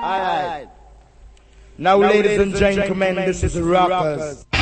Now, now ladies, ladies and gentlemen, this is Rockers. Rockers.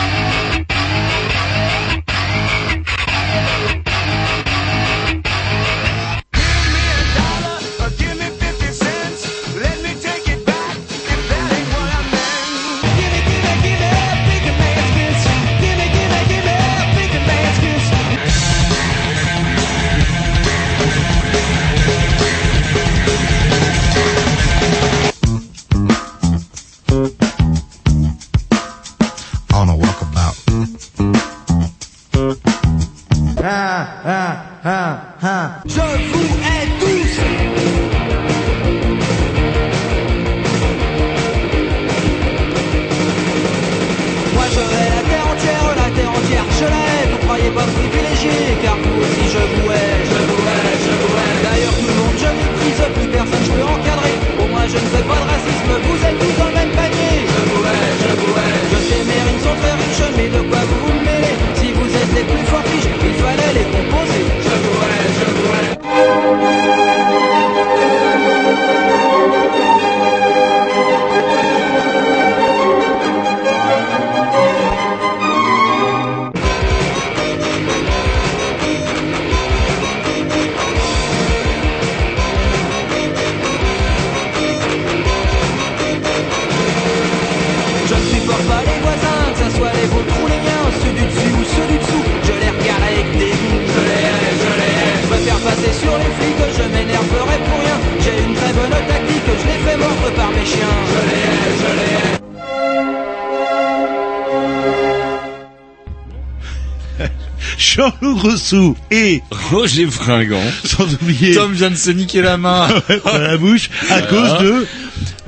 Et Roger Fringant. sans oublier Tom vient de se niquer la main dans la bouche à Voilà. cause de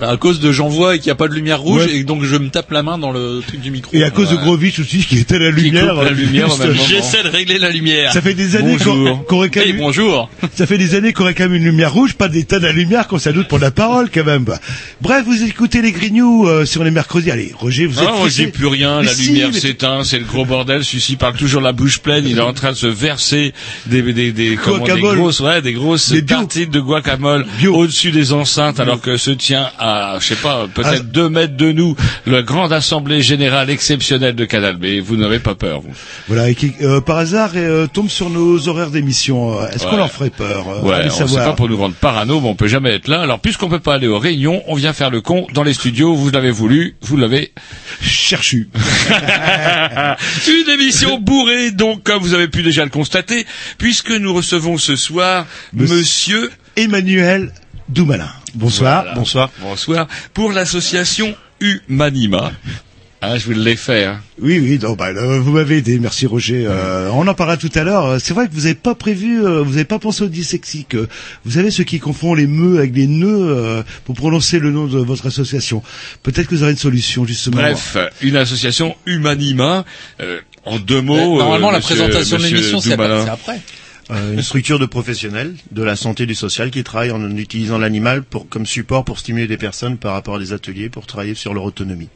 à cause de j'envoie et qu'il n'y a pas de lumière rouge Ouais. et donc je me tape la main dans le truc du micro. et à cause de Ouais. Grovitch aussi qui était à la Qui lumière. coupe la lumière. J'essaie de régler la lumière. Ça fait des années qu'on qu'on réclame, Hey, bonjour. ça fait des années qu'on réclame une lumière rouge, pas des tas de la lumière qu'on s'adoute pour la parole quand même. Bref, vous écoutez les Grignoux euh, sur les mercredis. Allez, Roger, vous êtes Ah, on pressé dit plus rien, Mais la si, lumière mais- s'éteint, c'est le gros bordel, celui-ci parle toujours la bouche pleine, il est en train de se verser des, des, des, comment, des Guacamole. grosses, ouais, des grosses Des de guacamole au-dessus des enceintes alors que se tient à, je sais pas, peut-être Ah. deux mètres de nous, la grande assemblée générale exceptionnelle de Canal B. Vous n'avez pas peur, vous. Voilà, et qui euh, par hasard euh, tombe sur nos horaires d'émission. Est-ce qu'on leur ferait peur euh, Ouais, on sait pas pour nous rendre parano, mais on peut jamais être là. Alors, puisqu'on peut pas aller aux réunions, on vient faire le con dans les studios. Vous l'avez voulu, vous l'avez Cherchu. Une émission bourrée, donc, comme vous avez pu déjà le constater, puisque nous recevons ce soir Monsieur- Monsieur Emmanuel Doumalin. Bonsoir. Voilà. Bonsoir. Bonsoir pour l'association Humanima. Hein, je vous l'ai fait. Hein. Oui, oui, non, bah, euh, vous m'avez aidé, merci Roger. Euh, on en parlera tout à l'heure. Euh, C'est vrai que vous n'avez pas prévu, euh, vous n'avez pas pensé au dyslexique. Euh, Vous savez ceux qui confondent les meux avec les nœuds euh, pour prononcer le nom de votre association. Peut-être que vous aurez une solution justement. Bref, une association Humanima. euh, en deux mots. Normalement, euh, la monsieur- présentation de l'émission, c'est après. Euh, une structure de professionnels de la santé et du social qui travaillent en utilisant l'animal pour comme support pour stimuler des personnes par rapport à des ateliers pour travailler sur leur autonomie.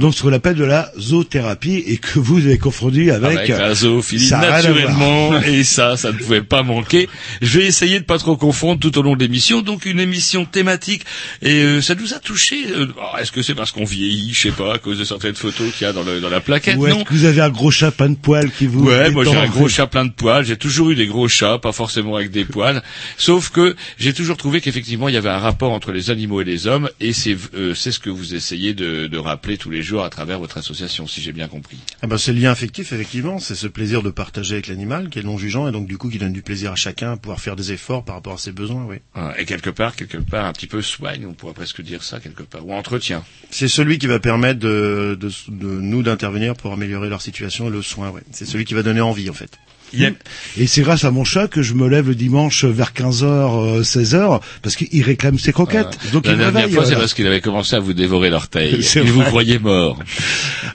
Donc ce qu'on appelle de la zoothérapie et que vous avez confondu avec, Avec la zoophilie, ça naturellement, et ça, ça ne pouvait pas manquer. Je vais essayer de pas trop confondre tout au long de l'émission, donc une émission thématique, et euh, ça nous a touché. euh, est-ce que c'est parce qu'on vieillit, je sais pas, à cause de certaines photos qu'il y a dans, le, dans la plaquette Ou est-ce que vous avez un gros chat plein de poils qui vous Ouais, moi j'ai un gros chat plein de poils. J'ai toujours eu des gros chats, pas forcément avec des poils. Sauf que j'ai toujours trouvé qu'effectivement il y avait un rapport entre les animaux et les hommes, et c'est euh, c'est ce que vous essayez de, de rappeler tous les jours à travers votre association, si j'ai bien compris. Ah ben, c'est le lien affectif effectivement, c'est ce plaisir de partager avec l'animal qui est non jugeant et donc du coup qui donne du plaisir à chacun à pouvoir faire des efforts par rapport à ses besoins. Oui. Ah, Et quelque part, quelque part, un petit peu soigne, on pourrait presque dire ça quelque part, ou entretien. C'est celui qui va permettre de, de, de nous d'intervenir pour améliorer leur situation et le soin. Ouais. C'est celui qui va donner envie en fait. Yep. Et c'est grâce à mon chat que je me lève le dimanche vers 15h, 16h, parce qu'il réclame ses croquettes. Donc La il me dernière réveille, fois, c'est parce qu'il avait commencé à vous dévorer l'orteil. Il vous croyait mort.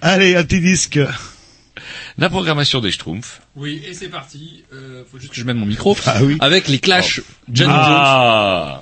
Allez, un petit disque. La programmation des Schtroumpfs. Oui, et c'est parti. Euh, faut juste que je mette mon micro. Ah oui. Avec les Clash. John Jones. Ah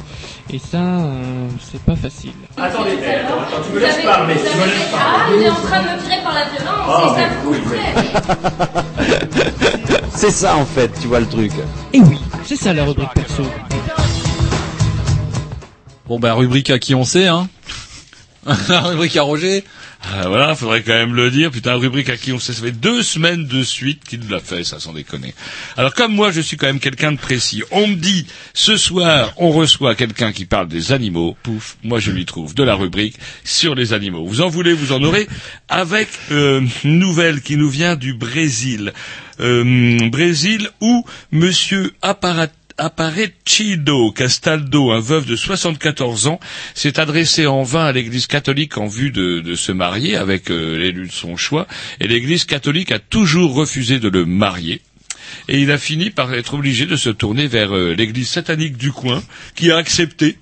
Et ça, euh, c'est pas facile. Attendez, attends, attends, tu me laisses parler, tu me laisses Ah, il est en train de me tirer par la violence, Ah, c'est ça mais vous oui, plaît. C'est ça en fait, tu vois le truc. Et oui, c'est ça la rubrique perso. Bon bah rubrique à qui on sait, hein. rubrique à Roger. Ah, voilà, faudrait quand même le dire. Putain, rubrique à qui on sait, ça fait deux semaines de suite qu'il l'a fait, ça sans déconner. Alors comme moi, je suis quand même quelqu'un de précis. On me dit, ce soir, on reçoit quelqu'un qui parle des animaux. Pouf, moi je lui trouve de la rubrique sur les animaux. Vous en voulez, vous en aurez. Avec euh, une nouvelle qui nous vient du Brésil. Euh, Brésil où Monsieur Apparat Aparecido Castaldo, un veuf de 74 ans, s'est adressé en vain à l'Église catholique en vue de, de se marier avec euh, l'élu de son choix, et l'Église catholique a toujours refusé de le marier. Et il a fini par être obligé de se tourner vers euh, l'Église satanique du coin, qui a accepté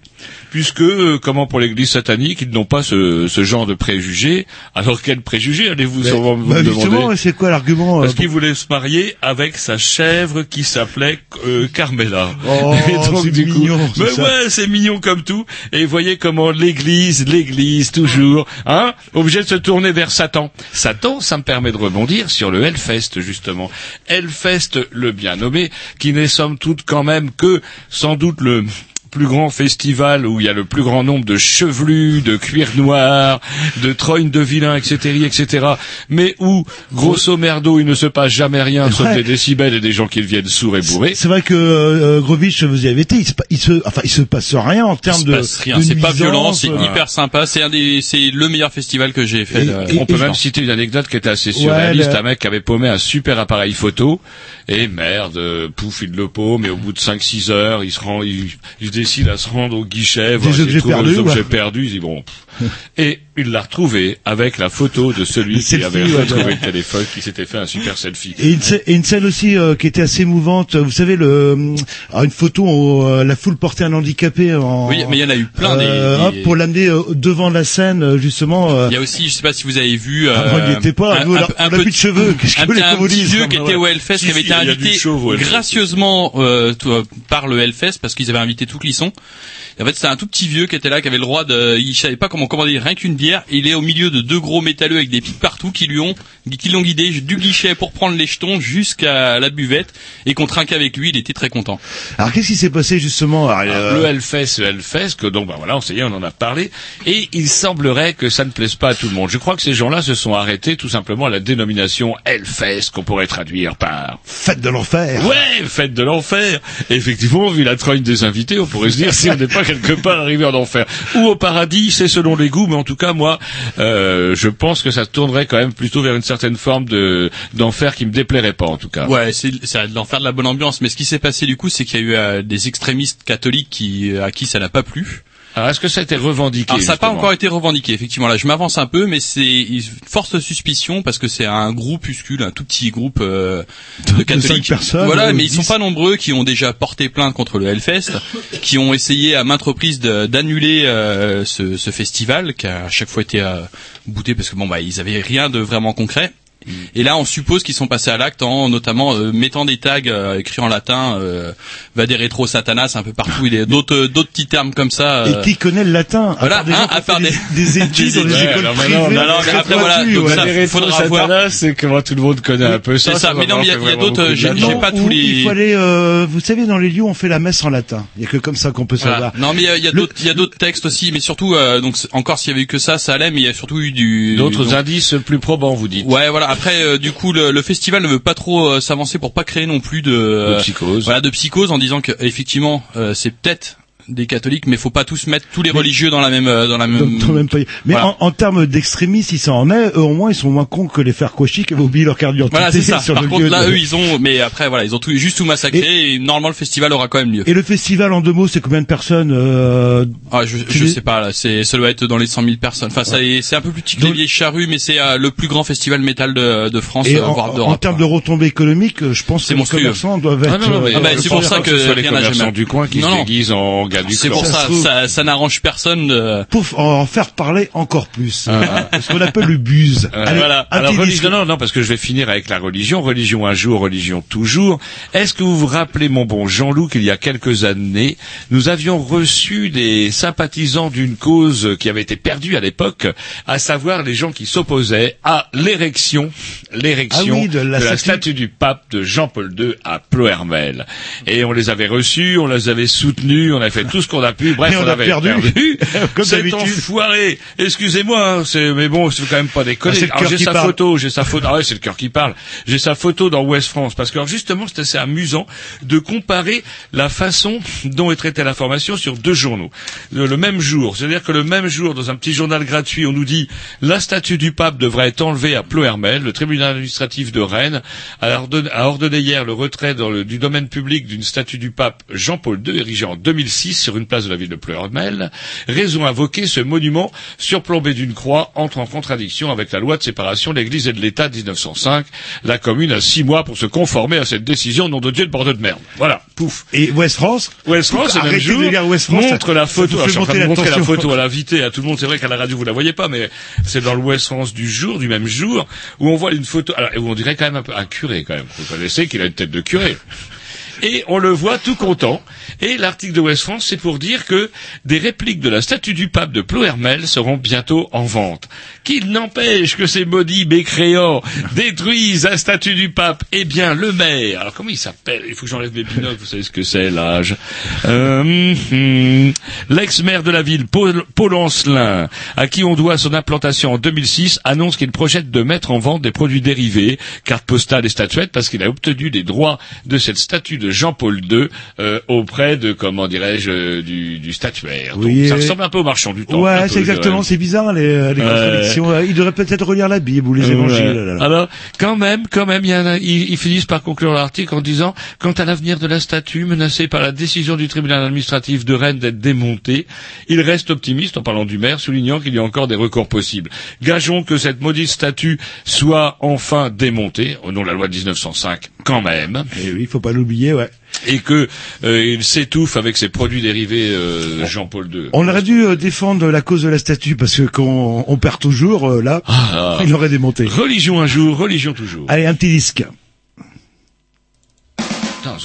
puisque, euh, comment pour l'Église satanique, ils n'ont pas ce, ce genre de préjugés. Alors quel préjugé allez-vous sûrement vous bah, demander justement, c'est quoi l'argument euh, parce qu'il voulait se marier avec sa chèvre qui s'appelait euh, Carmela. Oh, c'est coup- mignon, Mais ça. ouais, c'est mignon comme tout. Et voyez comment l'Église, l'Église toujours, hein, obligé de se tourner vers Satan. Satan, ça me permet de rebondir sur le Hellfest justement. Hellfest, le bien nommé, qui n'est somme toute quand même que sans doute le plus grand festival où il y a le plus grand nombre de chevelus, de cuir noir, de trognes de vilains, etc., etc., mais où, grosso merdo, il ne se passe jamais rien, sauf Ouais. des décibels et des gens qui deviennent sourds et bourrés. C'est vrai que euh, Grovitch, vous y avez été, il se, il se, enfin, il se passe rien en Il termes se de. passe rien, c'est pas violent, c'est euh, hyper sympa, c'est un des, c'est le meilleur festival que j'ai fait. Et- de- et- On peut et- même citer une anecdote qui était assez surréaliste. le- Un mec qui avait paumé un super appareil photo et merde, euh, pouf, il le paume et au bout de 5-6 heures, il se rend, il, il décide à se rendre au guichet, voir essayer de objets perdus, les objets ouais. perdus. Il dit bon. et il l'a retrouvé avec la photo de celui qui selfie, avait retrouvé ouais. le téléphone, qui s'était fait un super selfie. Et une, scè- et une scène aussi euh, qui était assez émouvante. Vous savez, le, alors une photo où euh, la foule portait un handicapé en. Oui, mais il y en a eu plein des- euh, des- hop, pour l'amener euh, devant la scène, euh, justement. euh, Il y a aussi, je sais pas si vous avez vu, euh, Ah, il y était pas, un, nous, un- on a un plus petit- de cheveux, qu'est-ce que un, voulez un petit vieux qui était au. Hellfest, qui avait été invité chauve gracieusement euh, euh, par le Hellfest parce qu'ils avaient invité tout Clisson. Et en fait, c'était un tout petit vieux qui était là, qui avait le droit de, il savait pas comment commander rien qu'une bière. Hier. Il est au milieu de deux gros métalleux avec des pics partout qui lui ont, qui l'ont guidé du guichet pour prendre les jetons jusqu'à la buvette et qu'on trinque avec lui. Il était très content. Alors qu'est-ce qui s'est passé justement Alors, euh, Le Hellfest, le Hellfest, que donc, bah voilà, on sait, on en a parlé, et il semblerait que ça ne plaise pas à tout le monde. Je crois que ces gens-là se sont arrêtés tout simplement à la dénomination Hellfest, qu'on pourrait traduire par Fête de l'enfer. Ouais, fête de l'enfer. Effectivement, vu la trogne des invités, on pourrait se dire si on n'est pas quelque part arrivé en enfer ou au paradis, c'est selon les goûts. Mais en tout cas, moi, euh, je pense que ça tournerait quand même plutôt vers une certaine forme de d'enfer qui me déplairait pas, en tout cas. Ouais, c'est de l'enfer de la bonne ambiance. Mais ce qui s'est passé du coup, c'est qu'il y a eu euh, des extrémistes catholiques qui à qui ça n'a pas plu. Alors, est-ce que ça a été revendiqué Alors, ça n'a pas encore été revendiqué, effectivement. Là, je m'avance un peu, mais c'est une forte suspicion parce que c'est un groupuscule, un tout petit groupe euh, de De catholiques. personnes, voilà, euh, mais ils sont pas nombreux qui ont déjà porté plainte contre le Hellfest, qui ont essayé à maintes reprises de- d'annuler euh, ce, ce festival, qui a à chaque fois été euh, bouté parce que bon bah ils avaient rien de vraiment concret. Et là, on suppose qu'ils sont passés à l'acte en notamment euh, mettant des tags euh, écrits en latin, euh, Vaderetro Satanas un peu partout. Il y a d'autres euh, d'autres petits termes comme ça. euh, Et qui connaît le latin voilà, À part des hein, à part des, des, des études dans des Ouais, écoles privées. non, non, mais après, voilà, donc ouais. ça, Les faudra rétro voir. Satanas, c'est comment tout le monde connaît un peu ça. C'est ça, mais non, mais il y a- d'autres, j'ai- pas tous les- Il faut aller, euh, vous savez, dans les lieux, on fait la messe en latin. Il y a que comme ça qu'on peut Voilà. savoir. Non, mais il y a, d'autres, il y a d'autres textes aussi, mais surtout, euh, donc encore s'il y avait eu que ça, ça allait, mais il y a surtout eu du D'autres indices plus probants, vous dites. Ouais, voilà. Après, euh, du coup, le, le festival ne veut pas trop euh, s'avancer pour pas créer non plus de, De euh, psychose. voilà, de psychose, en disant que effectivement, euh, c'est peut-être des catholiques, mais faut pas tous mettre tous les religieux dans la même, euh, dans la même. Donc, quand même pas- Mais Voilà. en, en termes d'extrémistes, ils s'en en est, eux au moins ils sont moins cons que les frères Cauchy qui avaient oublié leur carte d'identité Voilà, c'est ça. sur Par le contre, lieu là, de- eux, ils ont, mais après, voilà, ils ont tout, juste tout massacré, et, normalement, le festival aura quand même lieu. Et le festival en deux mots, c'est combien de personnes euh, Ah, je, je sais pas, là, c'est, ça doit être dans les 100 000 personnes. Enfin, ça est- c'est un peu plus petit que les vieilles charrues, mais c'est euh, le plus grand festival métal de, de France, Et euh, en, voire en termes de retombées économiques, je pense que les monstrueux. commerçants doivent être. Ah non, non, mais euh, Ah bah, c'est pour ça que ce soit les rien n'a commerçants jamais- du coin qui se déguisent en du C'est pour Ça ça, ça, ça n'arrange personne de... pour en faire parler encore plus. ce qu'on appelle le. Euh, Allez, voilà. Alors religion, non, non, parce que je vais finir avec la religion. Religion un jour, religion toujours. Est-ce que vous vous rappelez, mon bon Jean-Loup, qu'il y a quelques années, nous avions reçu des sympathisants d'une cause qui avait été perdue à l'époque, à savoir les gens qui s'opposaient à l'érection, l'érection Ah oui, de la statue. statue du pape de Jean-Paul II à Plohermel. Et on les avait reçus, on les avait soutenus, on a fait tout ce qu'on a pu. Bref, on on, a avait perdu. Comme Cet d'habitude. enfoiré. Excusez-moi, hein, c'est mais bon, c'est quand même pas déconner. Ah, j'ai sa parle. photo, j'ai sa photo. Ah ouais, c'est le cœur qui parle. J'ai sa photo dans Ouest France parce que alors, justement, c'est assez amusant de comparer la façon dont est traitée l'information sur deux journaux le, le même jour. C'est-à-dire que le même jour, dans un petit journal gratuit, on nous dit la statue du pape devrait être enlevée à Plohermel. Le tribunal administratif de Rennes a ordonné, a ordonné hier le retrait dans le- du domaine public d'une statue du pape Jean-Paul II érigée en 2006 sur une place de la ville de Plohermel. Raison invoquée, ce monument surplombé d'une croix entre en contradiction avec la loi de séparation de l'Église et de l'État de 1905. La commune a six mois pour se conformer à cette décision, nom de Dieu de bordel de merde. Voilà, pouf. Et West France West France, le même jour, West France, montre ça- la photo. fait je suis en train de montrer la photo à l'invité, à tout le monde. C'est vrai qu'à la radio vous la voyez pas, mais c'est dans le West France du jour, du même jour, où on voit une photo, alors, où on dirait quand même un peu un curé quand même. Vous connaissez qu'il a une tête de curé. Et on le voit tout content. Et l'article de West France, c'est pour dire que des répliques de la statue du pape de Plohermel seront bientôt en vente. Qu'il n'empêche que ces maudits mécréants détruisent la statue du pape. Eh bien, le maire, alors comment il s'appelle? Il faut que j'enlève mes binocles, vous savez ce que c'est, l'âge. Euh, hum, L'ex-maire de la ville, Paul, Paul Ancelin, à qui on doit son implantation en 2006, annonce qu'il projette de mettre en vente des produits dérivés, cartes postales et statuettes, parce qu'il a obtenu des droits de cette statue de Jean-Paul II euh, auprès de, comment dirais-je, euh, du, du statuaire. Donc, Oui, ça ressemble un peu au marchand du temps. Ouais, c'est exactement, je c'est bizarre les, les Ouais. contradictions. Euh, Il devrait peut-être relire la Bible ou les évangiles. Ouais. là, là. Alors, quand même, quand même, il y a- ils, ils finissent par conclure l'article en disant quant à l'avenir de la statue menacée par la décision du tribunal administratif de Rennes d'être démontée, il reste optimiste en parlant du maire, soulignant qu'il y a encore des recours possibles. Gageons que cette maudite statue soit enfin démontée au nom de la loi de 1905, quand même. Et oui, faut pas l'oublier, ouais. Et que euh, il s'étouffe avec ses produits dérivés euh, Jean-Paul II. On aurait dû euh, défendre la cause de la statue parce que quand on, perd toujours, là, Ah. il aurait démonté. Religion un jour, religion toujours. Allez, un petit disque. Putain,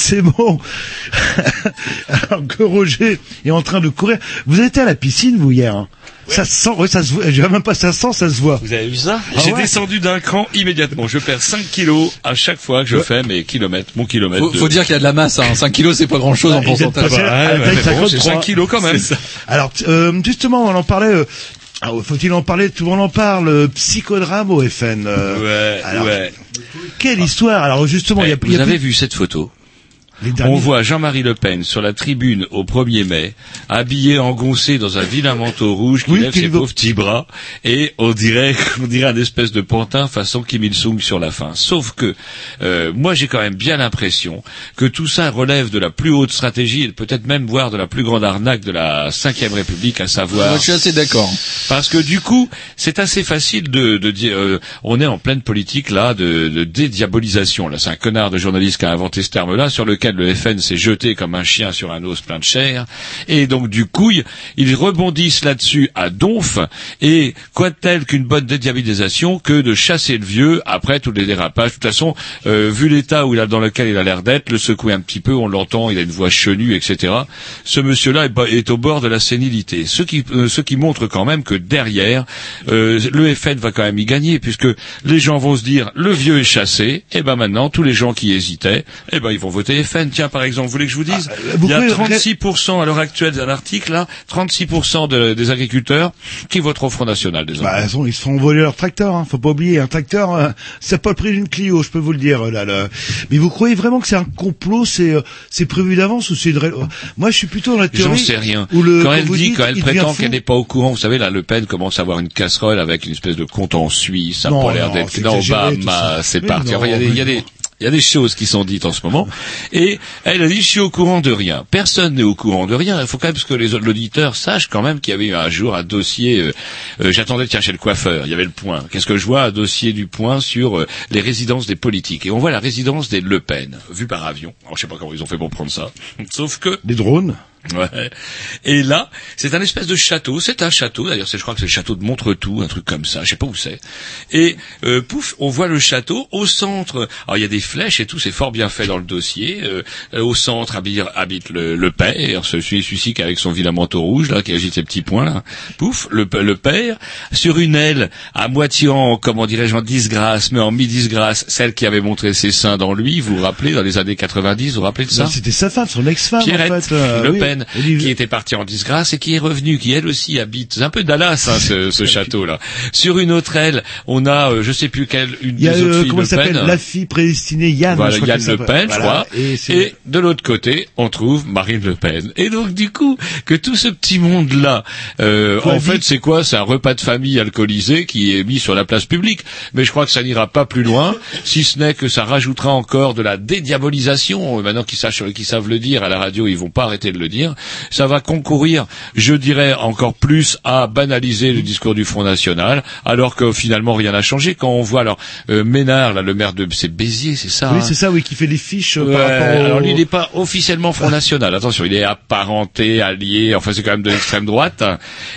c'est bon. Alors que Roger est en train de courir. Vous étiez à la piscine, vous, hier hein Ça se sent, ouais, ça se voit. Je même pas ça sent, ça se voit. Vous avez vu ça Ah J'ai ouais. descendu d'un cran immédiatement. Je perds 5 kilos à chaque fois que je fais mes kilomètres, mon kilomètre. Faut, de- faut dire qu'il y a de la masse, hein. 5 kilos c'est pas grand chose en Bah, pourcentage. mais bon, c'est 53. 5 kilos quand même. Alors, euh, justement, on en parlait. euh, alors, faut-il en parler? Tout le monde en parle. euh, psychodrame au FN. euh, Ouais, alors, ouais. Quelle histoire Alors justement, il y a, Eh, il y vous a avez plus- vu cette photo On voit Jean-Marie Le Pen sur la tribune au 1er mai, habillé, engoncé dans un vilain manteau rouge qui Oui, lève ses pauvres petits bras, et on dirait, on dirait un espèce de pantin façon Kim Il-sung sur la fin. Sauf que, euh, moi j'ai quand même bien l'impression que tout ça relève de la plus haute stratégie, et peut-être même voire de la plus grande arnaque de la Cinquième République, à savoir Moi, je suis assez d'accord. parce que du coup, c'est assez facile de, de dire. euh, on est en pleine politique là de, de dédiabolisation. Là, c'est un connard de journaliste qui a inventé ce terme-là, sur lequel le FN s'est jeté comme un chien sur un os plein de chair. Et donc du coup, ils- rebondissent là-dessus à donf. Et quoi de tel qu'une bonne dédiabolisation que de chasser le vieux après tous les dérapages. De toute façon, euh, vu l'état où il a dans lequel il a l'air d'être, le secouer un petit peu, on l'entend, il a une voix chenue, etc. Ce monsieur-là est, au bord de la sénilité. Ce qui, euh, montre quand même que derrière, euh, le FN va quand même y gagner, puisque les gens vont se dire le vieux est chassé, et ben maintenant tous les gens qui hésitaient, eh ben ils vont voter FN. Tiens par exemple, vous voulez que je vous dise, vous il y a pouvez- 36% à l'heure actuelle d'un article là, 36% de- des agriculteurs qui voteront au Front National désormais. Bah, ils sont- ils se font voler leur tracteur, hein. faut pas oublier. Un tracteur, euh, c'est pas le prix d'une Clio, je peux vous le dire. Là, là. Mais vous croyez vraiment que c'est un complot, c'est euh, c'est prévu d'avance ou c'est une ré- Moi, je suis plutôt dans la théorie. J'en sais rien. où le- quand quand elle dit, dites, quand elle prétend qu'elle n'est pas au courant, vous savez, là, Le Pen commence à avoir une casserole avec une espèce de compte en Suisse, ça n'a pas l'air d'être... c'est Non, ah, c'est parti. il y a des, il y a des choses qui sont dites en ce moment. Et elle a dit, je suis au courant de rien. Personne n'est au courant de rien. Il faut quand même que les auditeurs sachent quand même qu'il y avait eu un jour un dossier, euh, euh, j'attendais tiens chez le coiffeur, il y avait le point. Qu'est-ce que je vois? Un dossier du point sur euh, les résidences des politiques. Et on voit la résidence des Le Pen, vue par avion. Alors, je sais pas comment ils ont fait pour prendre ça. Sauf que Des drones? Ouais. Et là, c'est un espèce de château. C'est un château. D'ailleurs, je crois que c'est le château de Montretout, un truc comme ça. Je sais pas où c'est. Et euh, pouf, on voit le château au centre. Alors il y a des flèches et tout. C'est fort bien fait dans le dossier. Euh, au centre habite, habite le, le père, celui celui-ci avec son vilain manteau rouge là, qui agite ses petits poings là. Pouf, le, le père sur une aile à moitié en, comment dirais-je, en disgrâce, mais en mi-disgrâce, celle qui avait montré ses seins dans lui. Vous vous rappelez dans les années 90, vous vous rappelez de ça? Non, C'était sa femme, son ex-femme en fait. euh, Le oui. Pen, Qui était partie en disgrâce et qui est revenue, qui elle aussi habite, c'est un peu Dallas hein, ce, ce château-là. Sur une autre aile, on a, euh, je sais plus quelle, une Il y a des autres euh, filles comment Le elle s'appelle. La fille prédestinée Yann. Voilà, je crois Yann Le. Pen, je Voilà. crois. Et, Et de l'autre côté, on trouve Marine Le Pen. Et donc, du coup, que tout ce petit monde-là, euh, en fait, c'est quoi? C'est un repas de famille alcoolisé qui est mis sur la place publique. Mais je crois que ça n'ira pas plus loin, si ce n'est que ça rajoutera encore de la dédiabolisation. Maintenant qu'ils sachent, qu'ils savent le dire à la radio, ils vont pas arrêter de le dire. Ça va concourir, je dirais, encore plus à banaliser le discours du Front National, alors que finalement rien n'a changé. Quand on voit alors euh, Ménard, là, le maire de, c'est Béziers, c'est ça Oui, hein c'est ça, oui, qui fait les fiches euh, par rapport au... Alors lui, il n'est pas officiellement Front National. Attention, il est apparenté, allié. Enfin, c'est quand même de l'extrême droite.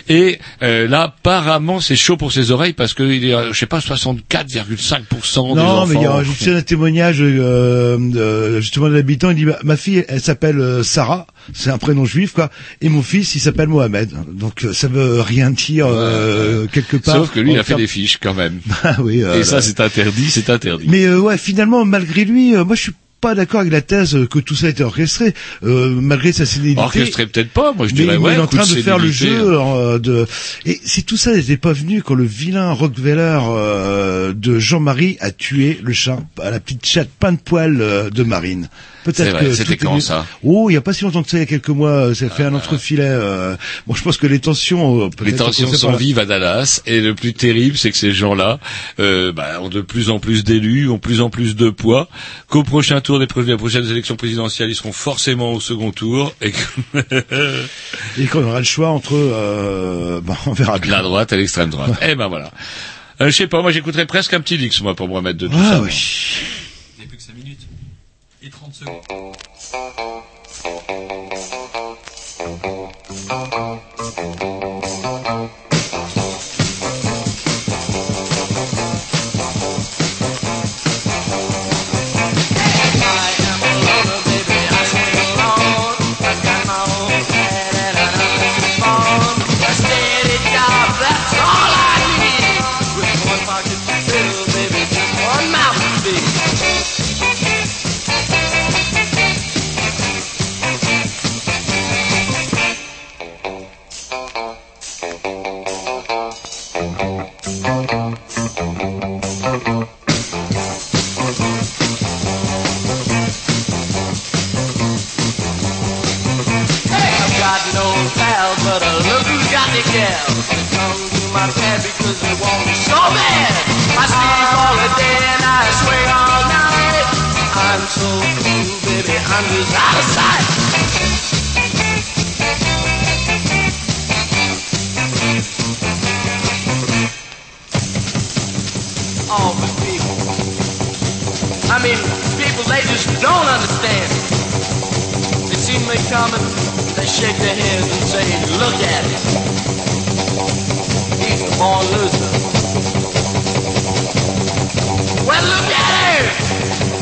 Et euh, là, apparemment, c'est chaud pour ses oreilles parce qu'il est, euh, je sais pas, 64,5% des Non, enfants. mais il y a juste un témoignage euh, justement de l'habitant. Il dit ma, ma fille, elle s'appelle euh, Sarah, c'est un prénom juif quoi, et mon fils, il s'appelle Mohamed. Donc euh, ça veut rien dire euh, quelque part. Sauf que lui, il a fait des fiches quand même. Ah oui. euh, Et ça, c'est interdit, c'est interdit. Mais euh, ouais, finalement, malgré lui, euh, moi je suis pas d'accord avec la thèse que tout ça a été orchestré, euh, malgré sa sénilité. Orchestré peut-être pas, moi je Mais dirais il ouais. est en train de faire le jeu euh, de et si tout ça n'était pas venu quand le vilain Rockefeller euh, de Jean-Marie a tué le chat à la petite chatte pain de poil euh, de Marine. Peut-être que c'était est quand ça Oh, il y a pas si longtemps que ça, il y a quelques mois, euh, ça fait un entrefilet. euh, Bon, je pense que les tensions, euh, Les tensions sont pas. vives à Dallas et le plus terrible, c'est que ces gens-là euh, bah, ont de plus en plus d'élus, ont de plus en plus de poids. Qu'au prochain tour des prochaines élections présidentielles, ils seront forcément au second tour et que Et qu'on aura le choix entre, euh, bon, on verra bien. la droite et l'extrême droite. Eh ben voilà. Euh, je sais pas, moi j'écouterais presque un petit Lix moi pour me remettre de tout Ah ça. oui n'y a plus que 5 minutes. Et 30 come to my pad because they want me so bad. I sleep all day and I swing all night. I'm so cool, baby, I'm just out of sight. Oh, but people. I mean, people, they just don't understand. They see me coming, they shake their heads and say, look at him. He's gonna loser. Well, look at him!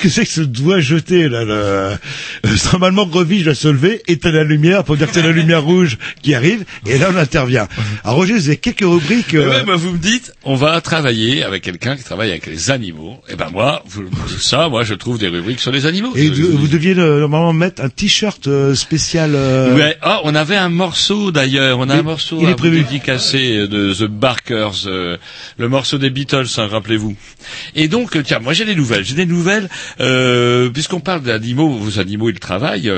Qu'est-ce que c'est que ce doigt jeté là le... euh, Normalement, Revige doit se lever, éteindre la lumière pour dire que c'est la lumière rouge qui arrive, et là on intervient. Alors Roger, vous avez quelques rubriques. euh, Ouais, bah, vous me dites, on va travailler avec quelqu'un qui travaille avec les animaux. Et ben moi, vous, ça, moi, je trouve des rubriques sur les animaux. et Je- vous, vous deviez euh, normalement mettre un t-shirt euh, spécial. euh, Ouais. Ah, on avait un morceau d'ailleurs. On a Il- un morceau il est prévu. dédicacer de The Barkers, euh, le morceau des Beatles, hein, rappelez-vous. Et donc, euh, tiens, moi j'ai des nouvelles. J'ai des nouvelles euh, puisqu'on parle d'animaux. Vos animaux, ils travaillent.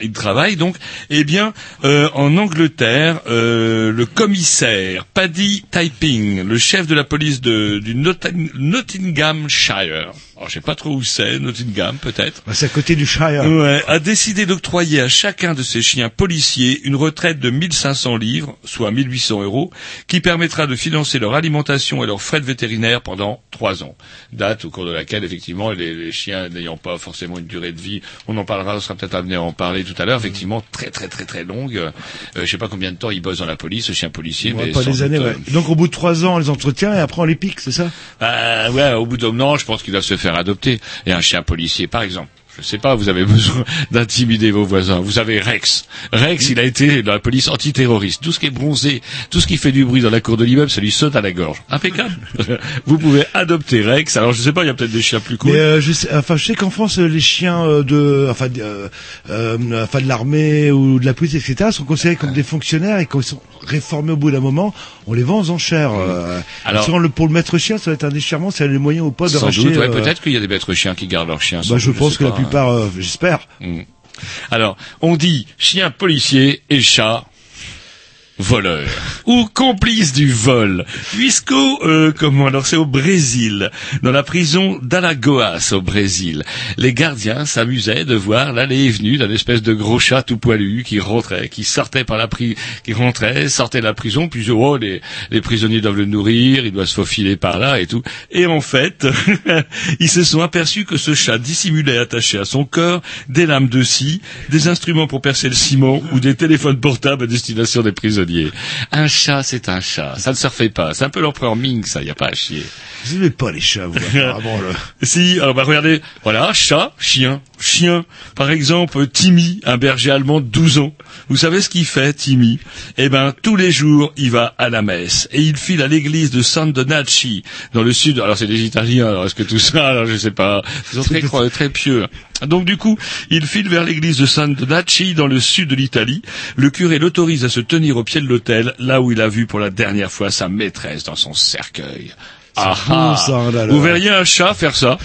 Ils travaillent donc. Eh bien, euh, en Angleterre, euh, le commissaire Paddy Typing, le chef de la police de, du Notting- Nottinghamshire. Alors, je sais pas trop où c'est, Nottingham peut-être. bah, c'est à côté du Shire. Ouais, a décidé d'octroyer à chacun de ses chiens policiers une retraite de 1500 livres, soit 1800 euros, qui permettra de financer leur alimentation et leurs frais de vétérinaire pendant trois ans. Date au cours de laquelle, effectivement, les, les chiens n'ayant pas forcément une durée de vie, on en parlera, on sera peut-être amené à en parler tout à l'heure, effectivement, très très très très longue. Euh, je sais pas combien de temps ils bossent dans la police, ce chien policier, Ouais, mais pas des années, doute, ouais. euh, Donc au bout de trois ans, on les entretient et après on les pique, c'est ça? Euh, ouais, au bout d'un an, je pense qu'il doit se faire adopter. Et un chien policier, par exemple. Je sais pas, vous avez besoin d'intimider vos voisins. Vous avez Rex. Rex, il a été dans la police antiterroriste. Tout ce qui est bronzé, tout ce qui fait du bruit dans la cour de l'immeuble, ça lui saute à la gorge. Impeccable. vous pouvez adopter Rex. Alors je sais pas, il y a peut-être des chiens plus cool. Mais euh, je sais, enfin, je sais qu'en France, les chiens euh, de, enfin, de, euh, euh, enfin, de l'armée ou de la police, etc., sont considérés comme des fonctionnaires et quand ils sont réformés au bout d'un moment, on les vend aux enchères. Euh, Alors- souvent, le, pour le maître chien, ça va être un déchirement, c'est les moyens ou pas de racheter. doute, ouais, euh, peut-être qu'il y a des maîtres chiens qui gardent leurs chiens. Bah, je doute, pense que la plupart, euh, j'espère. Mm. Alors, on dit chien policier et chat voleur. Ou complice du vol. Puisqu'au euh, comment alors c'est au Brésil. Dans la prison d'Alagoas au Brésil. Les gardiens s'amusaient de voir l'allée et venue d'un espèce de gros chat tout poilu qui rentrait qui sortait par la pri qui rentrait sortait de la prison puis oh les les prisonniers doivent le nourrir il doit se faufiler par là et tout. Et en fait ils se sont aperçus que ce chat dissimulait attaché à son corps des lames de scie des instruments pour percer le ciment ou des téléphones portables à destination des prisonniers un chat c'est un chat. Ça ne se refait pas. C'est un peu l'empereur Ming ça. Y a pas à chier. Vous n'aimez pas les chats, vous, apparemment, là. si, alors bah regardez, voilà, chat, chien, chien. Par exemple, Timmy, un berger allemand de 12 ans. Vous savez ce qu'il fait, Timmy? Eh ben, tous les jours, il va à la messe et il file à l'église de San Donacci, dans le sud. Alors c'est des Italiens. Alors est-ce que tout ça, alors je sais pas. Ils sont très très pieux. Donc du coup, il file vers l'église de San Donacci dans le sud de l'Italie. Le curé l'autorise à se tenir au pied de l'autel, là où il a vu pour la dernière fois sa maîtresse dans son cercueil. Ah bon, ah. ça, là, là. Vous verriez un chat faire ça?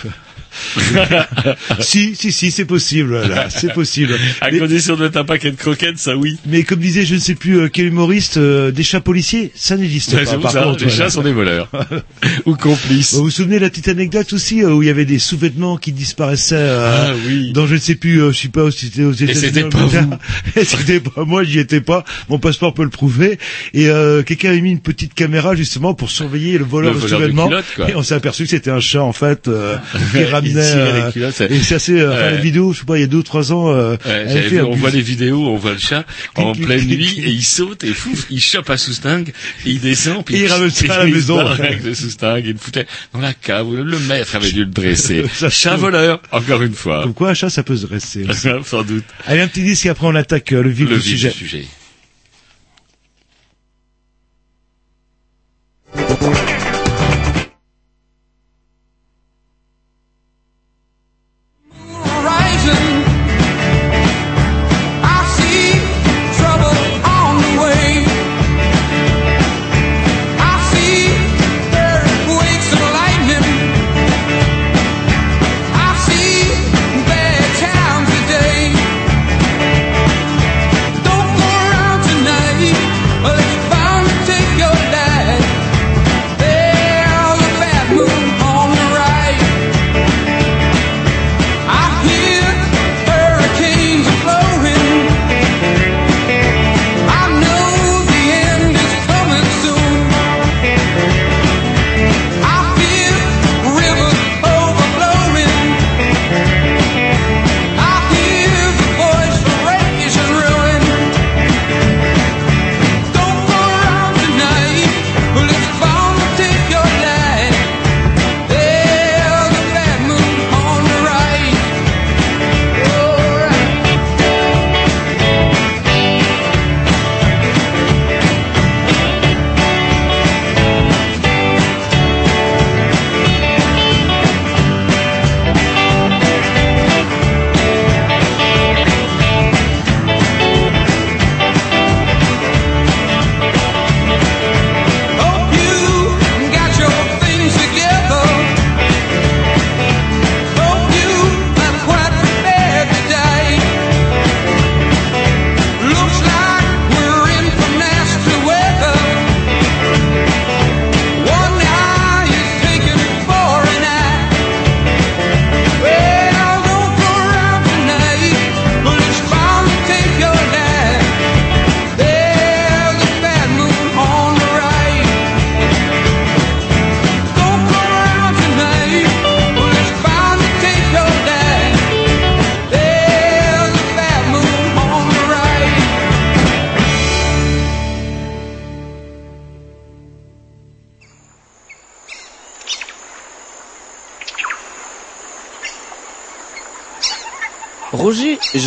si, si, si, c'est possible, là, c'est possible. À Mais- condition de mettre un paquet de croquettes, ça oui. Mais comme disait je ne sais plus euh, quel humoriste, euh, des chats policiers, ça n'existe C'est pas. Par ça, contre, les voilà. chats sont des voleurs. Ou complices. Vous vous souvenez de la petite anecdote aussi euh, où il y avait des sous-vêtements qui disparaissaient Ah oui. dans je ne sais plus, je sais pas si c'était aux États-Unis. c'était pas vous. Et c'était pas moi, j'y étais pas. Mon passeport peut le prouver. Et quelqu'un avait mis une petite caméra justement pour surveiller le voleur Le de voleur de sous-vêtements. Et on s'est aperçu que c'était un chat en fait euh, qui ramenait. Il tirait les euh, culottes, et c'est assez. euh, enfin, Ouais. la vidéo, je sais pas, il y a deux ou trois ans. Euh, Ouais, elle fait vu, on voit les vidéos, on voit le chat en pleine nuit et il saute et fouf, il chope un soustingue et il descend puis Et il ramène ça à la il se maison. avec le soustingue, il foutait dans la cave. Le maître avait dû le dresser. Chat voleur, encore une fois. Comme quoi, un chat, ça peut se dresser. Sans doute. Allez, un petit disque et après on attaque euh, le vif Le du vif sujet. du sujet.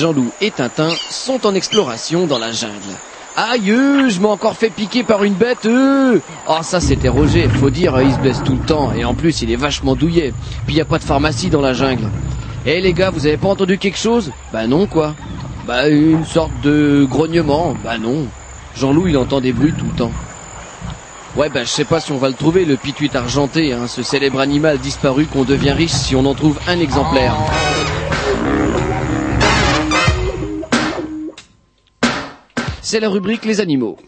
Jean-Loup et Tintin sont en exploration dans la jungle. Aïe, euh, je m'ai encore fait piquer par une bête. Euh. Oh, ça c'était Roger. Faut dire, il se blesse tout le temps et en plus il est vachement douillet. Puis y a pas de pharmacie dans la jungle. Eh les gars, vous avez pas entendu quelque chose? Bah non quoi. Bah une sorte de grognement. Bah non. Jean-Loup il entend des bruits tout le temps. Ouais bah je sais pas si on va le trouver le pituit argenté, hein, ce célèbre animal disparu qu'on devient riche si on en trouve un exemplaire. C'est la rubrique les animaux.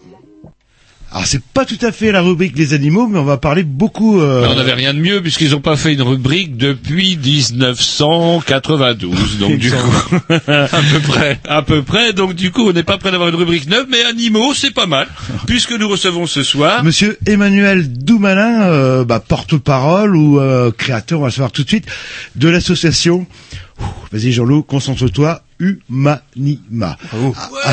Alors c'est pas tout à fait la rubrique des animaux, mais on va parler beaucoup. euh, Mais on n'avait rien de mieux puisqu'ils n'ont pas fait une rubrique depuis 1992. Donc du coup, à peu près, à peu près. Donc du coup, on n'est pas prêt d'avoir une rubrique neuve, mais animaux, c'est pas mal. Puisque nous recevons ce soir. Monsieur Emmanuel Doumalin, euh, bah, porte-parole ou euh, créateur, on va le savoir tout de suite, de l'association. Vas-y Jean-Loup, concentre-toi. Humanima. Ah, ah,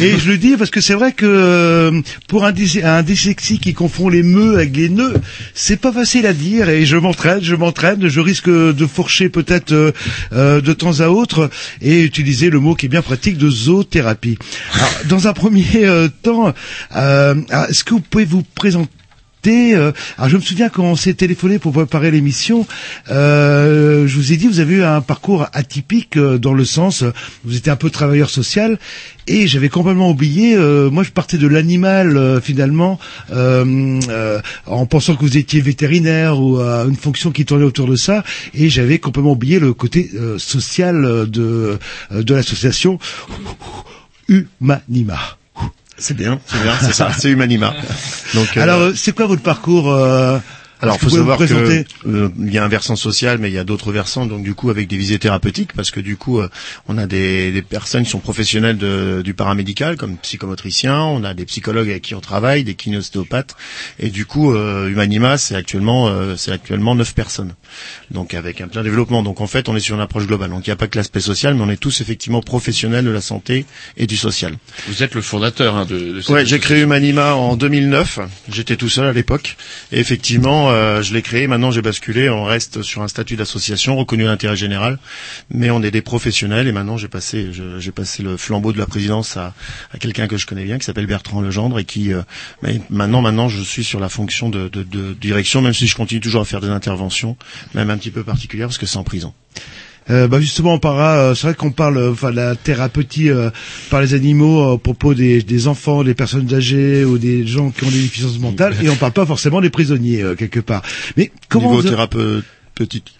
Et je le dis parce que c'est vrai que euh, pour un, un dyslexique qui confond les meux avec les nœuds, c'est pas facile à dire et je m'entraîne, je m'entraîne, je risque de fourcher peut-être euh, euh, de temps à autre et utiliser le mot qui est bien pratique de zoothérapie. Alors, dans un premier euh, temps, euh, est-ce que vous pouvez vous présenter alors je me souviens quand on s'est téléphoné pour préparer l'émission, euh, je vous ai dit vous avez eu un parcours atypique euh, dans le sens euh, vous étiez un peu travailleur social et j'avais complètement oublié. euh, moi je partais de l'animal euh, finalement euh, euh, en pensant que vous étiez vétérinaire ou à une fonction qui tournait autour de ça et j'avais complètement oublié le côté euh, social euh, de euh, de l'association Humanima. C'est bien, c'est bien, c'est ça, c'est Humanima. Donc, euh, Alors, euh, c'est quoi votre parcours euh, Alors, est-ce que faut savoir que euh, il y a un versant social, mais il y a d'autres versants. Donc, du coup, avec des visées thérapeutiques, parce que du coup, euh, on a des, des personnes qui sont professionnelles de- du paramédical, comme psychomotriciens. On a des psychologues avec qui on travaille, des kinéostéopathes. Et du coup, euh, Humanima, c'est actuellement, euh, c'est actuellement neuf personnes. Donc, avec un plein développement. Donc, en fait, on est sur une approche globale. Donc, il n'y a pas que l'aspect social, mais on est tous effectivement professionnels de la santé et du social. Vous êtes le fondateur hein, de, de cette Ouais, j'ai créé Humanima en 2009. J'étais tout seul à l'époque. Et effectivement, euh, je l'ai créé. Maintenant, j'ai basculé. On reste sur un statut d'association reconnu à l'intérêt général. Mais on est des professionnels. Et maintenant, j'ai passé, j'ai passé le flambeau de la présidence à, à quelqu'un que je connais bien, qui s'appelle Bertrand Legendre, et qui, euh, maintenant, maintenant, je suis sur la fonction de, de- de direction, même si je continue toujours à faire des interventions, même un petit peu particulières, parce que c'est en prison. Euh, bah justement, on parlera. euh, c'est vrai qu'on parle, euh, enfin, de la thérapeutie euh, par les animaux euh, à propos des, des enfants, des personnes âgées ou des gens qui ont des déficiences mentales, et on parle pas forcément des prisonniers euh, quelque part. Mais comment Niveau thérapeutique.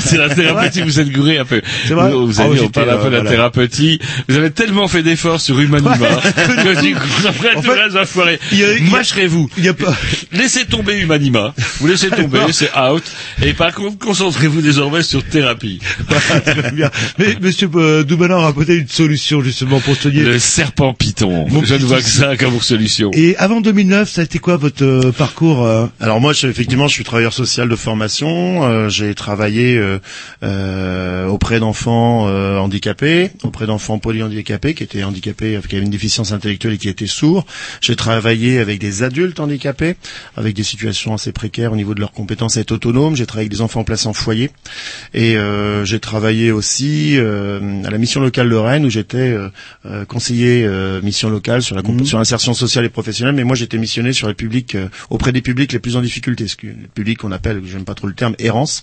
C'est la thérapeutique, vous êtes gouré un peu. C'est vrai Vous, vous Ah avez ouais, dit, on parle un peu euh, de la voilà. thérapeutique. Vous avez tellement fait d'efforts sur Humanima que du coup, après tout le fait, reste va foirer. a- a- Mâcherez-vous. Il y a pas. Laissez tomber Humanima. Vous laissez tomber, c'est out. Et par contre, concentrez-vous désormais sur thérapie. Voilà, très bien. Mais Monsieur euh, Doubalan aura peut-être une solution justement pour soigner. Le serpent python. Mon Je ne vois que ça comme solution. Et avant 2009, ça a été quoi votre euh, parcours euh Alors moi, je, effectivement, je suis travailleur social de formation. Euh, j'ai travaillé euh, euh, auprès d'enfants euh, handicapés, auprès d'enfants polyhandicapés qui étaient handicapés, qui avaient une déficience intellectuelle et qui étaient sourds. J'ai travaillé avec des adultes handicapés, avec des situations assez précaires au niveau de leurs compétences à être autonomes. J'ai travaillé avec des enfants placés en foyer. Et euh, j'ai travaillé aussi euh, à la mission locale de Rennes où j'étais conseiller euh, mission locale sur la comp- sur l'insertion sociale et professionnelle. Mais moi, j'étais missionné sur les publics euh, auprès des publics les plus en difficulté, ce que, les publics qu'on appelle, j'aime pas trop le terme, errance,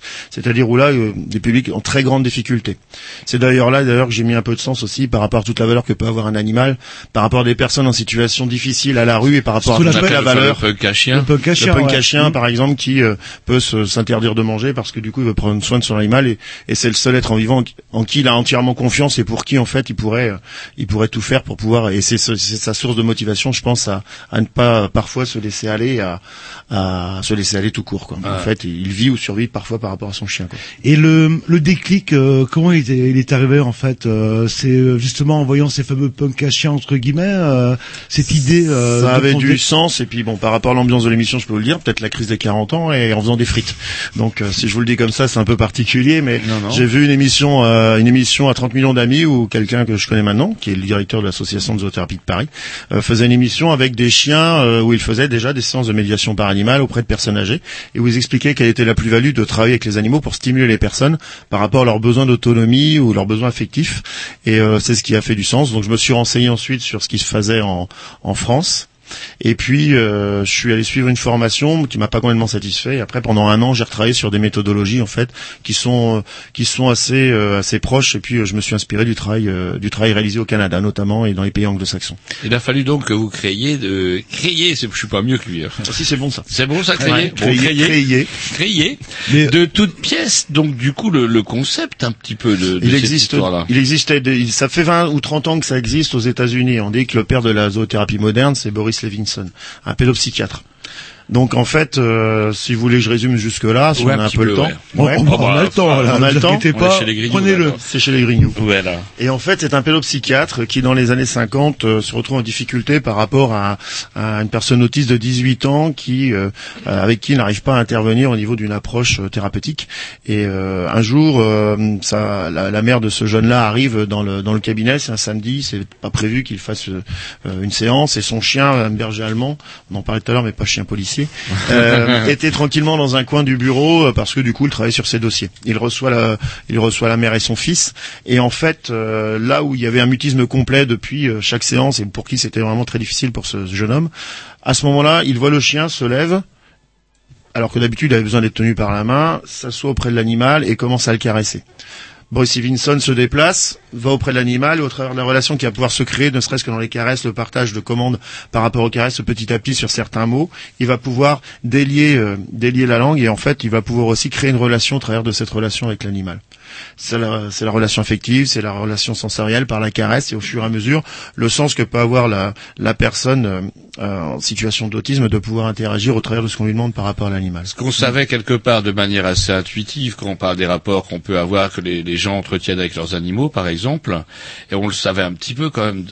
c'est-à-dire où là, euh, des publics en très grande difficulté. C'est d'ailleurs là, d'ailleurs, que j'ai mis un peu de sens aussi par rapport à toute la valeur que peut avoir un animal, par rapport à des personnes en situation difficile à la rue et par rapport qu'on à toute la le valeur punk à chien. Le punk à chien, le punk ouais. à chien, par exemple, qui euh, peut s'interdire de manger parce que du coup, il veut prendre soin de son animal et, et c'est le seul être en vivant en, qui- en qui il a entièrement confiance et pour qui, en fait, il pourrait, euh, il pourrait tout faire pour pouvoir. Et c'est ce- c'est sa source de motivation, je pense, à, à ne pas parfois se laisser aller, à, à se laisser aller tout court. Quoi. En fait, il vit ou survit parfois par rapport à son chien. Quoi. Et le, le déclic, euh, comment il est, il est arrivé en fait euh, C'est euh, justement en voyant ces fameux punk à chiens entre guillemets, euh, cette idée. euh, ça de avait fonder- du sens et puis bon par rapport à l'ambiance de l'émission je peux vous le dire peut-être la crise des 40 ans et en faisant des frites donc euh, si je vous le dis comme ça c'est un peu particulier mais j'ai vu une émission euh, une émission à 30 millions d'amis où quelqu'un que je connais maintenant qui est le directeur de l'association de zoothérapie de Paris euh, faisait une émission avec des chiens euh, où il faisait déjà des séances de médiation par animal auprès de personnes âgées et où ils expliquaient quelle était la plus-value de travailler avec les animaux pour stimuler les personnes par rapport à leurs besoins d'autonomie ou leurs besoins affectifs. Et euh, c'est ce qui a fait du sens. Donc je me suis renseigné ensuite sur ce qui se faisait en, en France et puis, euh, je suis allé suivre une formation qui m'a pas complètement satisfait. Et après, pendant un an, j'ai retravaillé sur des méthodologies en fait qui sont euh, qui sont assez euh, assez proches. Et puis, euh, je me suis inspiré du travail euh, du travail réalisé au Canada, notamment et dans les pays anglo-saxons. Il a fallu donc que vous créiez de créer. Je suis pas mieux que lui. hein. Ah, si, c'est bon ça. C'est bon ça, créer. Ouais, Bon, créer, créer. créer. Mais- de toutes pièces. Donc du coup, le, le concept un petit peu de, de Il cette existe, histoire-là. il existait, ça fait 20 ou 30 ans que ça existe aux États-Unis. On dit que le père de la zoothérapie moderne, c'est Boris Levinson, un pédopsychiatre. Donc en fait, euh, si vous voulez que je résume jusque là, si Ouais, on a un peu peu, le temps. ouais. Bon, Ouais. on, Oh, bah, a le temps, là, on a ne le temps. On pas, prenez-le. C'est chez les Grignoux. Voilà. Et en fait, c'est un pédopsychiatre qui, dans les années 50, euh, se retrouve en difficulté par rapport à, à une personne autiste de 18 ans qui, euh, euh, avec qui il n'arrive pas à intervenir au niveau d'une approche euh, thérapeutique. Et euh, un jour, euh, ça, la, la mère de ce jeune-là arrive dans le, dans le cabinet. C'est un samedi, c'est pas prévu qu'il fasse euh, une séance. Et son chien, un berger allemand, on en parlait tout à l'heure, mais pas chien policier, euh, était tranquillement dans un coin du bureau euh, parce que du coup, il travaillait sur ses dossiers. Il reçoit la, il reçoit la mère et son fils. Et en fait, euh, là où il y avait un mutisme complet depuis euh, chaque séance et pour qui c'était vraiment très difficile pour ce jeune homme, à ce moment-là, il voit le chien se lève alors que d'habitude il avait besoin d'être tenu par la main, s'assoit auprès de l'animal et commence à le caresser. Bruce Stevenson se déplace, va auprès de l'animal, et au travers de la relation qui va pouvoir se créer, ne serait-ce que dans les caresses, le partage de commandes par rapport aux caresses, petit à petit sur certains mots, il va pouvoir délier, euh, délier la langue, et en fait, il va pouvoir aussi créer une relation au travers de cette relation avec l'animal. C'est la, la relation affective, c'est la relation sensorielle par la caresse, et au fur et à mesure, le sens que peut avoir la, la personne euh, en situation d'autisme de pouvoir interagir au travers de ce qu'on lui demande par rapport à l'animal. Ce qu'on savait quelque part de manière assez intuitive quand on parle des rapports qu'on peut avoir que les, les gens entretiennent avec leurs animaux, par exemple, et on le savait un petit peu quand même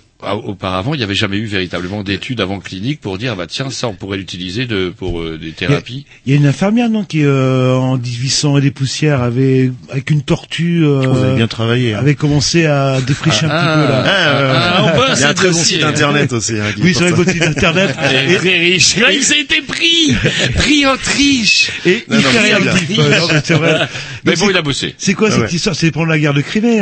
auparavant, il n'y avait jamais eu véritablement d'études avant clinique pour dire, bah tiens, ça, on pourrait l'utiliser de, pour euh, des thérapies. Il y a une infirmière, non, qui euh, en 1800 et des poussières avait, avec une tortue, euh, Vous avez bien travaillé. hein. avait commencé à défricher Ah, un petit peu là. Ah, euh, Ah, on il y a un très bon site internet aussi. hein, qui est Oui, sur les beaux sites internet. Et très riche. Là, il a été pris, pris en triche. Et Non, non, il euh, non, mais c'est vrai. Mais bon, il a bossé. C'est quoi Ah cette histoire? C'est pendant la guerre de Crimée.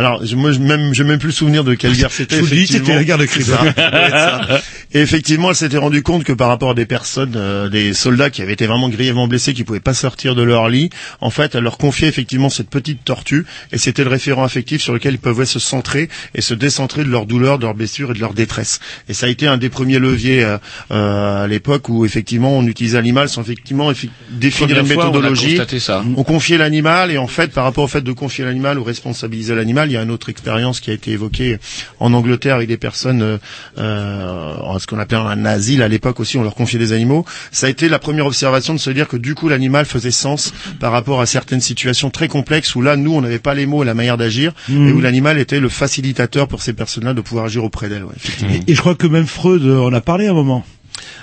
Alors, je- moi, je même, j'ai même plus le souvenir de quelle guerre c'était. Je vous dis, c'était la guerre de Crimée. Et effectivement, elle s'était rendue compte que par rapport à des personnes, euh, des soldats qui avaient été vraiment grièvement blessés, qui pouvaient pas sortir de leur lit, en fait, elle leur confiait effectivement cette petite tortue, et c'était le référent affectif sur lequel ils pouvaient se centrer et se décentrer de leur douleur, de leur blessure et de leur détresse. Et ça a été un des premiers leviers euh, euh, à l'époque où effectivement on utilisait l'animal sans effectivement effi- définir une on méthodologie. ça. On confiait l'animal et en fait, par rapport au fait de confier l'animal ou responsabiliser l'animal, il y a une autre expérience qui a été évoquée en Angleterre avec des personnes, euh, euh, en ce qu'on appelait un asile à l'époque aussi, on leur confiait des animaux. Ça a été la première observation de se dire que du coup l'animal faisait sens par rapport à certaines situations très complexes où là, nous, on n'avait pas les mots et la manière d'agir Mhm. et où l'animal était le facilitateur pour ces personnes-là de pouvoir agir auprès d'elles. ouais, effectivement. Et, et je crois que même Freud euh, en a parlé à un moment.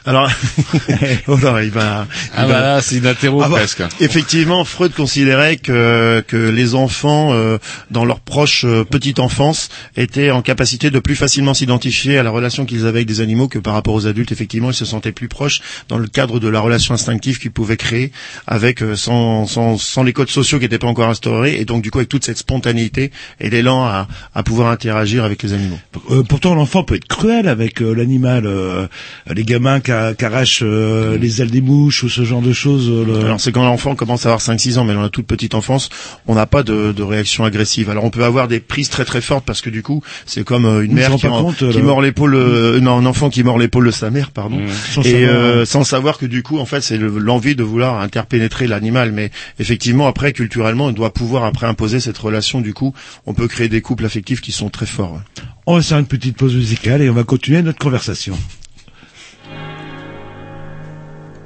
Alors, oh non, il va. il Ah va- bah là, c'est une interro Ah bah, presque. Effectivement, Freud considérait que que les enfants euh, dans leur proche euh, petite enfance étaient en capacité de plus facilement s'identifier à la relation qu'ils avaient avec des animaux que par rapport aux adultes. Effectivement, ils se sentaient plus proches dans le cadre de la relation instinctive qu'ils pouvaient créer avec euh, sans, sans sans les codes sociaux qui n'étaient pas encore instaurés et donc du coup avec toute cette spontanéité et l'élan à à pouvoir interagir avec les animaux. Euh, pourtant, l'enfant peut être cruel avec euh, l'animal. euh, les gamins qui a- qui arrachent euh, les ailes des mouches ou ce genre de choses. euh, le- Alors c'est quand l'enfant commence à avoir 5-6 ans, mais dans la toute petite enfance, on n'a pas de, de réaction agressive. Alors on peut avoir des prises très très fortes parce que du coup, c'est comme euh, une On mère qui, en- compte, qui mord l'épaule, euh, non, un enfant qui mord l'épaule de sa mère, pardon, Sans et savoir, euh, sans savoir que du coup, en fait, c'est le- l'envie de vouloir interpénétrer l'animal. Mais effectivement, après, culturellement, on doit pouvoir après imposer cette relation. Du coup, on peut créer des couples affectifs qui sont très forts. On va faire une petite pause musicale et on va continuer notre conversation.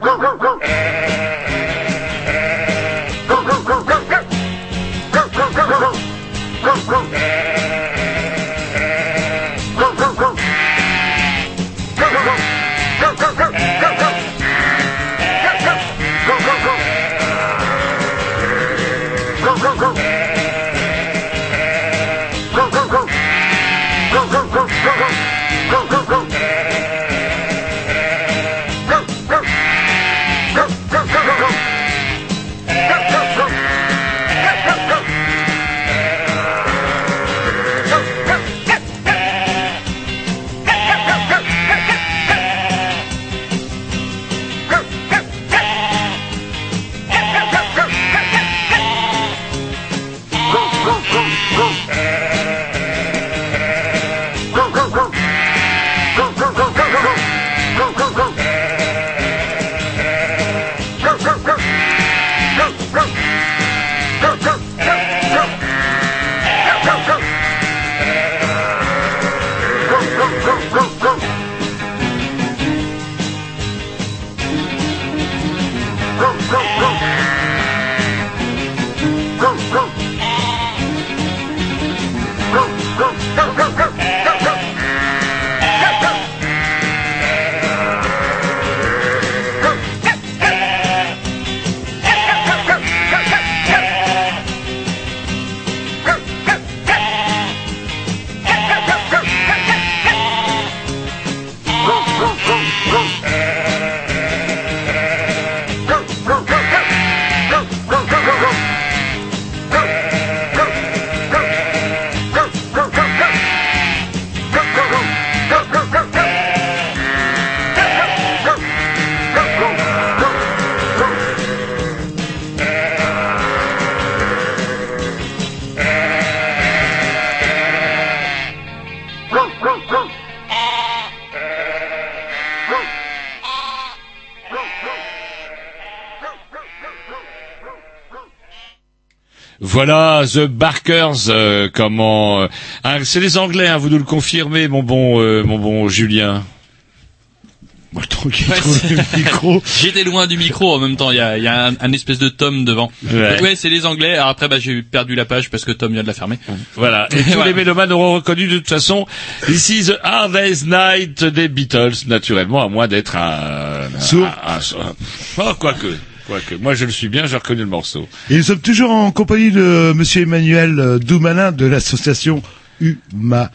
Woof, woof, woof. Voilà, The Barkers, euh, comment... euh, ah, c'est les Anglais, hein, vous nous le confirmez, mon bon, euh, mon bon Julien. Moi, tranquille, trouve le micro. J'étais loin du micro en même temps. Il y a, il y a un, un espèce de tome devant. Ouais. Ouais, c'est les Anglais. Alors après, bah, j'ai perdu la page parce que Tom vient de la fermer. Voilà. Et tous les mélomanes auront reconnu de toute façon ici The Hard Day's Night des Beatles, naturellement, à moins d'être un... Sourd. un- un- un- Oh, quoique. Quoique. Moi, je le suis bien, j'ai reconnu le morceau. Et nous sommes toujours en compagnie de Monsieur Emmanuel euh, Doumalin de l'association Humanima.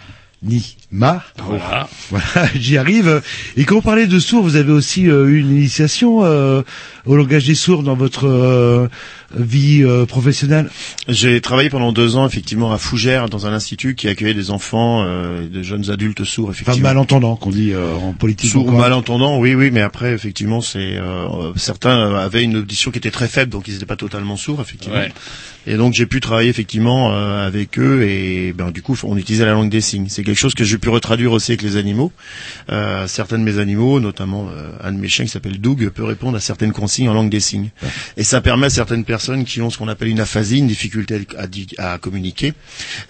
Voilà. Voilà, j'y arrive. Et quand vous parlez de sourds, vous avez aussi euh, eu une initiation euh, au langage des sourds dans votre euh, vie euh, professionnelle J'ai travaillé pendant deux ans effectivement à Fougères dans un institut qui accueillait des enfants, euh, et des jeunes adultes sourds Enfin, effectivement. malentendant, qu'on dit euh, en politique. Sourds ou malentendants, oui, oui, mais après, effectivement, c'est euh, certains avaient une audition qui était très faible, donc ils n'étaient pas totalement sourds, effectivement. Ouais. Et donc j'ai pu travailler effectivement euh, avec eux et ben du coup on utilisait la langue des signes. C'est quelque chose que j'ai pu retraduire aussi avec les animaux. Euh, certains de mes animaux, notamment euh, un de mes chiens qui s'appelle Doug, peut répondre à certaines consignes en langue des signes. Et ça permet à certaines personnes qui ont ce qu'on appelle une aphasie, une difficulté à, communiquer,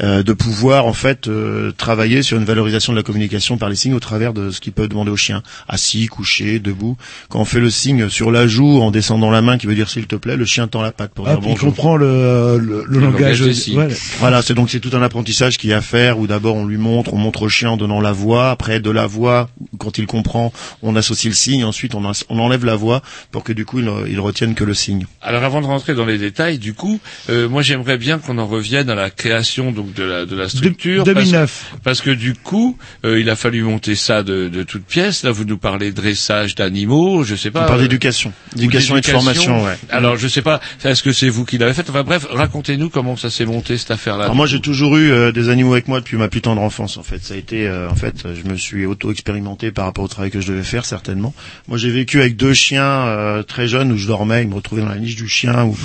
euh, de pouvoir en fait euh, travailler sur une valorisation de la communication par les signes au travers de ce qu'ils peuvent demander au chien, assis, couché, debout. Quand on fait le signe sur la joue en descendant la main qui veut dire s'il te plaît, le chien tend la patte pour Ah, dire puis il bonjour. comprend le, le, le langage. langage voilà. Voilà, c'est donc c'est tout un apprentissage qu'il y a à faire où d'abord on lui montre, on montre au chien en donnant la voix, après de la voix, quand il comprend, on associe le signe, ensuite on, on enlève la voix pour que du coup il, il retienne que le signe. Alors avant de rentrer dans les détails, du coup, euh, moi j'aimerais bien qu'on en revienne à la création donc de la de la structure. De- parce- 2009. Parce, que du coup, euh, il a fallu monter ça de, de toutes pièces. Là, vous nous parlez de dressage d'animaux, je sais pas. On parle euh, d'éducation, d'éducation et de formation, ouais. Alors je sais pas, est-ce que c'est vous qui l'avez fait? Enfin bref, racontez-nous comment ça s'est monté cette affaire-là. Alors moi j'ai toujours eu euh, des animaux avec moi depuis ma plus tendre enfance en fait. Ça a été euh, en fait je me suis auto-expérimenté par rapport au travail que je devais faire certainement. Moi j'ai vécu avec deux chiens euh, très jeunes où je dormais, ils me retrouvaient dans la niche du chien ou,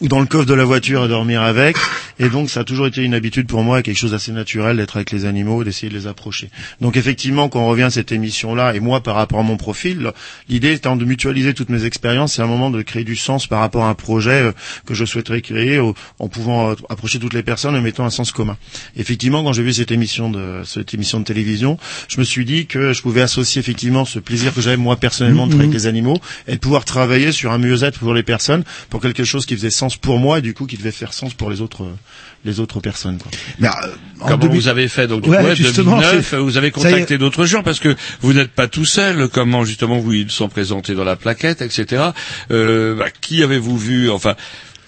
ou dans le coffre de la voiture à dormir avec. Et donc ça a toujours été une habitude pour moi, quelque chose d'assez naturel d'être avec les animaux, d'essayer de les approcher. Donc effectivement quand on revient à cette émission là et moi par rapport à mon profil, l'idée étant de mutualiser toutes mes expériences, c'est un moment de créer du sens par rapport à un projet euh, que je souhaiterais créer en pouvant euh, approcher toutes les personnes en mettant un sens commun. Effectivement, quand j'ai vu cette émission de cette émission de télévision, je me suis dit que je pouvais associer effectivement ce plaisir que j'avais moi personnellement de travailler avec les animaux et de pouvoir travailler sur un mieux-être pour les personnes, pour quelque chose qui faisait sens pour moi et du coup qui devait faire sens pour les autres euh, les autres personnes. Quoi. Mais, euh, en Comment 2000 vous avez fait donc du Ouais, coup, ouais, justement, 2009, c'est- vous avez contacté d'autres gens parce que vous n'êtes pas tout seul. Comment justement vous ils sont présentés dans la plaquette, etc. Euh, bah, qui avez-vous vu Enfin,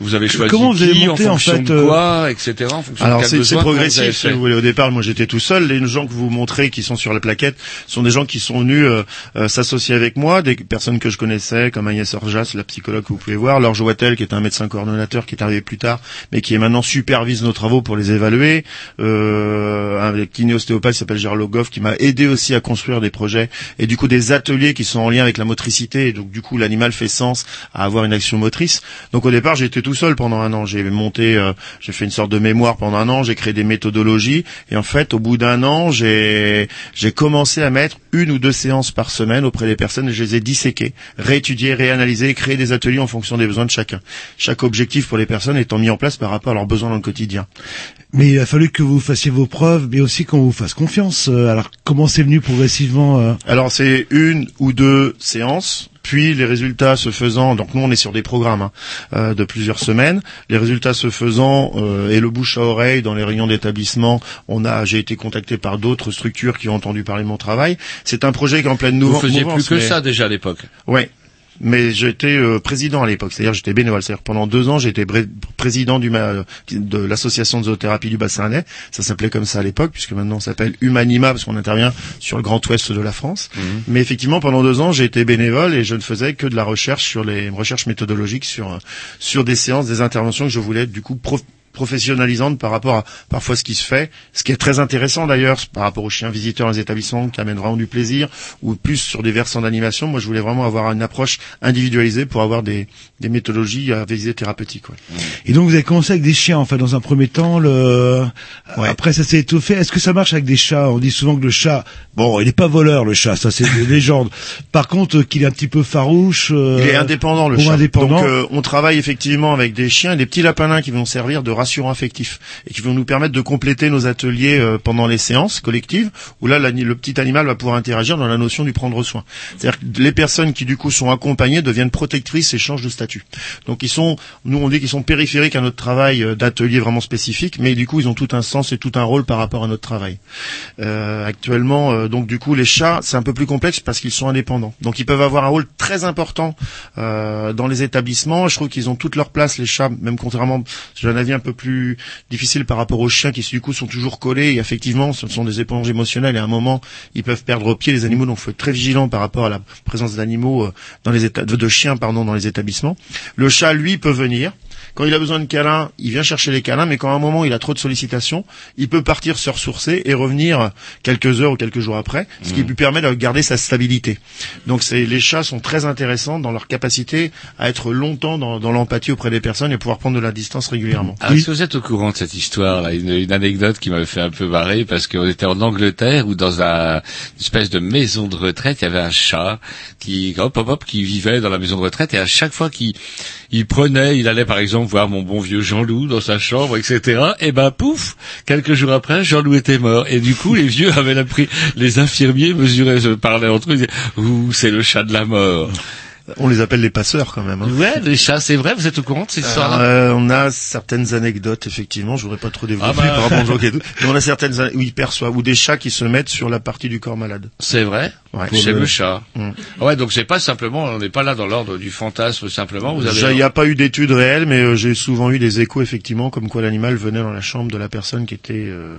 vous avez choisi Comment vous avez qui monté, en fait, de euh, quoi, etc. En fonction Alors c'est progressif. Si vous voulez, au départ, moi j'étais tout seul. Les gens que vous montrez, qui sont sur la plaquette, sont des gens qui sont venus euh, euh, s'associer avec moi, des personnes que je connaissais, comme Agnès Orjas, la psychologue que vous pouvez voir, Laure Joatel, qui est un médecin coordonnateur, qui est arrivé plus tard, mais qui est maintenant supervise nos travaux pour les évaluer. Euh, un kinéostéopathe qui s'appelle Gerlo Goff, qui m'a aidé aussi à construire des projets et du coup des ateliers qui sont en lien avec la motricité. Et donc du coup, l'animal fait sens à avoir une action motrice. Donc au départ, j'étais tout seul pendant un an. J'ai monté, euh, j'ai fait une sorte de mémoire pendant un an. J'ai créé des méthodologies et en fait, au bout d'un an, j'ai j'ai commencé à mettre une ou deux séances par semaine auprès des personnes et je les ai disséquées, réétudiées, réanalysées, créer des ateliers en fonction des besoins de chacun. Chaque objectif pour les personnes étant mis en place par rapport à leurs besoins dans le quotidien. Mais il a fallu que vous fassiez vos preuves, mais aussi qu'on vous fasse confiance. Euh, Alors, comment c'est venu progressivement euh, Alors c'est une ou deux séances. Puis les résultats se faisant, donc nous on est sur des programmes hein, euh, de plusieurs semaines. Les résultats se faisant euh, et le bouche à oreille dans les réunions d'établissement, on a, j'ai été contacté par d'autres structures qui ont entendu parler de mon travail. C'est un projet qui est en pleine Vous nouveau. faisiez plus que ça déjà à l'époque. Ouais. Mais j'étais euh, président à l'époque, c'est-à-dire j'étais bénévole. C'est-à-dire pendant deux ans, j'étais président du de l'association de zoothérapie du bassin rennais. Ça s'appelait comme ça à l'époque, puisque maintenant ça s'appelle Humanima parce qu'on intervient sur le Grand Ouest de la France. Mais effectivement, pendant deux ans, j'ai été bénévole et je ne faisais que de la recherche sur les recherches méthodologiques sur sur des séances, des interventions que je voulais du coup professionnalisante par rapport à parfois ce qui se fait, ce qui est très intéressant d'ailleurs par rapport aux chiens visiteurs dans les établissements qui amènent vraiment du plaisir ou plus sur des versants d'animation. Moi, je voulais vraiment avoir une approche individualisée pour avoir des, des méthodologies à visée thérapeutique. Ouais. Et donc vous avez commencé avec des chiens, en fait, dans un premier temps. Le... Après, ça s'est étoffé. Est-ce que ça marche avec des chats? On dit souvent que le chat, bon, il n'est pas voleur, le chat, ça c'est des légendes. Par contre, euh, qu'il est un petit peu farouche. euh, Il est indépendant le chat. indépendant. Donc euh, on travaille effectivement avec des chiens et des petits lapins qui vont servir de rassurants affectifs et qui vont nous permettre de compléter nos ateliers euh, pendant les séances collectives où là l'ani- le petit animal va pouvoir interagir dans la notion du prendre soin. C'est-à-dire que les personnes qui du coup sont accompagnées deviennent protectrices et changent de statut. Donc ils sont, nous on dit qu'ils sont périphériques à notre travail euh, d'atelier vraiment spécifique, mais du coup ils ont tout un sens et tout un rôle par rapport à notre travail. Euh, actuellement, euh, donc du coup les chats c'est un peu plus complexe parce qu'ils sont indépendants. Donc ils peuvent avoir un rôle très important euh, dans les établissements. Je trouve qu'ils ont toute leur place les chats, même contrairement, j'ai un avis un peu plus difficile par rapport aux chiens qui du coup sont toujours collés. Et effectivement, ce sont des éponges émotionnelles et à un moment ils peuvent perdre pied les animaux. Donc faut être très vigilant par rapport à la présence d'animaux euh, dans les états de, de chiens pardon dans les établissements. Le chat lui peut venir. Quand il a besoin de câlins, il vient chercher les câlins, mais quand à un moment il a trop de sollicitations, il peut partir se ressourcer et revenir quelques heures ou quelques jours après, ce qui lui permet de garder sa stabilité. Donc c'est, les chats sont très intéressants dans leur capacité à être longtemps dans, dans l'empathie auprès des personnes et pouvoir prendre de la distance régulièrement. Alors, est-ce que vous êtes au courant de cette histoire là? Une, une anecdote qui m'avait fait un peu marrer parce qu'on était en Angleterre où dans un, une espèce de maison de retraite, il y avait un chat qui hop hop hop qui vivait dans la maison de retraite et à chaque fois qu'il il prenait, il allait par exemple voir mon bon vieux Jean-Loup dans sa chambre, etc. Et ben pouf, quelques jours après, Jean-Loup était mort. Et du coup, les vieux avaient appris, les infirmiers mesuraient, se parlaient entre eux, ils disaient, ouh, c'est le chat de la mort. On les appelle les passeurs quand même. hein. Ouais, les chats, c'est vrai, vous êtes au courant de cette histoire-là? Euh, on a certaines anecdotes, effectivement. Je voudrais pas trop développer Ah bah. par rapport aux gens qui et tout. Mais on a certaines où ils perçoivent, ou des chats qui se mettent sur la partie du corps malade. C'est vrai? Ouais. Chez le- chat. Mm. Ouais, donc c'est pas simplement, on n'est pas là dans l'ordre du fantasme simplement. Vous avez. Il n'y a pas eu d'études réelles, mais euh, j'ai souvent eu des échos, effectivement, comme quoi l'animal venait dans la chambre de la personne qui était euh,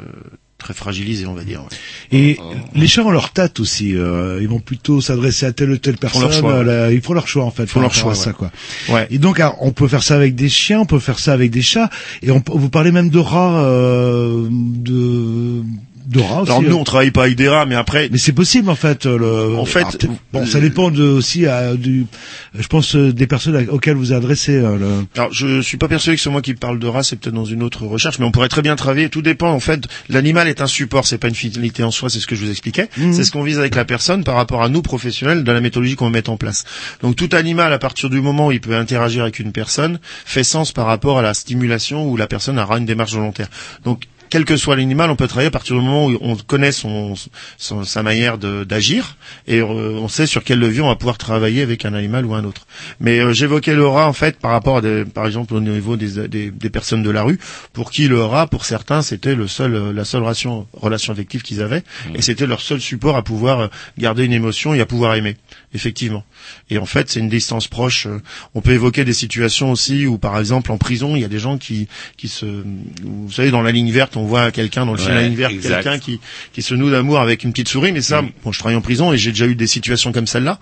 très fragilisée, on va dire. ouais. Et les chats ont leur tâte aussi. euh, ils vont plutôt s'adresser à telle ou telle font leur personne. choix, euh, la- ils font leur choix en fait. Ils font leur à choix, ça, ouais. quoi. Ouais. Et donc, alors, on peut faire ça avec des chiens, on peut faire ça avec des chats. Et on, peut- vous parlez même de rats, euh, de de rats aussi. Alors nous, hein. on travaille pas avec des rats, mais après, Mais c'est possible en fait. Le... En fait, alors, peut-être- bon, ça dépend de, aussi du, je pense euh, des personnes auxquelles vous adressez. euh, le... Alors, je suis pas persuadé que c'est moi qui parle de race, c'est peut-être dans une autre recherche, mais on pourrait très bien travailler. Tout dépend, en fait. L'animal est un support, c'est pas une finalité en soi, c'est ce que je vous expliquais. Mhm. C'est ce qu'on vise avec la personne par rapport à nous, professionnels, dans la méthodologie qu'on va mettre en place. Donc, tout animal, à partir du moment où il peut interagir avec une personne, fait sens par rapport à la stimulation où la personne aura une démarche volontaire. Donc, quel que soit l'animal, on peut travailler à partir du moment où on connaît son, son- sa manière de- d'agir et euh, on sait sur quel levier on va pouvoir travailler avec un animal ou un autre. Mais euh, j'évoquais le rat en fait par rapport à des, par exemple au niveau des, des, des personnes de la rue pour qui le rat pour certains c'était le seul euh, la seule relation relation affective qu'ils avaient et c'était leur seul support à pouvoir euh, garder une émotion et à pouvoir aimer effectivement. Et en fait c'est une distance proche. On peut évoquer des situations aussi où par exemple en prison il y a des gens qui qui se vous savez dans la ligne verte on voit quelqu'un dans le film Ouais, exact. quelqu'un qui qui se noue d'amour avec une petite souris mais ça bon je travaille en prison et j'ai déjà eu des situations comme celle-là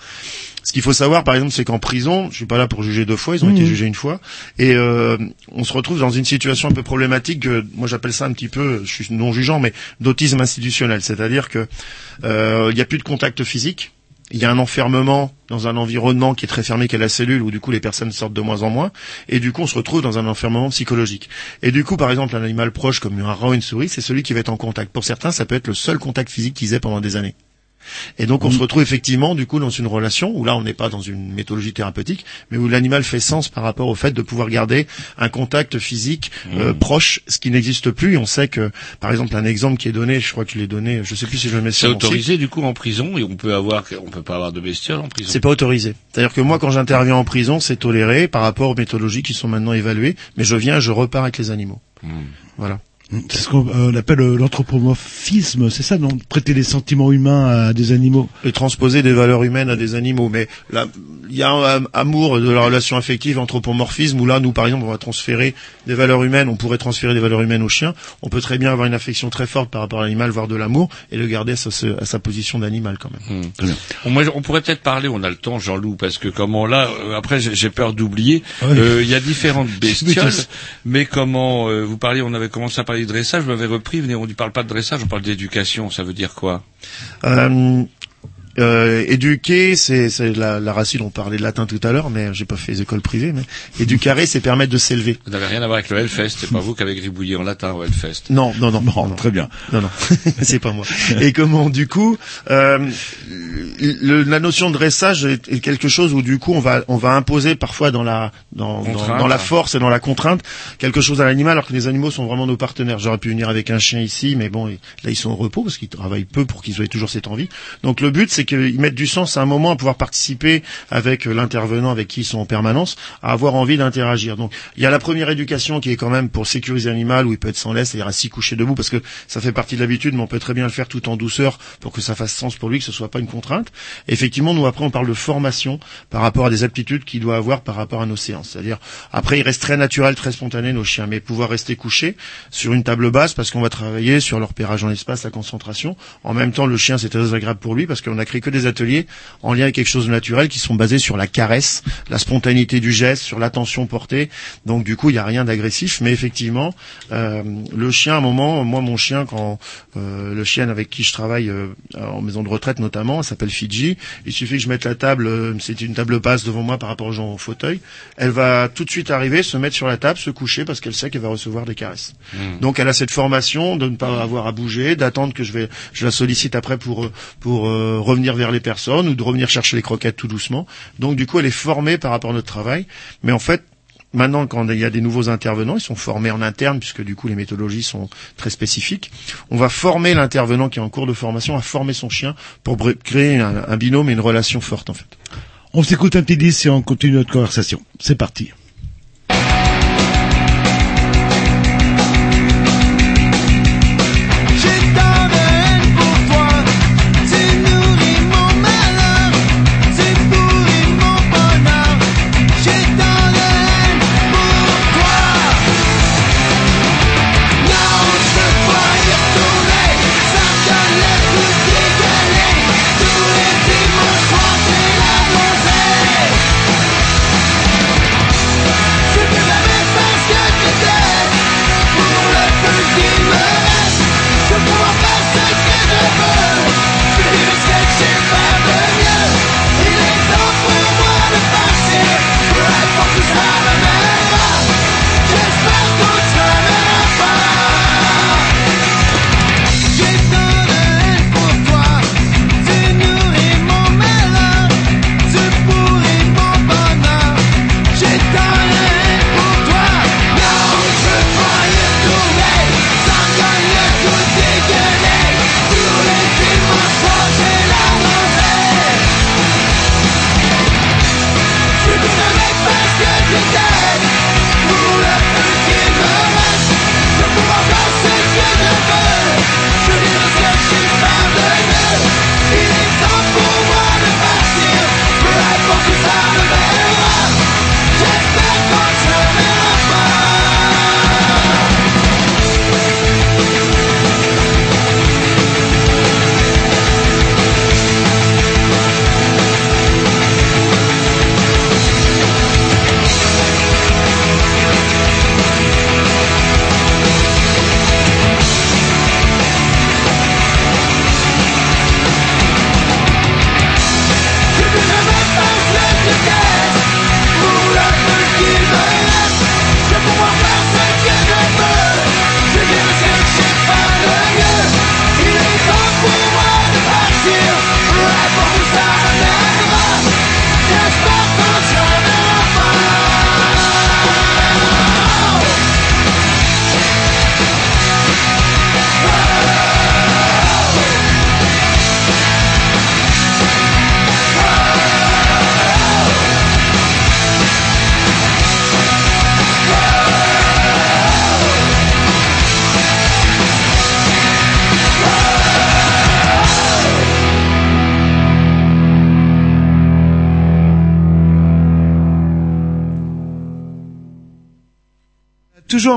ce qu'il faut savoir, par exemple, c'est qu'en prison, je suis pas là pour juger deux fois, ils ont Mhm. été jugés une fois, et euh, on se retrouve dans une situation un peu problématique. que moi, j'appelle ça un petit peu, je suis non jugeant, mais d'autisme institutionnel, c'est-à-dire que euh, il n'y a plus de contact physique. Il y a un enfermement dans un environnement qui est très fermé qu'est la cellule, où du coup les personnes sortent de moins en moins, et du coup on se retrouve dans un enfermement psychologique. Et du coup, par exemple, un animal proche comme un rat ou une souris, c'est celui qui va être en contact. Pour certains, ça peut être le seul contact physique qu'ils aient pendant des années. Et donc on se retrouve effectivement du coup dans une relation où là on n'est pas dans une méthodologie thérapeutique, mais où l'animal fait sens par rapport au fait de pouvoir garder un contact physique euh, proche, ce qui n'existe plus. Et on sait que, par exemple, un exemple qui est donné, je crois que je l'ai donné, je sais plus si je le mets C'est sur autorisé du coup en prison et on peut avoir, on peut pas avoir de bestioles en prison. C'est pas autorisé. C'est-à-dire que moi, quand j'interviens en prison, c'est toléré par rapport aux méthodologies qui sont maintenant évaluées, mais je viens, je repars avec les animaux. Voilà. C'est ce qu'on euh, appelle euh, l'anthropomorphisme, c'est ça, non? Prêter les sentiments humains à des animaux. Et transposer des valeurs humaines à des animaux. Mais là, il y a un amour de la relation affective, anthropomorphisme, où là, nous, par exemple, on va transférer des valeurs humaines, on pourrait transférer des valeurs humaines au chien. On peut très bien avoir une affection très forte par rapport à l'animal, voire de l'amour, et le garder à sa, à sa position d'animal quand même. Hmm. Bon, moi, on pourrait peut-être parler, on a le temps, Jean-Loup, parce que comment là, euh, après j'ai peur d'oublier, Ouais. euh, il y a différentes bestioles, mais comment, euh, vous parliez, on avait commencé à parler dressage, vous m'avez repris, mais on ne parle pas de dressage, on parle d'éducation, ça veut dire quoi? Euh, Euh, éduquer, c'est c'est la, la racine. On parlait de latin tout à l'heure, mais j'ai pas fait les écoles privées. Mais éduquer, c'est permettre de s'élever. Vous n'avez rien à voir avec le Hellfest, c'est pas vous qui avez gribouillé en latin au Hellfest. Non, non, non, non, Très bien. non, non, c'est pas moi. Et comment, du coup, euh, le- la notion de dressage est, quelque chose où du coup on va on va imposer parfois dans la dans, dans la force et dans la contrainte quelque chose à l'animal, alors que les animaux sont vraiment nos partenaires. J'aurais pu venir avec un chien ici, mais bon, là ils sont au repos parce qu'ils travaillent peu pour qu'ils aient toujours cette envie. Donc le but c'est qu'ils mettent du sens à un moment à pouvoir participer avec euh, l'intervenant avec qui ils sont en permanence, à avoir envie d'interagir. Donc il y a la première éducation qui est quand même pour sécuriser l'animal où il peut être sans laisse, c'est-à-dire assis couché debout parce que ça fait partie de l'habitude, mais on peut très bien le faire tout en douceur pour que ça fasse sens pour lui, que ce soit pas une contrainte. Effectivement, nous après on parle de formation par rapport à des aptitudes qu'il doit avoir par rapport à nos séances. C'est-à-dire après il reste très naturel, très spontané nos chiens, mais pouvoir rester couché sur une table basse parce qu'on va travailler sur leur pérage en espace, la concentration. En même temps, le chien c'est très agréable pour lui parce qu'on a créé que des ateliers en lien avec quelque chose de naturel qui sont basés sur la caresse, la spontanéité du geste, sur l'attention portée. Donc du coup, il n'y a rien d'agressif, mais effectivement, euh, le chien, à un moment, moi mon chien, quand euh, le chien avec qui je travaille euh, en maison de retraite notamment, elle s'appelle Fidji, il suffit que je mette la table, euh, c'est une table basse devant moi par rapport aux gens au fauteuil, elle va tout de suite arriver, se mettre sur la table, se coucher parce qu'elle sait qu'elle va recevoir des caresses. Donc elle a cette formation de ne pas avoir à bouger, d'attendre que je vais, je la sollicite après pour euh, pour euh, revenir vers les personnes ou de revenir chercher les croquettes tout doucement. Donc du coup elle est formée par rapport à notre travail, mais en fait Maintenant, quand il y a des nouveaux intervenants, ils sont formés en interne, puisque du coup les méthodologies sont très spécifiques. On va former l'intervenant qui est en cours de formation à former son chien pour créer un, un binôme et une relation forte en fait. On s'écoute un petit disque et on continue notre conversation. C'est parti.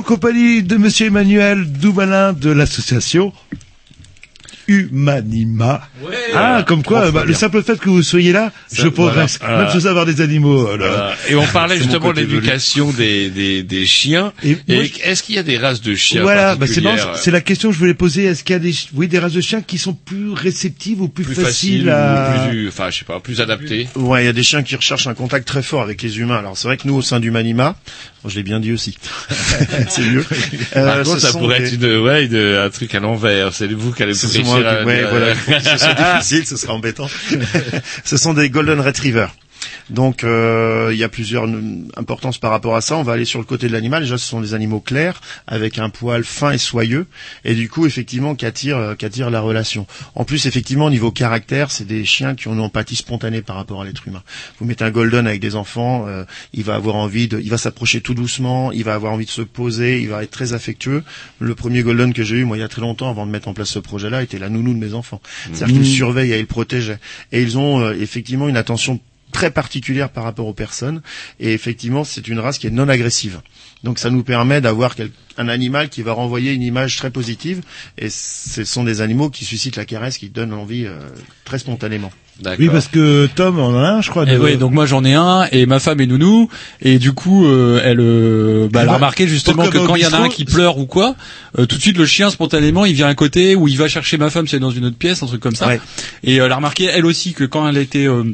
Compagnie de Monsieur Emmanuel Doubalin de l'association. Humanima. ah, comme quoi, bah, le simple fait que vous soyez là, Ça, je progresse. voilà, Même voilà. sans avoir des animaux. là. Voilà. Et on parlait justement de l'éducation des, des, des chiens. Et Et, est-ce qu'il y a des races de chiens Voilà, bah c'est particulières, marrant, c'est la question que je voulais poser. Est-ce qu'il y a des, oui, des races de chiens qui sont plus réceptives ou plus, plus faciles à... ou plus, enfin, je sais pas, plus adaptées? Ouais, il y a des chiens qui recherchent un contact très fort avec les humains. Alors c'est vrai que nous, au sein du Manima, bon, je l'ai bien dit aussi, c'est mieux. Euh, Par contre, ce ça sont pourrait des- être une, ouais, une- un truc à l'envers. C'est vous qui allez vous à... ouais, voilà. ce serait difficile, ce serait embêtant. ce sont des Golden Retriever. Donc euh, il y a plusieurs importances par rapport à ça. On va aller sur le côté de l'animal. Déjà, ce sont des animaux clairs avec un poil fin et soyeux, et du coup, effectivement, qui attire, euh, qui attire la relation. En plus, effectivement, au niveau caractère, c'est des chiens qui ont une empathie spontanée par rapport à l'être humain. Vous mettez un Golden avec des enfants, euh, il va avoir envie de, il va s'approcher tout doucement, il va avoir envie de se poser, il va être très affectueux. Le premier Golden que j'ai eu, moi, il y a très longtemps, avant de mettre en place ce projet-là, était la nounou de mes enfants. C'est-à-dire Mmh. qu'ils le surveillent et ils protégeaient. Et ils ont euh, effectivement une attention très particulière par rapport aux personnes. Et effectivement, c'est une race qui est non agressive. Donc ça nous permet d'avoir quel- un animal qui va renvoyer une image très positive. Et ce sont des animaux qui suscitent la caresse, qui donnent envie euh, très spontanément. Oui, parce que Tom en a un, je crois. Et de- ouais, donc moi j'en ai un et ma femme est nounou et du coup euh, elle, euh, bah, elle a remarqué justement que quand il y en a un qui pleure ou quoi, euh, tout de suite le chien spontanément il vient à côté ou il va chercher ma femme si elle est dans une autre pièce, un truc comme ça. Ouais. Et euh, elle a remarqué elle aussi que quand elle était euh,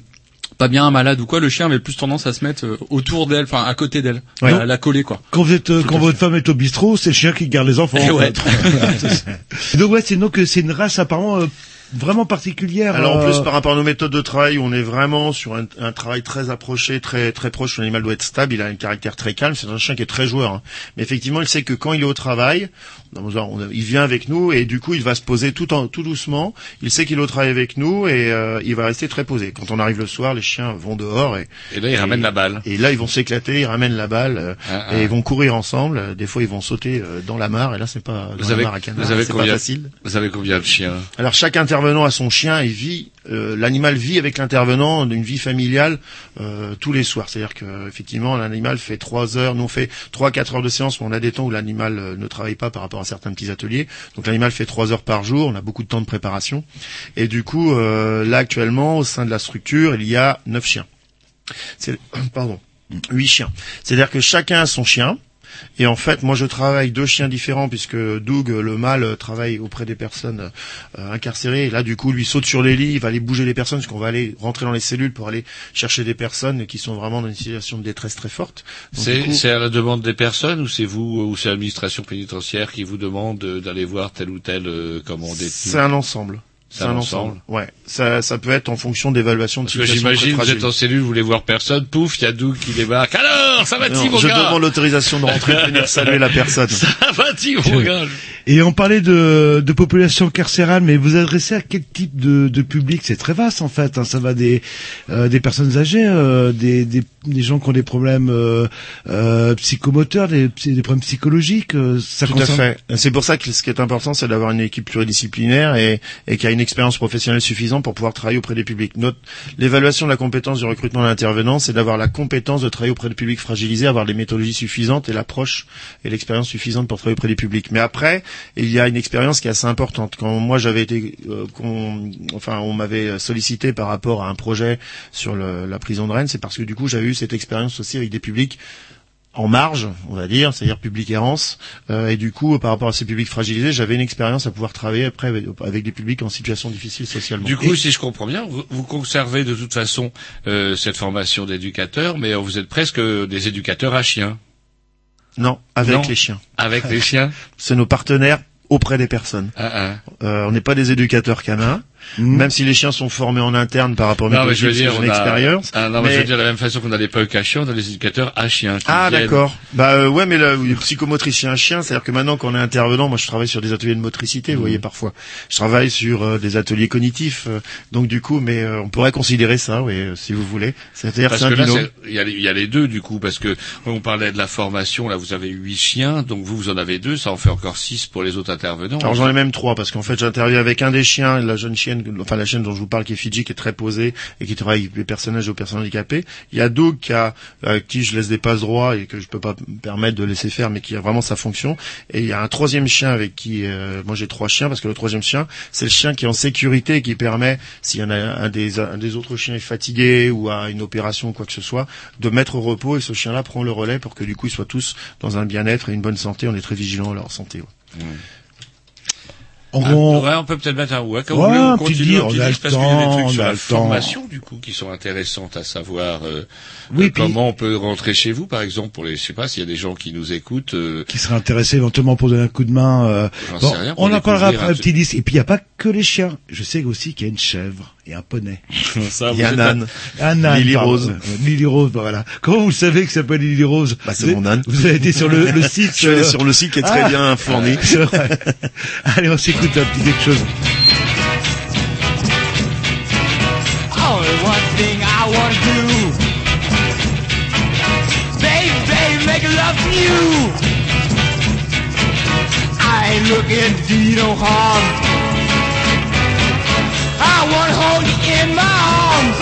pas bien malade ou quoi, le chien avait plus tendance à se mettre euh, autour d'elle, enfin à côté d'elle, Ouais. à la coller quoi. Quand vous êtes, euh, quand votre femme est au bistrot, c'est le chien qui garde les enfants. Eh en ouais. donc ouais, c'est donc euh, c'est une race apparemment euh, vraiment particulière. Alors en euh, plus par rapport à nos méthodes de travail, on est vraiment sur un, un travail très approché, très très proche. L'animal doit être stable, il a un caractère très calme. C'est un chien qui est très joueur. hein. Mais effectivement, il sait que quand il est au travail, on- on- il vient avec nous et du coup il va se poser tout en tout doucement. Il sait qu'il est au travail avec nous et euh, il va rester très posé. Quand on arrive le soir, les chiens vont dehors et, Et là, ils ramènent la balle. et là ils vont s'éclater, ils ramènent la balle euh, Ah, ah. et ils vont courir ensemble. Euh, Des fois ils vont sauter euh, dans la mare et là c'est pas dans Vous la avez, mare à canard, vous avez c'est pas combien, facile. vous avez combien de chiens? Alors chaque intervenant a son chien et vit. euh, L'animal vit avec l'intervenant d'une vie familiale euh, tous les soirs. C'est-à-dire que effectivement l'animal fait trois heures. Nous on fait trois quatre heures de séance, mais on a des temps où l'animal euh, ne travaille pas par rapport à certains petits ateliers. Donc l'animal fait trois heures par jour. On a beaucoup de temps de préparation. Et du coup euh, là actuellement au sein de la structure il y a neuf chiens. C'est pardon huit chiens. C'est-à-dire que chacun a son chien. Et en fait, moi, je travaille deux chiens différents puisque Doug, le mâle, travaille auprès des personnes euh, incarcérées. Et là, du coup, lui saute sur les lits, il va aller bouger les personnes, parce qu'on va aller rentrer dans les cellules pour aller chercher des personnes qui sont vraiment dans une situation de détresse très forte. C'est coup- à la demande des personnes ou c'est vous ou c'est l'administration pénitentiaire qui vous demande d'aller voir tel ou tel euh, comment détenu c'est un ensemble. C'est un ensemble. Ouais. Ça, ça peut être en fonction d'évaluation de Parce que situations très j'imagine vous êtes en cellule, vous voulez voir personne, pouf, il y a Doug qui débarque. Alors, ça va-t-il mon je gars demande l'autorisation de rentrer et de venir saluer la personne. Ça va-t-il mon gars Et on parlait de, de population carcérale, mais vous adressez à quel type de, de public? C'est très vaste en fait. hein. Ça va des euh, des personnes âgées, euh, des, des des gens qui ont des problèmes euh, euh, psychomoteurs, des, des problèmes psychologiques. euh, ça Tout à fait. C'est pour ça que ce qui est important, c'est d'avoir une équipe pluridisciplinaire et, et qui a une expérience professionnelle suffisante pour pouvoir travailler auprès des publics. Notre, l'évaluation de la compétence du recrutement d'intervenants, c'est d'avoir la compétence de travailler auprès des publics fragilisés, avoir les méthodologies suffisantes et l'approche et l'expérience suffisante pour travailler auprès des publics. Mais après, il y a une expérience qui est assez importante. Quand moi j'avais été, euh, qu'on- enfin, on m'avait sollicité par rapport à un projet sur le- la prison de Rennes, c'est parce que du coup j'avais eu cette expérience aussi avec des publics en marge, on va dire, c'est-à-dire public errance. Euh, et du coup, par rapport à ces publics fragilisés, j'avais une expérience à pouvoir travailler après avec, avec des publics en situation difficile socialement. Du coup, Et- si je comprends bien, vous, vous conservez de toute façon euh, cette formation d'éducateur, mais vous êtes presque des éducateurs à chiens. non, avec Non. les chiens. Avec les chiens C'est nos partenaires auprès des personnes. Ah, ah. Euh, on n'est pas des éducateurs canins, même si les chiens sont formés en interne par rapport aux Non, mais je veux méthodologies, a... expérience. Ah, non, mais... Mais- je veux dire, de la même façon qu'on a des punks à chiens, on a des éducateurs à chiens. qui Ah d'accord. Bah euh, ouais mais le, le psychomotricien chien, c'est-à-dire que maintenant qu'on est intervenant, moi je travaille sur des ateliers de motricité, vous voyez parfois. Je travaille sur euh, des ateliers cognitifs, euh, donc du coup, mais euh, on pourrait considérer ça, oui, euh, si vous voulez. C'est-à-dire c'est un que là, binôme. c'est- il y, a les- il y a les deux du coup, parce que on parlait de la formation, là vous avez huit chiens, donc vous vous en avez deux, ça en fait encore six pour les autres intervenants. Alors j'en ai même trois parce qu'en fait j'interviens avec un des chiens, la jeune chienne chienne, enfin la chaîne dont je vous parle qui est Fiji, qui est très posée et qui travaille avec les personnages aux personnes handicapées. Il y a Doug qui a, euh, qui je laisse des passes droits et que je peux pas me permettre de laisser faire, mais qui a vraiment sa fonction. Et il y a un troisième chien avec qui, euh, moi j'ai trois chiens parce que le troisième chien, c'est le chien qui est en sécurité et qui permet, s'il y en a un des, un des autres chiens est fatigué ou a une opération ou quoi que ce soit, de mettre au repos et ce chien-là prend le relais pour que du coup ils soient tous dans un bien-être et une bonne santé. On est très vigilants à leur santé. ouais. On, Ah, ouais, on peut peut-être mettre un ouais, Ouais, un petit continue, petit on a le parce qu'il y a des temps, trucs on sur a la le temps. formation du coup qui sont intéressantes à savoir euh, Oui, euh, comment on peut rentrer chez vous par exemple pour les je sais pas s'il y a des gens qui nous écoutent euh, qui serait intéressé éventuellement pour donner un coup de main. euh, bon, rien, on en parlera après un petit disque. Et puis il n'y a pas que les chiens. Je sais aussi qu'il y a une chèvre et un poney. ça, Il y a vous un âne. Un âne. Lily pardon. Rose. Lily Rose, bah voilà. Comment vous savez que ça s'appelle Lily Rose Bah, c'est mon âne. Vous avez été sur le, le site. Je suis allé euh, sur le site qui est très Ah. bien fourni. C'est vrai. Allez, on s'écoute un petit quelque chose. Thing I wanna do. Baby, baby, make love to you. I ain't looking to do no harm. Wanna hold you in my arms.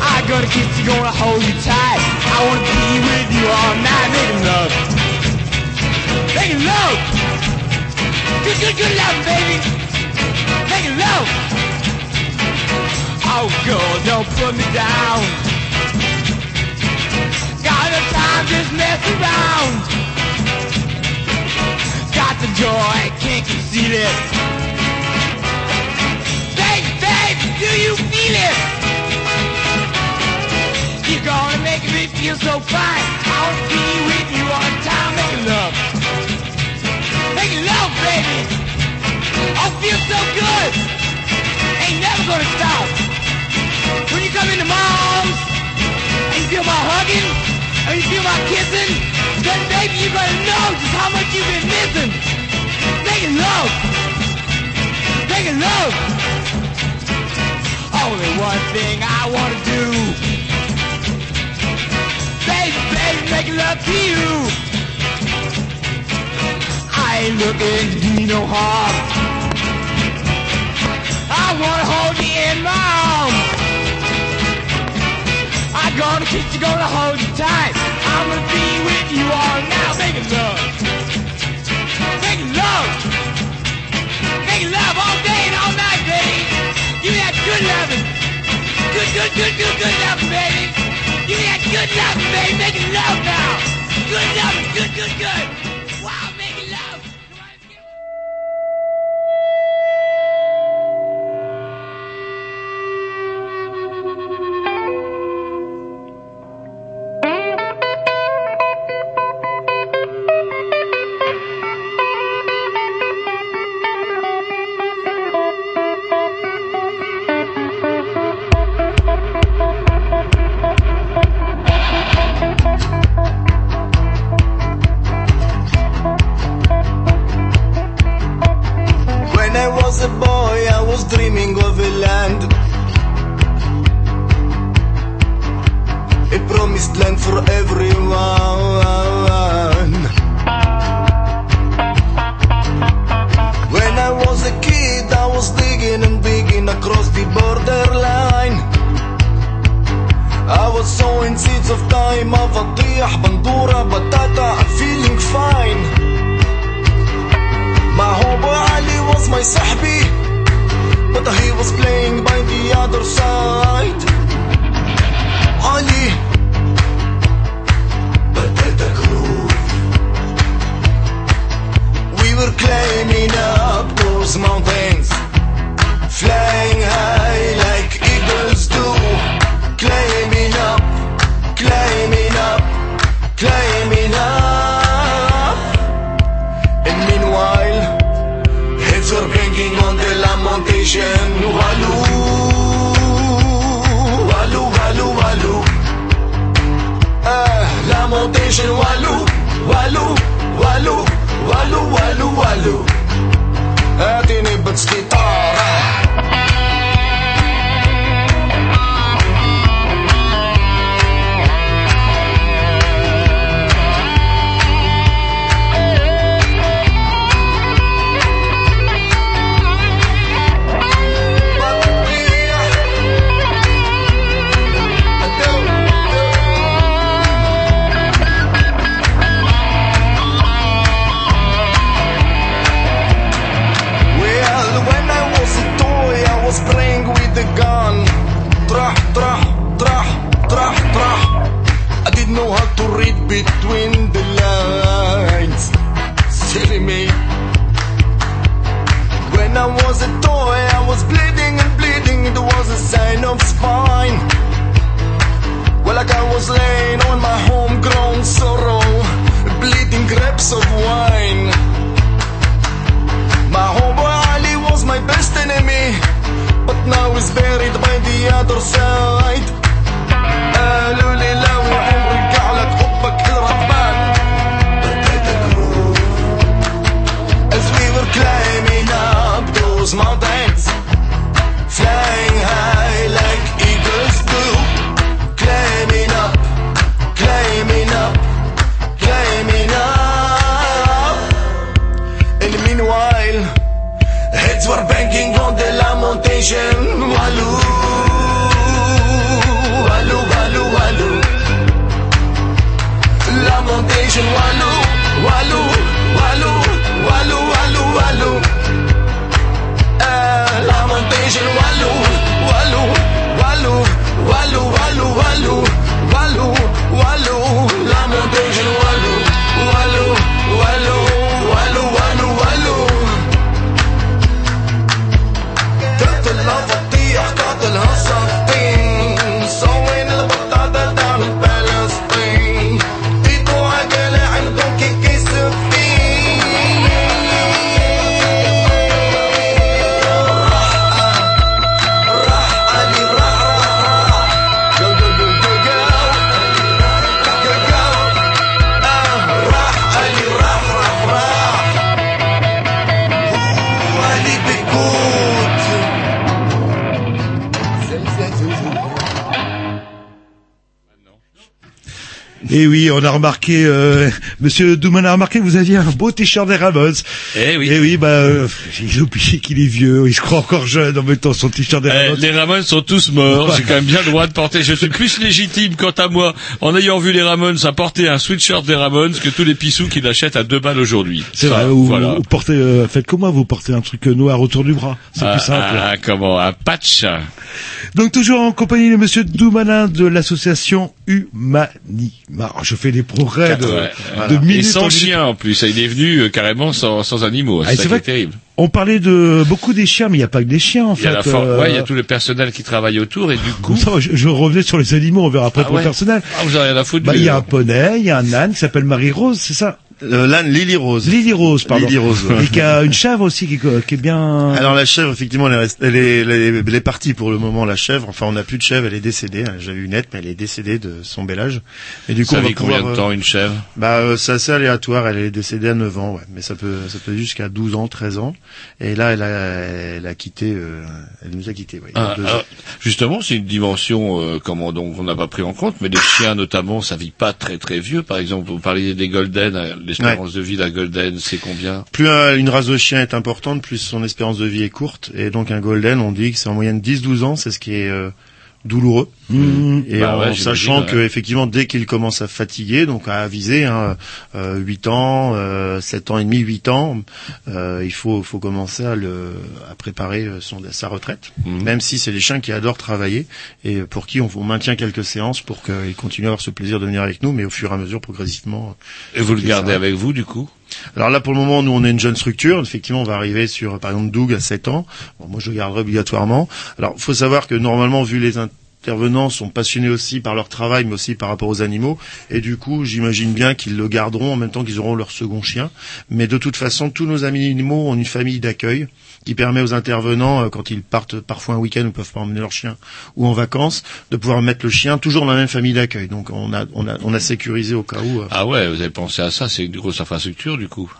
I gonna kiss you, gonna hold you tight. I wanna be with you all night, making love. Making love. Good, good, good love, baby. Making love. Oh, girl, don't put me down. Got no time, just mess around. Got the joy, can't conceal it. Do you feel it? You're gonna make me feel so fine. I wanna be with you all the time, making love. Making love, baby. Oh, feel so good. Ain't never gonna stop. When you come into my arms, and you feel my hugging, and you feel my kissing, then baby you're gonna know just how much you've been missing. Making love. Making love. Only one thing I wanna do. Baby, baby, making love to you. I ain't looking to do no harm. I wanna hold you in my arms. I'm gonna kiss you, gonna hold you tight. I'm gonna be with you all now, making love. Making love. Making love all day good loving. Good, good, good, good, good loving, baby. Me that good loving, baby. Making love now. Good loving, good, good, good. stick on a remarqué, euh, Monsieur Douman a remarqué que vous aviez un beau t-shirt des Ramones. Eh oui. Et oui, bah, euh, oublié qu'il est vieux, il se croit encore jeune en mettant son t-shirt des Eh, Ramones. les Ramones sont tous morts. J'ai quand même bien le droit de porter. Je suis plus légitime, quant à moi, en ayant vu les Ramones, à porter un sweatshirt des Ramones que tous les pissous qui l'achètent à deux balles aujourd'hui. C'est vrai, ou, Voilà. ou portez, euh, faites comme moi, vous portez un truc euh, noir autour du bras. C'est Ah, plus simple. ah, comment un patch. Donc toujours en compagnie de Monsieur Doumanin de l'association Humanima. Je fais des progrès de, Ouais, de voilà. Et minutes sans en chien en plus. Il est venu euh, carrément sans, sans animaux. Ah, C'est ça qui vrai est terrible. On parlait de beaucoup des chiens, mais il n'y a pas que des chiens en y fait. la for- euh, ouais, il y a tout le personnel qui travaille autour et du coup. Je, je revenais sur les animaux, on verra après Ah pour ouais. le personnel. Ah, vous avez rien à foutre. Bah, il y a un poney, il y a un âne qui s'appelle Marie-Rose, c'est ça? Euh, L'âne Lily Rose. Lily Rose, pardon. Lily Rose, ouais. Et qui a une chèvre aussi qui, qui est bien... Alors la chèvre, effectivement, elle est, elle est, elle est, elle est partie pour le moment. La chèvre, enfin, on n'a plus de chèvre, elle est décédée. hein. J'avais une nette, mais elle est décédée de son bel âge. Et du coup, Ça on va vit combien pouvoir, de euh, temps une chèvre? Bah, euh, c'est assez aléatoire. Elle est décédée à 9 ans, ouais. Mais ça peut, ça peut jusqu'à 12 ans, 13 ans. Et là, elle a, elle a quitté, euh, elle nous a quitté, ouais. Ah, ans. justement, c'est une dimension euh, comment donc on n'a pas pris en compte, mais les chiens notamment, ça vit pas très très vieux. Par exemple, vous parliez des golden, l'espérance de vie d'un golden, c'est combien Plus un- une race de chien est importante, plus son espérance de vie est courte. Et donc un golden, on dit que c'est en moyenne 10-12 ans, c'est ce qui est euh, douloureux. Mmh. Et Bah en ouais, sachant ouais. que effectivement dès qu'il commence à fatiguer, donc à aviser hein, euh, 8 ans, euh, 7 ans et demi, 8 ans, euh, il faut faut commencer à le à préparer euh, son sa retraite. Mhm. Même si c'est des chiens qui adorent travailler et pour qui on, on maintient quelques séances pour qu'ils continuent à avoir ce plaisir de venir avec nous, mais au fur et à mesure progressivement. Et vous le gardez ça. avec vous du coup? Alors là, pour le moment, nous, on est une jeune structure. Effectivement, on va arriver sur, par exemple, Doug à 7 ans. Bon, moi, je le garderai obligatoirement. Alors, faut savoir que normalement, vu les intervenants sont passionnés aussi par leur travail, mais aussi par rapport aux animaux. Et du coup, j'imagine bien qu'ils le garderont en même temps qu'ils auront leur second chien. Mais de toute façon, tous nos amis animaux ont une famille d'accueil qui permet aux intervenants, euh, quand ils partent parfois un week-end ou peuvent pas emmener leur chien ou en vacances, de pouvoir mettre le chien toujours dans la même famille d'accueil. Donc, on a, on a, on a sécurisé au cas où. euh, Ah ouais, vous avez pensé à ça, c'est une grosse infrastructure du coup.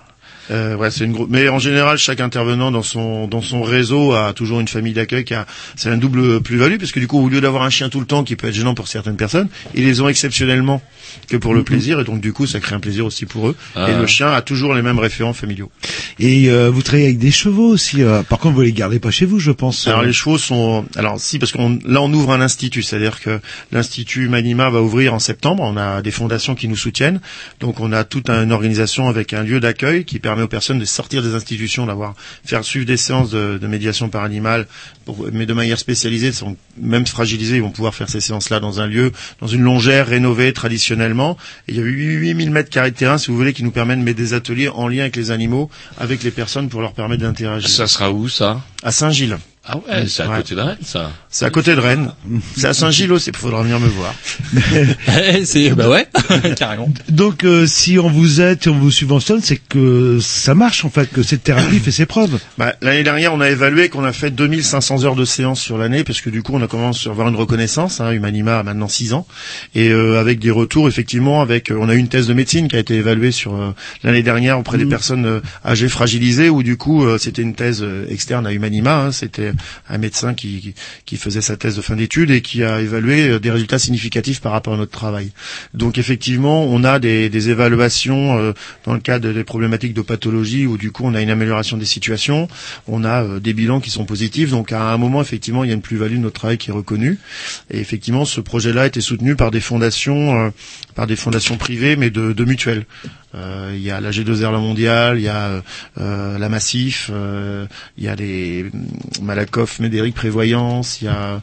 Euh, ouais, c'est une grosse. Mais en général, chaque intervenant dans son dans son réseau a toujours une famille d'accueil qui a. C'est un double plus-value parce que du coup, au lieu d'avoir un chien tout le temps qui peut être gênant pour certaines personnes, ils les ont exceptionnellement que pour le plaisir et donc du coup, ça crée un plaisir aussi pour eux. Ah. Et le chien a toujours les mêmes référents familiaux. Et euh, vous travaillez avec des chevaux aussi. euh, par contre, vous les gardez pas chez vous, je pense. Alors les chevaux sont alors si parce qu'on là on ouvre un institut, c'est-à-dire que l'institut Manima va ouvrir en septembre. On a des fondations qui nous soutiennent, donc on a toute une organisation avec un lieu d'accueil qui permet permet aux personnes de sortir des institutions, d'avoir faire suivre des séances de, de médiation par animal, pour- mais de manière spécialisée, sont même fragilisés, ils vont pouvoir faire ces séances-là dans un lieu, dans une longère rénovée traditionnellement. Et il y a 8000 mètres carrés de terrain, si vous voulez, qui nous permettent de mettre des ateliers en lien avec les animaux, avec les personnes pour leur permettre d'interagir. Ça sera où ça? À Saint-Gilles. Ah ouais, c'est à Ouais. côté de Rennes, ça. C'est à côté de Rennes. C'est à Saint-Gilles aussi, il faudra venir me voir. c'est bah ouais, carrément. Donc euh, si on vous aide, si on vous subventionne, c'est que ça marche en fait, que cette thérapie fait ses preuves. Bah, l'année dernière, on a évalué qu'on a fait 2500 heures de séance sur l'année, parce que du coup, on a commencé à avoir une reconnaissance. Hein, Humanima a maintenant 6 ans, et euh, avec des retours, effectivement, avec, euh, on a eu une thèse de médecine qui a été évaluée sur euh, l'année dernière auprès des personnes euh, âgées fragilisées, où du coup, euh, c'était une thèse externe à Humanima. hein, c'était un médecin qui, qui, faisait sa thèse de fin d'études et qui a évalué euh, des résultats significatifs par rapport à notre travail. Donc, effectivement, on a des, des évaluations euh, dans le cadre des problématiques de pathologie, où du coup, on a une amélioration des situations on a euh, des bilans qui sont positifs. Donc à un moment, effectivement, il y a une plus-value de notre travail qui est reconnue. Et effectivement, ce projet-là a été soutenu par des fondations, euh, par des fondations privées, mais de, de mutuelles. Euh, il y a la G2R La Mondiale, il y a euh, la Massif, euh, il y a les hum, Malakoff, Médéric Prévoyance, il y a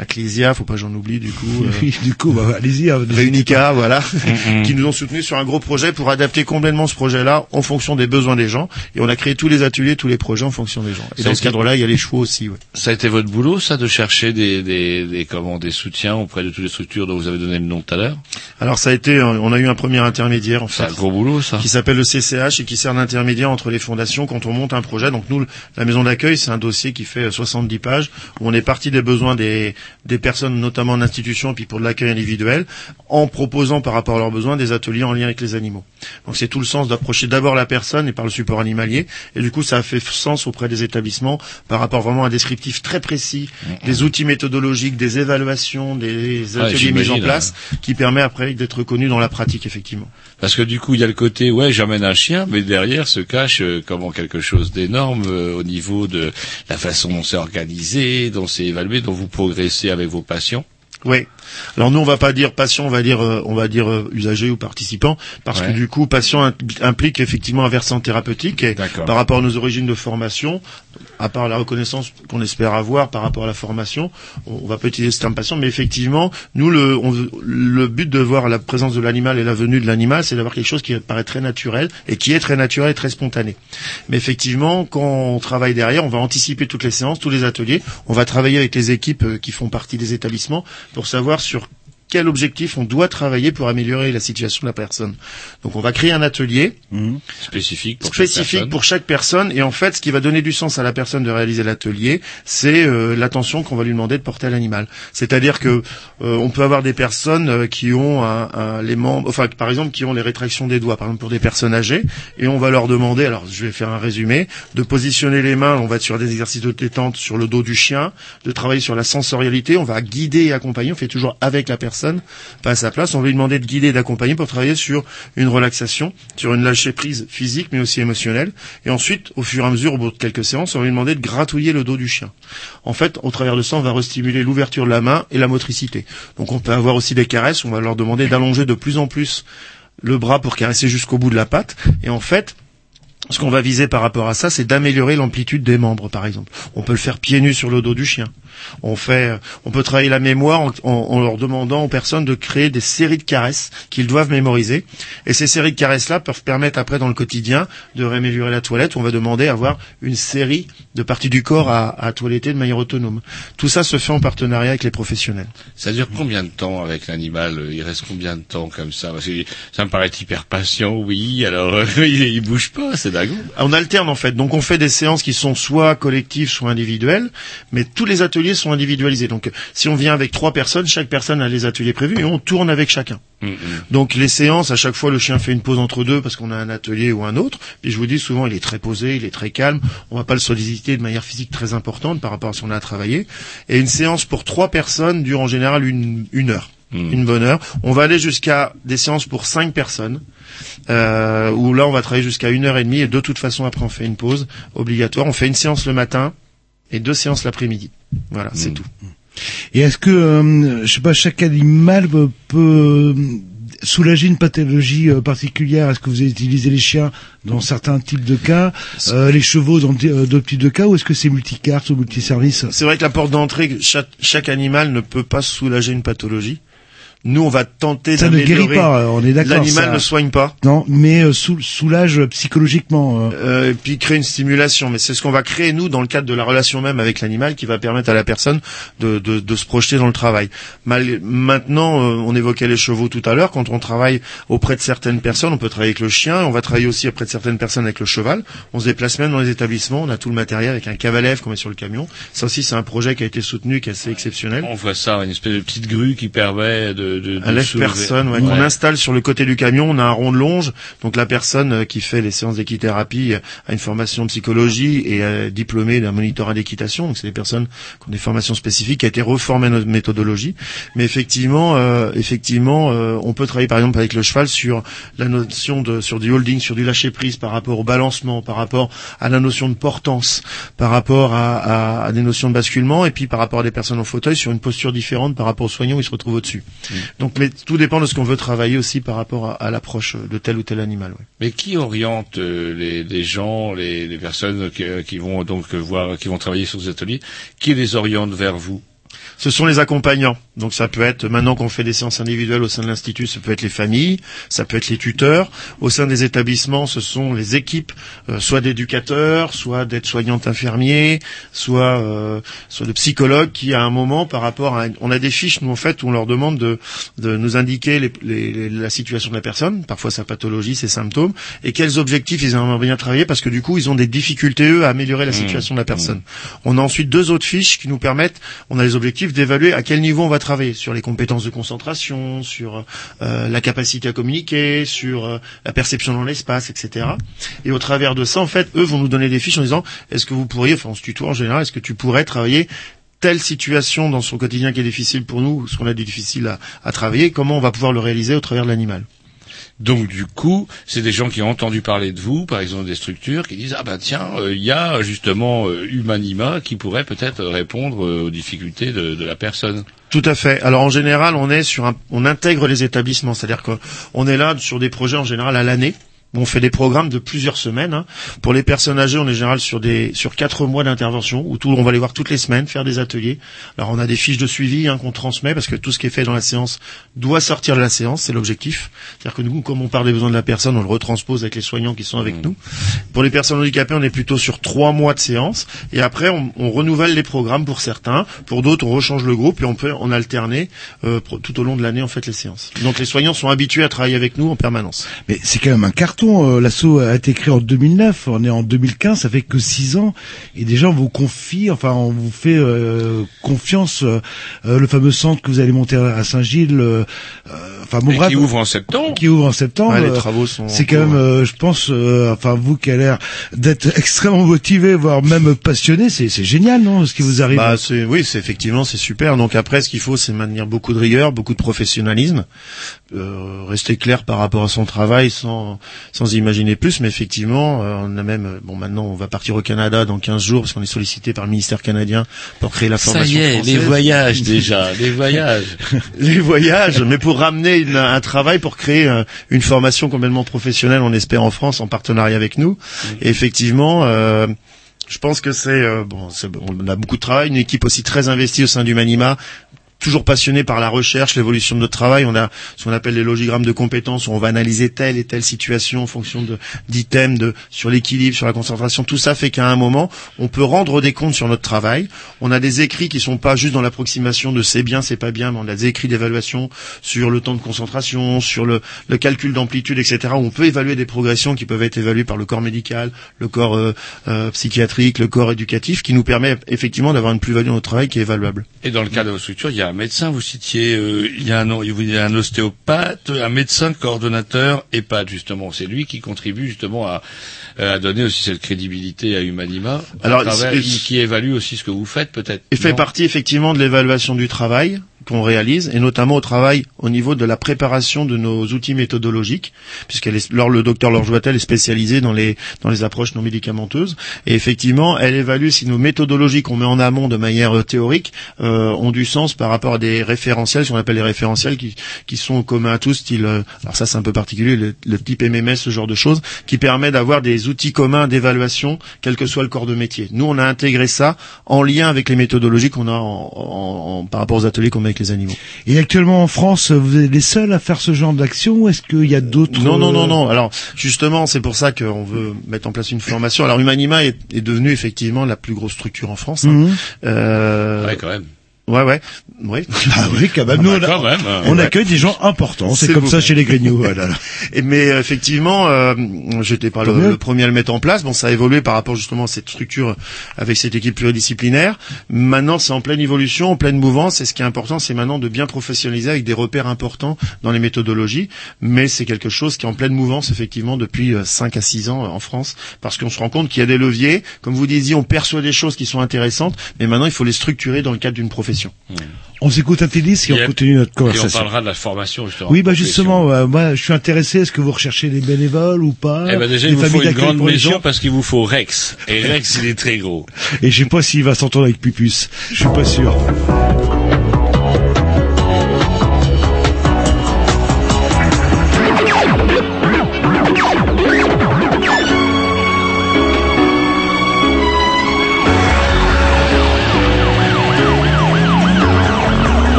Ecclesia, faut pas j'en oublie du coup. euh, du coup, bah, allez-y. hein, Réunica, voilà, Mhm. qui nous ont soutenus sur un gros projet pour adapter complètement ce projet-là en fonction des besoins des gens. Et on a créé tous les ateliers, tous les projets en fonction des gens. Et Ça dans ce cadre-là, il y a les chevaux aussi. Ouais. Ça a été votre boulot, ça, de chercher des, des, des, comment, des soutiens auprès de toutes les structures dont vous avez donné le nom tout à l'heure? Alors ça a été, on a eu un premier intermédiaire en fait, C'est un gros boulot, ça. qui s'appelle le CCH et qui sert d'intermédiaire entre les fondations quand on monte un projet. Donc nous, la maison d'accueil, c'est un dossier qui fait euh, 70 pages où on est parti des besoins des, des personnes, notamment en institution, et puis pour de l'accueil individuel, en proposant par rapport à leurs besoins des ateliers en lien avec les animaux. Donc c'est tout le sens d'approcher d'abord la personne et par le support animalier. Et du coup, ça a fait sens auprès des établissements par rapport vraiment à un descriptif très précis, des outils méthodologiques, des évaluations, des ateliers mis en place, qui permet après d'être reconnu dans la pratique effectivement. Parce que du coup, il y a le côté, ouais, j'amène un chien, mais derrière se cache euh, comment quelque chose d'énorme euh, au niveau de la façon dont c'est organisé, dont c'est évalué, dont vous progressez avec vos patients. Oui. Alors nous on va pas dire patient, on va dire euh, on va dire euh, usager ou participant parce Ouais. que du coup patient impl- implique effectivement un versant thérapeutique et par rapport à nos origines de formation, à part la reconnaissance qu'on espère avoir par rapport à la formation, on, va pas utiliser ce terme patient, mais effectivement nous le on le but de voir la présence de l'animal et la venue de l'animal, c'est d'avoir quelque chose qui paraît très naturel et qui est très naturel et très spontané. Mais effectivement, quand on travaille derrière, on va anticiper toutes les séances, tous les ateliers. On va travailler avec les équipes euh, qui font partie des établissements pour savoir sur quel objectif on doit travailler pour améliorer la situation de la personne. Donc on va créer un atelier Spécifique pour chaque spécifique personne. pour chaque personne et en fait ce qui va donner du sens à la personne de réaliser l'atelier c'est euh, l'attention qu'on va lui demander de porter à l'animal c'est-à-dire que euh, on peut avoir des personnes euh, qui ont un, un- les membres enfin par exemple qui ont les rétractions des doigts par exemple pour des personnes âgées et on va leur demander alors je vais faire un résumé de positionner les mains on va être sur des exercices de détente sur le dos du chien de travailler sur la sensorialité on va guider et accompagner on fait toujours avec la personne pas à sa place. On va lui demander de guider d'accompagner pour travailler sur une relaxation sur une lâcher prise physique mais aussi émotionnelle. Et ensuite au fur et à mesure au bout de quelques séances on va lui demander de gratouiller le dos du chien. En fait au travers de ça on va restimuler l'ouverture de la main et la motricité. Donc on peut avoir aussi des caresses. On va leur demander d'allonger de plus en plus le bras pour caresser jusqu'au bout de la patte. Et en fait ce qu'on va viser par rapport à ça, c'est d'améliorer l'amplitude des membres, par exemple. On peut le faire pieds nus sur le dos du chien. On fait, on peut travailler la mémoire en, en- en leur demandant aux personnes de créer des séries de caresses qu'ils doivent mémoriser. Et ces séries de caresses-là peuvent permettre après dans le quotidien de réaméliorer la toilette. On va demander à avoir une série de parties du corps à, à toiletter de manière autonome. Tout ça se fait en partenariat avec les professionnels. Ça dure combien de temps avec l'animal? Euh, Il reste combien de temps comme ça? Parce que ça me paraît hyper patient, oui. Alors euh, il, il bouge pas, On alterne en fait. Donc on fait des séances qui sont soit collectives, soit individuelles, mais tous les ateliers sont individualisés. Donc si on vient avec trois personnes, chaque personne a les ateliers prévus et on tourne avec chacun. Donc les séances, à chaque fois le chien fait une pause entre deux parce qu'on a un atelier ou un autre. Puis je vous dis souvent il est très posé, il est très calme. On va pas le solliciter de manière physique très importante par rapport à ce qu'on a à travailler. Et une séance pour trois personnes dure en général une, une heure. Une bonne heure. On va aller jusqu'à des séances pour cinq personnes, euh, où là on va travailler jusqu'à une heure et demie. Et de toute façon après on fait une pause obligatoire. On fait une séance le matin et deux séances l'après-midi. Voilà, c'est tout. Et est-ce que, euh, je sais pas, chaque animal peut- soulager une pathologie euh, particulière, est-ce que vous utilisez les chiens dans certains types de cas, euh, les chevaux dans euh, d'autres types de cas, ou est-ce que c'est multicarte ou multiservice? C'est vrai que la porte d'entrée, chaque, chaque animal ne peut pas soulager une pathologie. Nous, on va tenter Ça ne guérit pas, on est d'accord. L'animal ça- ne soigne pas. Non, mais euh, sou- soulage psychologiquement. euh. Euh, et puis créer une stimulation. Mais c'est ce qu'on va créer nous dans le cadre de la relation même avec l'animal qui va permettre à la personne de, de, de se projeter dans le travail. Mal- maintenant, euh, on évoquait les chevaux tout à l'heure. Quand on travaille auprès de certaines personnes, on peut travailler avec le chien. On va travailler aussi auprès de certaines personnes avec le cheval. On se déplace même dans les établissements. On a tout le matériel avec un cavalev qu'on met sur le camion. Ça aussi, c'est un projet qui a été soutenu, qui est assez exceptionnel. On voit ça, une espèce de petite grue qui permet de, de, de lève personne ouais, Ouais. qu'on installe sur le côté du camion. On a un rond de longe, donc la personne euh, qui fait les séances d'équithérapie euh, a une formation en psychologie et est diplômée d'un monitorat d'équitation. Donc c'est des personnes qui ont des formations spécifiques, qui a été reformée à notre méthodologie. Mais effectivement, euh, effectivement, euh, on peut travailler par exemple avec le cheval sur la notion de sur du holding, sur du lâcher prise par rapport au balancement, par rapport à la notion de portance, par rapport à, à- à des notions de basculement, et puis par rapport à des personnes en fauteuil sur une posture différente par rapport aux soignants où ils se retrouvent au-dessus. Donc, mais tout dépend de ce qu'on veut travailler aussi par rapport à, à l'approche de tel ou tel animal. ouais. Mais qui oriente euh, les, les gens, les, les personnes qui, euh, qui vont donc voir, qui vont travailler sur ces ateliers, qui les oriente vers vous? Ce sont les accompagnants. Donc ça peut être, maintenant qu'on fait des séances individuelles au sein de l'Institut, ça peut être les familles, ça peut être les tuteurs. Au sein des établissements, ce sont les équipes, euh, soit d'éducateurs, soit d'aides-soignantes infirmiers, soit, euh, soit de psychologues qui, à un moment, par rapport à... On a des fiches, nous, en fait, où on leur demande de, de nous indiquer les, les- les- la situation de la personne, parfois sa pathologie, ses symptômes, et quels objectifs ils aimeraient bien travailler, parce que du coup, ils ont des difficultés, eux, à améliorer la Mmh. situation de la personne. On a ensuite deux autres fiches qui nous permettent, on a les objectifs d'évaluer à quel niveau on va travailler, sur les compétences de concentration, sur euh, la capacité à communiquer, sur euh, la perception dans l'espace, etc. Et au travers de ça, en fait, eux vont nous donner des fiches en disant, est-ce que vous pourriez, enfin on se en général, est-ce que tu pourrais travailler telle situation dans son quotidien qui est difficile pour nous, ce qu'on a de difficile à travailler, comment on va pouvoir le réaliser au travers de l'animal. Donc du coup, c'est des gens qui ont entendu parler de vous, par exemple des structures, qui disent ah ben tiens, euh, il y a justement euh, Humanima qui pourrait peut-être répondre euh, aux difficultés de, de la personne. Tout à fait. Alors en général, on est sur un, on intègre les établissements, c'est-à-dire qu'on est là sur des projets en général à l'année. On fait des programmes de plusieurs semaines. hein. Pour les personnes âgées, on est en général sur des sur quatre mois d'intervention où tout, on va les voir toutes les semaines, faire des ateliers. Alors on a des fiches de suivi hein, qu'on transmet parce que tout ce qui est fait dans la séance doit sortir de la séance, c'est l'objectif. C'est-à-dire que nous, comme on parle des besoins de la personne, on le retranspose avec les soignants qui sont avec nous. Pour les personnes handicapées, on est plutôt sur trois mois de séance et après on, on renouvelle les programmes pour certains, pour d'autres on rechange le groupe et on peut en alterner euh, tout au long de l'année en fait les séances. Donc les soignants sont habitués à travailler avec nous en permanence. Mais c'est quand même un carton. euh, L'assaut a été créé en 2009, on est en 2015, ça fait que six ans, et déjà on vous confie, enfin on vous fait euh, confiance. euh, euh, le fameux centre que vous allez monter à Saint-Gilles, euh, euh, enfin bon qui ouvre en septembre. qui ouvre en septembre. Ouais, les travaux sont. C'est quand cours, même, euh, je pense, euh, enfin vous qui avez l'air d'être extrêmement motivé, voire même passionné, c'est c'est génial, non, ce qui vous arrive? Bah, c'est, oui, c'est effectivement, c'est super. Donc après, ce qu'il faut, c'est maintenir beaucoup de rigueur, beaucoup de professionnalisme, euh, rester clair par rapport à son travail sans, sans imaginer plus. Mais effectivement, euh, on a même, euh, bon, maintenant, on va partir au Canada dans 15 jours parce qu'on est sollicité par le ministère canadien pour créer la Ça formation y est, française. les voyages déjà, les voyages. les voyages, mais pour ramener une- un travail pour créer euh, une formation complètement professionnelle, on espère en France, en partenariat avec nous. Et effectivement, euh, je pense que c'est euh, bon, on a beaucoup de travail, une équipe aussi très investie au sein du Manima toujours passionné par la recherche, l'évolution de notre travail. On a ce qu'on appelle les logigrammes de compétences où on va analyser telle et telle situation en fonction d'items, de sur l'équilibre, sur la concentration. Tout ça fait qu'à un moment, on peut rendre des comptes sur notre travail. On a des écrits qui sont pas juste dans l'approximation de c'est bien, c'est pas bien, mais on a des écrits d'évaluation sur le temps de concentration, sur le, le calcul d'amplitude, etc. On peut évaluer des progressions qui peuvent être évaluées par le corps médical, le corps euh, euh, psychiatrique, le corps éducatif, qui nous permet effectivement d'avoir une plus-value dans notre travail qui est évaluable. Et dans le cas de votre structure, il y a un médecin, vous citiez, euh, il y a un, il y a un ostéopathe, un médecin coordonnateur EHPAD, justement. C'est lui qui contribue justement à, à donner aussi cette crédibilité à Humanima, à travers- qui évalue aussi ce que vous faites peut-être. Il fait partie effectivement de l'évaluation du travail. Qu'on réalise, et notamment au travail au niveau de la préparation de nos outils méthodologiques, alors le docteur Laure Joitel est spécialisé dans les dans les approches non médicamenteuses, et effectivement, elle évalue si nos méthodologies qu'on met en amont de manière euh, théorique euh, ont du sens par rapport à des référentiels, ce qu'on appelle les référentiels qui qui sont communs à tous, style, euh, alors ça c'est un peu particulier, le, type MMS, ce genre de choses, qui permet d'avoir des outils communs d'évaluation, quel que soit le corps de métier. Nous, on a intégré ça en lien avec les méthodologies qu'on a en, en- en- par rapport aux ateliers qu'on met les animaux. Et actuellement en France, vous êtes les seuls à faire ce genre d'action ou est-ce qu'il y a d'autres Non, non, non, euh, non. Alors, justement, c'est pour ça qu'on veut mettre en place une formation. Alors, Humanima est, est devenue effectivement la plus grosse structure en France. hein. Mhm. Euh, Ouais, quand même. Ouais, ouais, ouais. Ah oui, quand même. Nous, on, a- quand même. on Ouais. accueille des gens importants. C'est comme ça chez les Grignoux. Voilà. Et mais euh, effectivement, euh, j'étais pas le, premier à le mettre en place. Bon, ça a évolué par rapport justement à cette structure avec cette équipe pluridisciplinaire. Maintenant, c'est en pleine évolution, en pleine mouvance. Et ce qui est important, c'est maintenant de bien professionnaliser avec des repères importants dans les méthodologies. Mais c'est quelque chose qui est en pleine mouvance effectivement depuis 5 à 6 ans euh, en France, parce qu'on se rend compte qu'il y a des leviers. Comme vous disiez, on perçoit des choses qui sont intéressantes, mais maintenant il faut les structurer dans le cadre d'une profession. On s'écoute un petit disque et Et- on continue notre Et on conversation. parlera de la formation justement. Oui, bah justement, euh, moi, je suis intéressé. Est-ce que vous recherchez des bénévoles ou pas? Eh ben déjà, il vous faut une grande maison parce qu'il vous faut Rex. Et Rex, il est très gros. Et je sais pas s'il va s'entendre avec Pupus. Je suis pas sûr.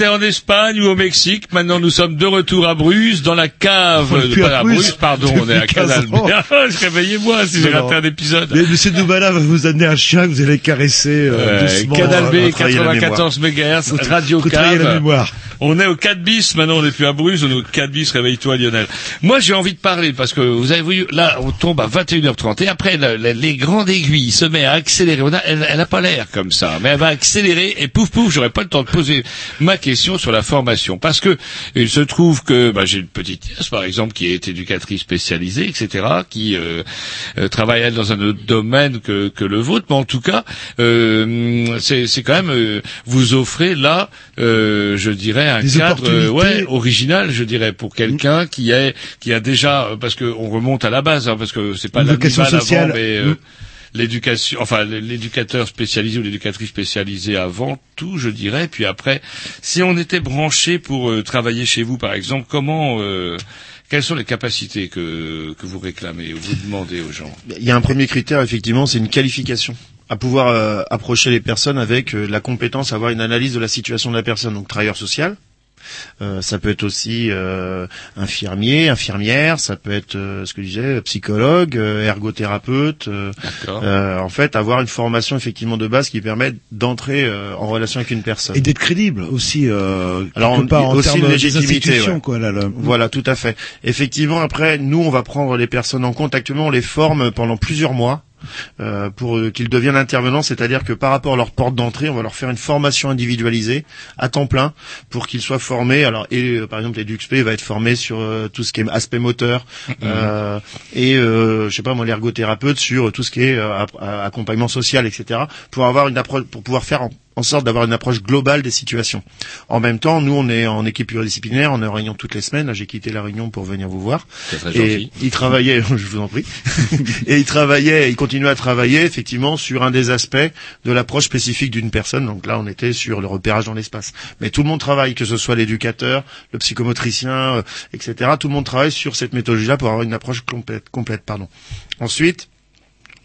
Était en Espagne ou au Mexique. Maintenant, nous sommes de retour à Bruges, dans la cave. On plus pas à Bruges. Bruges, pardon, on est à Depuis 15 Canal. ans. Réveillez-moi si j'ai raté un épisode. Mais Monsieur Doubala va vous amener un chien que vous allez caresser euh, Euh, doucement. Canal euh, B, à travailler la 94 MHz, Faut- Radio la Cave. mémoire. On est au 4 bis, maintenant on n'est plus à Bruges, on est au 4 bis, réveille-toi Lionel. Moi j'ai envie de parler, parce que vous avez vu, là on tombe à 21h30, et après les grandes aiguilles se met à accélérer, elle, elle a pas l'air comme ça, mais elle va accélérer, et pouf pouf, j'aurai pas le temps de poser ma question sur la formation, parce que il se trouve que bah, j'ai une petite nièce par exemple qui est éducatrice spécialisée, etc., qui euh, euh, travaille elle dans un autre domaine que, le vôtre, mais en tout cas, euh, c'est quand même, vous offrez là, je dirais, un Des cadre euh, ouais, original, je dirais, pour quelqu'un qui est qui a déjà, euh, parce que on remonte à la base, hein, parce que c'est pas l'animal sociale. avant, mais euh, Mm. l'éducation, enfin l'éducateur spécialisé ou l'éducatrice spécialisée avant tout, je dirais. Puis après, si on était branché pour euh, travailler chez vous, par exemple, comment, euh, quelles sont les capacités que que vous réclamez ou vous demandez aux gens? Il y a un premier critère, effectivement, c'est une qualification à pouvoir euh, approcher les personnes avec euh, la compétence à avoir une analyse de la situation de la personne, donc travailleur social. Euh, ça peut être aussi euh, infirmier, infirmière, ça peut être euh, ce que je disais, psychologue, euh, ergothérapeute. euh, euh, en fait, avoir une formation effectivement de base qui permet d'entrer euh, en relation avec une personne. Et d'être crédible aussi, euh, Alors, on- part, en aussi termes des légitimité, ouais. quoi, là, là. Voilà, tout à fait. Effectivement, après, nous, on va prendre les personnes en compte. Actuellement, on les forme pendant plusieurs mois. Euh, pour euh, qu'ils deviennent intervenants, c'est-à-dire que par rapport à leur porte d'entrée, on va leur faire une formation individualisée à temps plein pour qu'ils soient formés. Alors, et euh, par exemple, l'EduxP va être formé sur euh, tout ce qui est aspect moteur euh, et euh, je sais pas moi l'ergothérapeute sur tout ce qui est accompagnement social, etc. Pour avoir une approche, pour pouvoir faire en, en sorte d'avoir une approche globale des situations. En même temps, nous, on est en équipe pluridisciplinaire, on est en réunion toutes les semaines. Là, j'ai quitté la réunion pour venir vous voir. Très Et gentil. il travaillait, je vous en prie, et il travaillait, il continuait à travailler effectivement sur un des aspects de l'approche spécifique d'une personne. Donc là, on était sur le repérage dans l'espace. Mais tout le monde travaille, que ce soit l'éducateur, le psychomotricien, euh, etc. Tout le monde travaille sur cette méthodologie-là pour avoir une approche complète. complète pardon. Ensuite,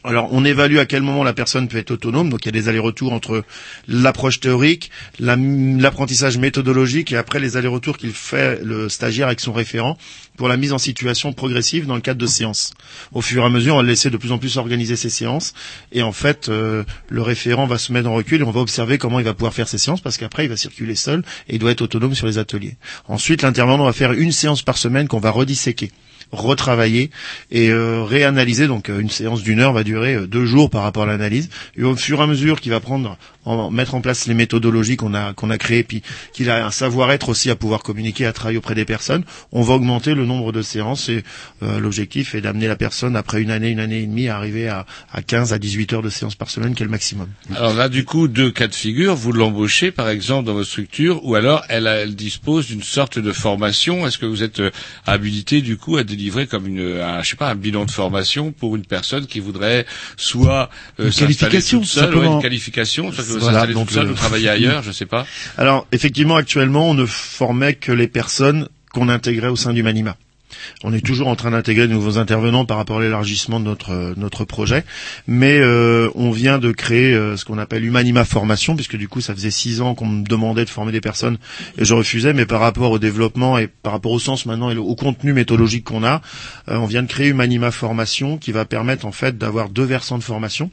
alors, on évalue à quel moment la personne peut être autonome. Donc, il y a des allers-retours entre l'approche théorique, la- l'apprentissage méthodologique et après les allers-retours qu'il fait le stagiaire avec son référent pour la mise en situation progressive dans le cadre de séances. Au fur et à mesure, on va laisser de plus en plus organiser ses séances. Et en fait, euh, le référent va se mettre en recul et on va observer comment il va pouvoir faire ses séances parce qu'après, il va circuler seul et il doit être autonome sur les ateliers. Ensuite, l'intervenant va faire une séance par semaine qu'on va redisséquer retravailler et euh, réanalyser. Donc euh, une séance d'une heure va durer euh, deux jours par rapport à l'analyse. Et au fur et à mesure qu'il va prendre, en, mettre en place les méthodologies qu'on a qu'on a créées, puis qu'il a un savoir-être aussi à pouvoir communiquer, à travailler auprès des personnes, on va augmenter le nombre de séances. Et euh, l'objectif est d'amener la personne après une année, une année et demie à arriver à, à 15 à 18 heures de séance par semaine, qui est le maximum. Alors là, du coup, deux cas de figure. Vous l'embauchez, par exemple, dans votre structure, ou alors elle, a- elle dispose d'une sorte de formation. Est-ce que vous êtes euh, habilité, du coup, à délivrer comme une, un, je sais pas, un bilan de formation pour une personne qui voudrait soit euh, Une qualification, seule, ouais, une qualification, soit que Voilà, s'installer donc toute seule le- ou travailler ailleurs, je sais pas. Alors, effectivement, actuellement, on ne formait que les personnes qu'on intégrait au sein du Manima. On est toujours en train d'intégrer de nouveaux intervenants par rapport à l'élargissement de notre euh, notre projet, mais euh, on vient de créer euh, ce qu'on appelle Humanima Formation, puisque du coup ça faisait six ans qu'on me demandait de former des personnes et je refusais, mais par rapport au développement et par rapport au sens maintenant et au contenu méthodologique qu'on a, euh, on vient de créer Humanima Formation qui va permettre en fait d'avoir deux versants de formation,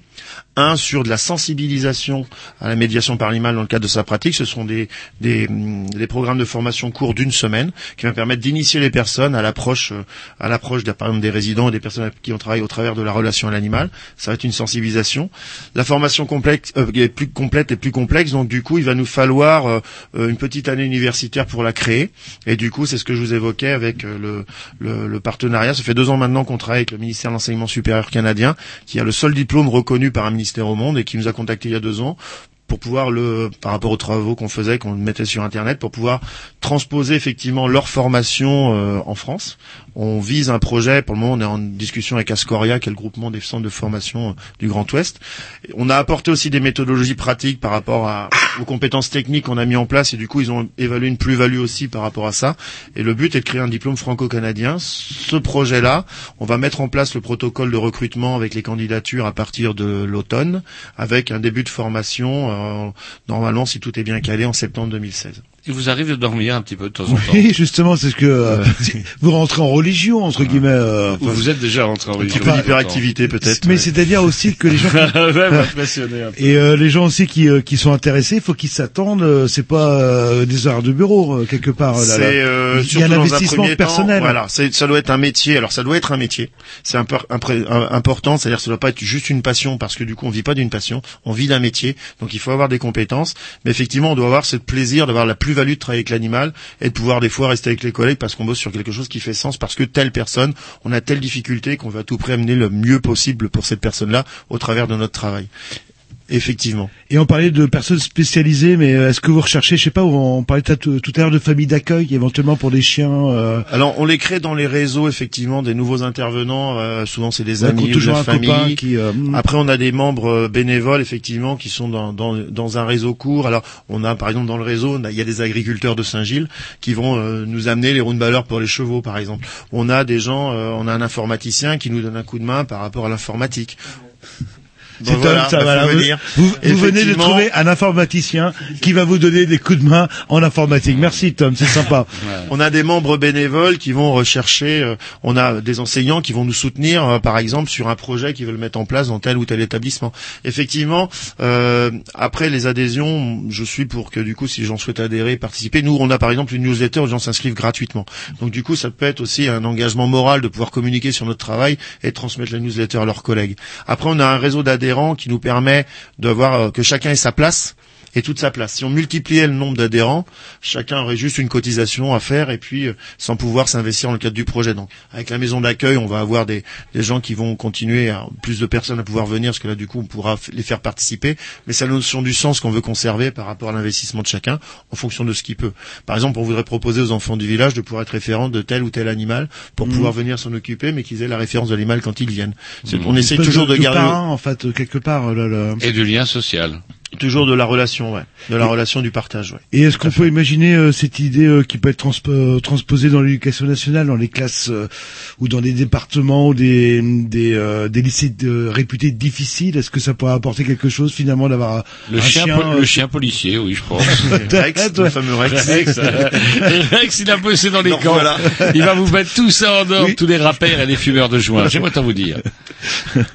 un sur de la sensibilisation à la médiation par l'animal dans le cadre de sa pratique, ce sont des des, des programmes de formation courts d'une semaine qui va permettre d'initier les personnes à l'approche euh, à l'approche par des résidents et des personnes qui ont travaillé au travers de la relation à l'animal. Ça va être une sensibilisation. La formation complexe euh, est plus complète et plus complexe, donc du coup il va nous falloir euh, une petite année universitaire pour la créer. Et du coup c'est ce que je vous évoquais avec le partenariat. Ça fait deux ans maintenant qu'on travaille avec le ministère de l'enseignement supérieur canadien, qui a le seul diplôme reconnu par un ministère au monde et qui nous a contacté il y a deux ans pour pouvoir le, par rapport aux travaux qu'on faisait, qu'on mettait sur Internet, pour pouvoir transposer effectivement leur formation euh, en France. On vise un projet, pour le moment on est en discussion avec Ascoria, qui est le groupement des centres de formation euh, du Grand Ouest. On a apporté aussi des méthodologies pratiques par rapport à, aux compétences techniques qu'on a mis en place et du coup ils ont évalué une plus-value aussi par rapport à ça. Et le but est de créer un diplôme franco-canadien. Ce projet-là, on va mettre en place le protocole de recrutement avec les candidatures à partir de l'automne, avec un début de formation, euh, normalement si tout est bien calé, en septembre 2016. Il vous arrive de dormir un petit peu de temps en temps. Oui, justement, c'est ce que euh, vous rentrez en religion entre guillemets. euh, Ou vous êtes déjà rentré en Un religion. petit peu d'hyperactivité peut-être. Mais ouais. c'est-à-dire aussi que les gens qui- Ouais, m'impressionner un peu. et euh, les gens aussi qui, euh, qui sont intéressés, il faut qu'ils s'attendent. euh, c'est pas euh, des heures de bureau euh, quelque part. là, là. C'est euh, Il y a surtout un dans un investissement premier temps, personnel. voilà, c'est- ça doit être un métier. Alors ça doit être un métier. C'est un- important, c'est-à-dire que ça doit pas être juste une passion parce que du coup on vit pas d'une passion, on vit d'un métier. Donc il faut avoir des compétences. Mais effectivement, on doit avoir ce plaisir d'avoir la plus-value de travailler avec l'animal et de pouvoir des fois rester avec les collègues parce qu'on bosse sur quelque chose qui fait sens parce que telle personne, on a telle difficulté qu'on va tout près amener le mieux possible pour cette personne-là au travers de notre travail. Effectivement. Et on parlait de personnes spécialisées, mais euh, est-ce que vous recherchez, je sais pas, on parlait tout à l'heure de familles d'accueil, éventuellement pour des chiens. euh, Alors on les crée dans les réseaux effectivement des nouveaux intervenants. euh, souvent c'est des amis ou de la famille. qui, euh, mm. Après on a des membres euh, bénévoles effectivement qui sont dans, dans, dans un réseau court. Alors on a par exemple dans le réseau a- il y a des agriculteurs de Saint-Gilles qui vont nous amener les valeur pour les chevaux par exemple. On a des gens, euh, on a un informaticien qui nous donne un coup de main par rapport à l'informatique. C'est voilà, ça, bah, voilà. Vous, vous- vous venez de trouver un informaticien qui va vous donner des coups de main en informatique. Merci Tom, c'est sympa. On a des membres bénévoles qui vont rechercher, euh, on a des enseignants qui vont nous soutenir, euh, par exemple, sur un projet qu'ils veulent mettre en place dans tel ou tel établissement. Effectivement, euh, après les adhésions, je suis pour que du coup, si les gens souhaitent adhérer, participer, nous, on a par exemple une newsletter où les gens s'inscrivent gratuitement. Donc du coup, ça peut être aussi un engagement moral de pouvoir communiquer sur notre travail et transmettre la newsletter à leurs collègues. Après, on a un réseau d'adhérents qui nous permet de voir euh, que chacun ait sa place et toute sa place. Si on multipliait le nombre d'adhérents, chacun aurait juste une cotisation à faire et puis euh, sans pouvoir s'investir dans le cadre du projet. Donc avec la maison d'accueil, on va avoir des, des gens qui vont continuer, à, plus de personnes à pouvoir venir, parce que là du coup on pourra les faire participer. Mais c'est la notion du sens qu'on veut conserver par rapport à l'investissement de chacun en fonction de ce qu'il peut. Par exemple, on voudrait proposer aux enfants du village de pouvoir être référents de tel ou tel animal pour Mhm. pouvoir venir s'en occuper, mais qu'ils aient la référence de l'animal quand ils viennent. Mhm. On essaie toujours de, garder parrain, en fait, quelque part. euh. Et du lien social. Toujours de la relation, ouais, de la relation du partage, ouais. Et est-ce qu'on peut imaginer euh, cette idée euh, qui peut être transp- euh, transposée dans l'éducation nationale, dans les classes euh, ou dans des départements ou des des, euh, des lycées de, réputés difficiles? Est-ce que ça pourrait apporter quelque chose finalement d'avoir Le un chien, chien, euh, le chien policier, oui, je pense. Rex, le fameux Rex. Rex, euh, Rex, il a bossé dans les camps. voilà. Il va vous mettre tout ça en ordre, tous les rappeurs et les fumeurs de joint. J'aimerais t'en vous dire.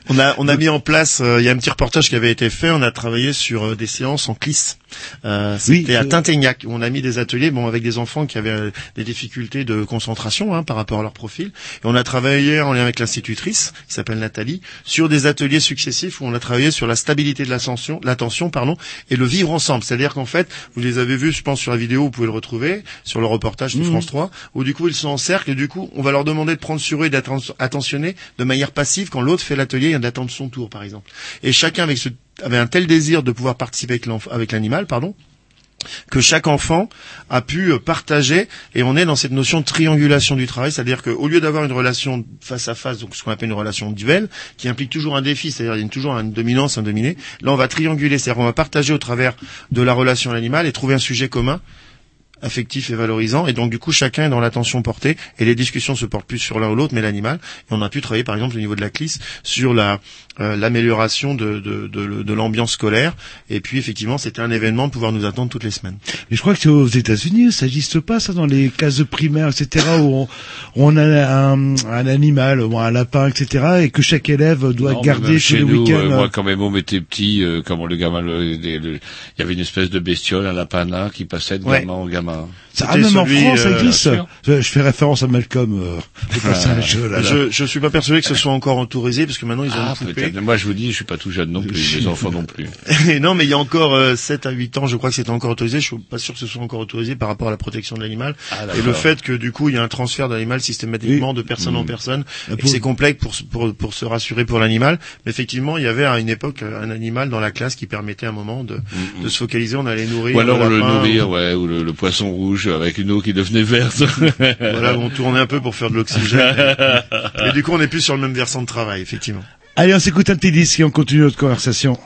On a, on a mis en place, euh, il y a un petit reportage qui avait été fait, on a travaillé sur euh, des séances en CLIS. Euh, C'était à Tintegnac, où on a mis des ateliers bon, avec des enfants qui avaient euh, des difficultés de concentration hein, par rapport à leur profil. Et on a travaillé en lien avec l'institutrice, qui s'appelle Nathalie, sur des ateliers successifs où on a travaillé sur la stabilité de l'attention, pardon, et le vivre ensemble. C'est-à-dire qu'en fait, vous les avez vus, je pense, sur la vidéo, vous pouvez le retrouver, sur le reportage de Mhm. France 3, où du coup ils sont en cercle et du coup on va leur demander de prendre sur eux et d'être attentionnés de manière passive quand l'autre fait l'atelier et d'attendre son tour par exemple. Et chacun avec ce, avait un tel désir de pouvoir participer avec l'enf- pardon, que chaque enfant a pu euh, partager. Et on est dans cette notion de triangulation du travail, c'est-à-dire qu'au lieu d'avoir une relation face à face, donc ce qu'on appelle une relation duel, qui implique toujours un défi, c'est-à-dire il y a toujours une dominance, un dominé, là on va trianguler, c'est-à-dire on va partager au travers de la relation à l'animal et trouver un sujet commun affectif et valorisant et donc du coup chacun est dans l'attention portée et les discussions se portent plus sur l'un ou l'autre mais l'animal et on a pu travailler par exemple au niveau de la CLIS sur la euh, l'amélioration de, de, de, de l'ambiance scolaire et puis effectivement c'était un événement de pouvoir nous attendre toutes les semaines Et je crois que c'est aux États-Unis, ça n'existe pas ça dans les cases primaires, etc. où on, où on a un, un animal, ou un lapin, etc. et que chaque élève doit Non, mais garder même tous chez les nous, week-ends. euh, moi, quand même, on était petit, euh, comme le gamin, il y avait une espèce de bestiole, un lapin nain qui passait de Ouais. gamin en gamin. cinéma. Ça, ah, même en France, ça euh, glisse. sûr. Je, je fais référence à Malcolm euh, passage. Ah. là, là. Je, je suis pas persuadé que ce soit encore autorisé parce que maintenant ils ont Ah. Moi, je vous dis, je suis pas tout jeune non plus, les enfants non plus. Et non, mais il y a encore euh, 7 à 8 ans, je crois que c'était encore autorisé. Je suis pas sûr que ce soit encore autorisé par rapport à la protection de l'animal. Ah, et le fait que du coup, il y a un transfert d'animal systématiquement de personne en Mmh. personne Ah, et c'est complexe pour, se- pour, pour se rassurer pour l'animal. Mais effectivement, il y avait à une époque euh, un animal dans la classe qui permettait à un moment de, de se focaliser. On allait nourrir. Ou alors le lapin, nourrir, ouais, ou le, le poisson rouge avec une eau qui devenait verte. Voilà, on tournait un peu pour faire de l'oxygène. et, et du coup, on n'est plus sur le même versant de travail, effectivement. Allez, on s'écoute un petit disque et on continue notre conversation.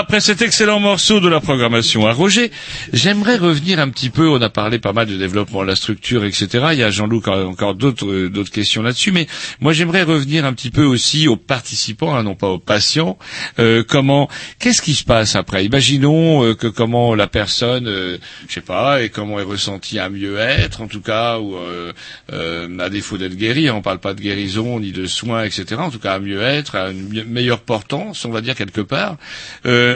Après cet excellent morceau de la programmation à Roger, j'aimerais revenir un petit peu, on a parlé pas mal de développement de la structure, etc. Il y a Jean-Luc encore d'autres euh, d'autres questions là-dessus, mais moi j'aimerais revenir un petit peu aussi aux participants, hein, non pas aux patients. Euh, comment, qu'est-ce qui se passe après? Imaginons euh, que comment la personne, euh, je sais pas, et comment est ressenti un mieux-être, en tout cas, ou à défaut d'être guéri, hein, on parle pas de guérison ni de soins, etc. En tout cas, un mieux-être, à une meilleure portance, on va dire quelque part.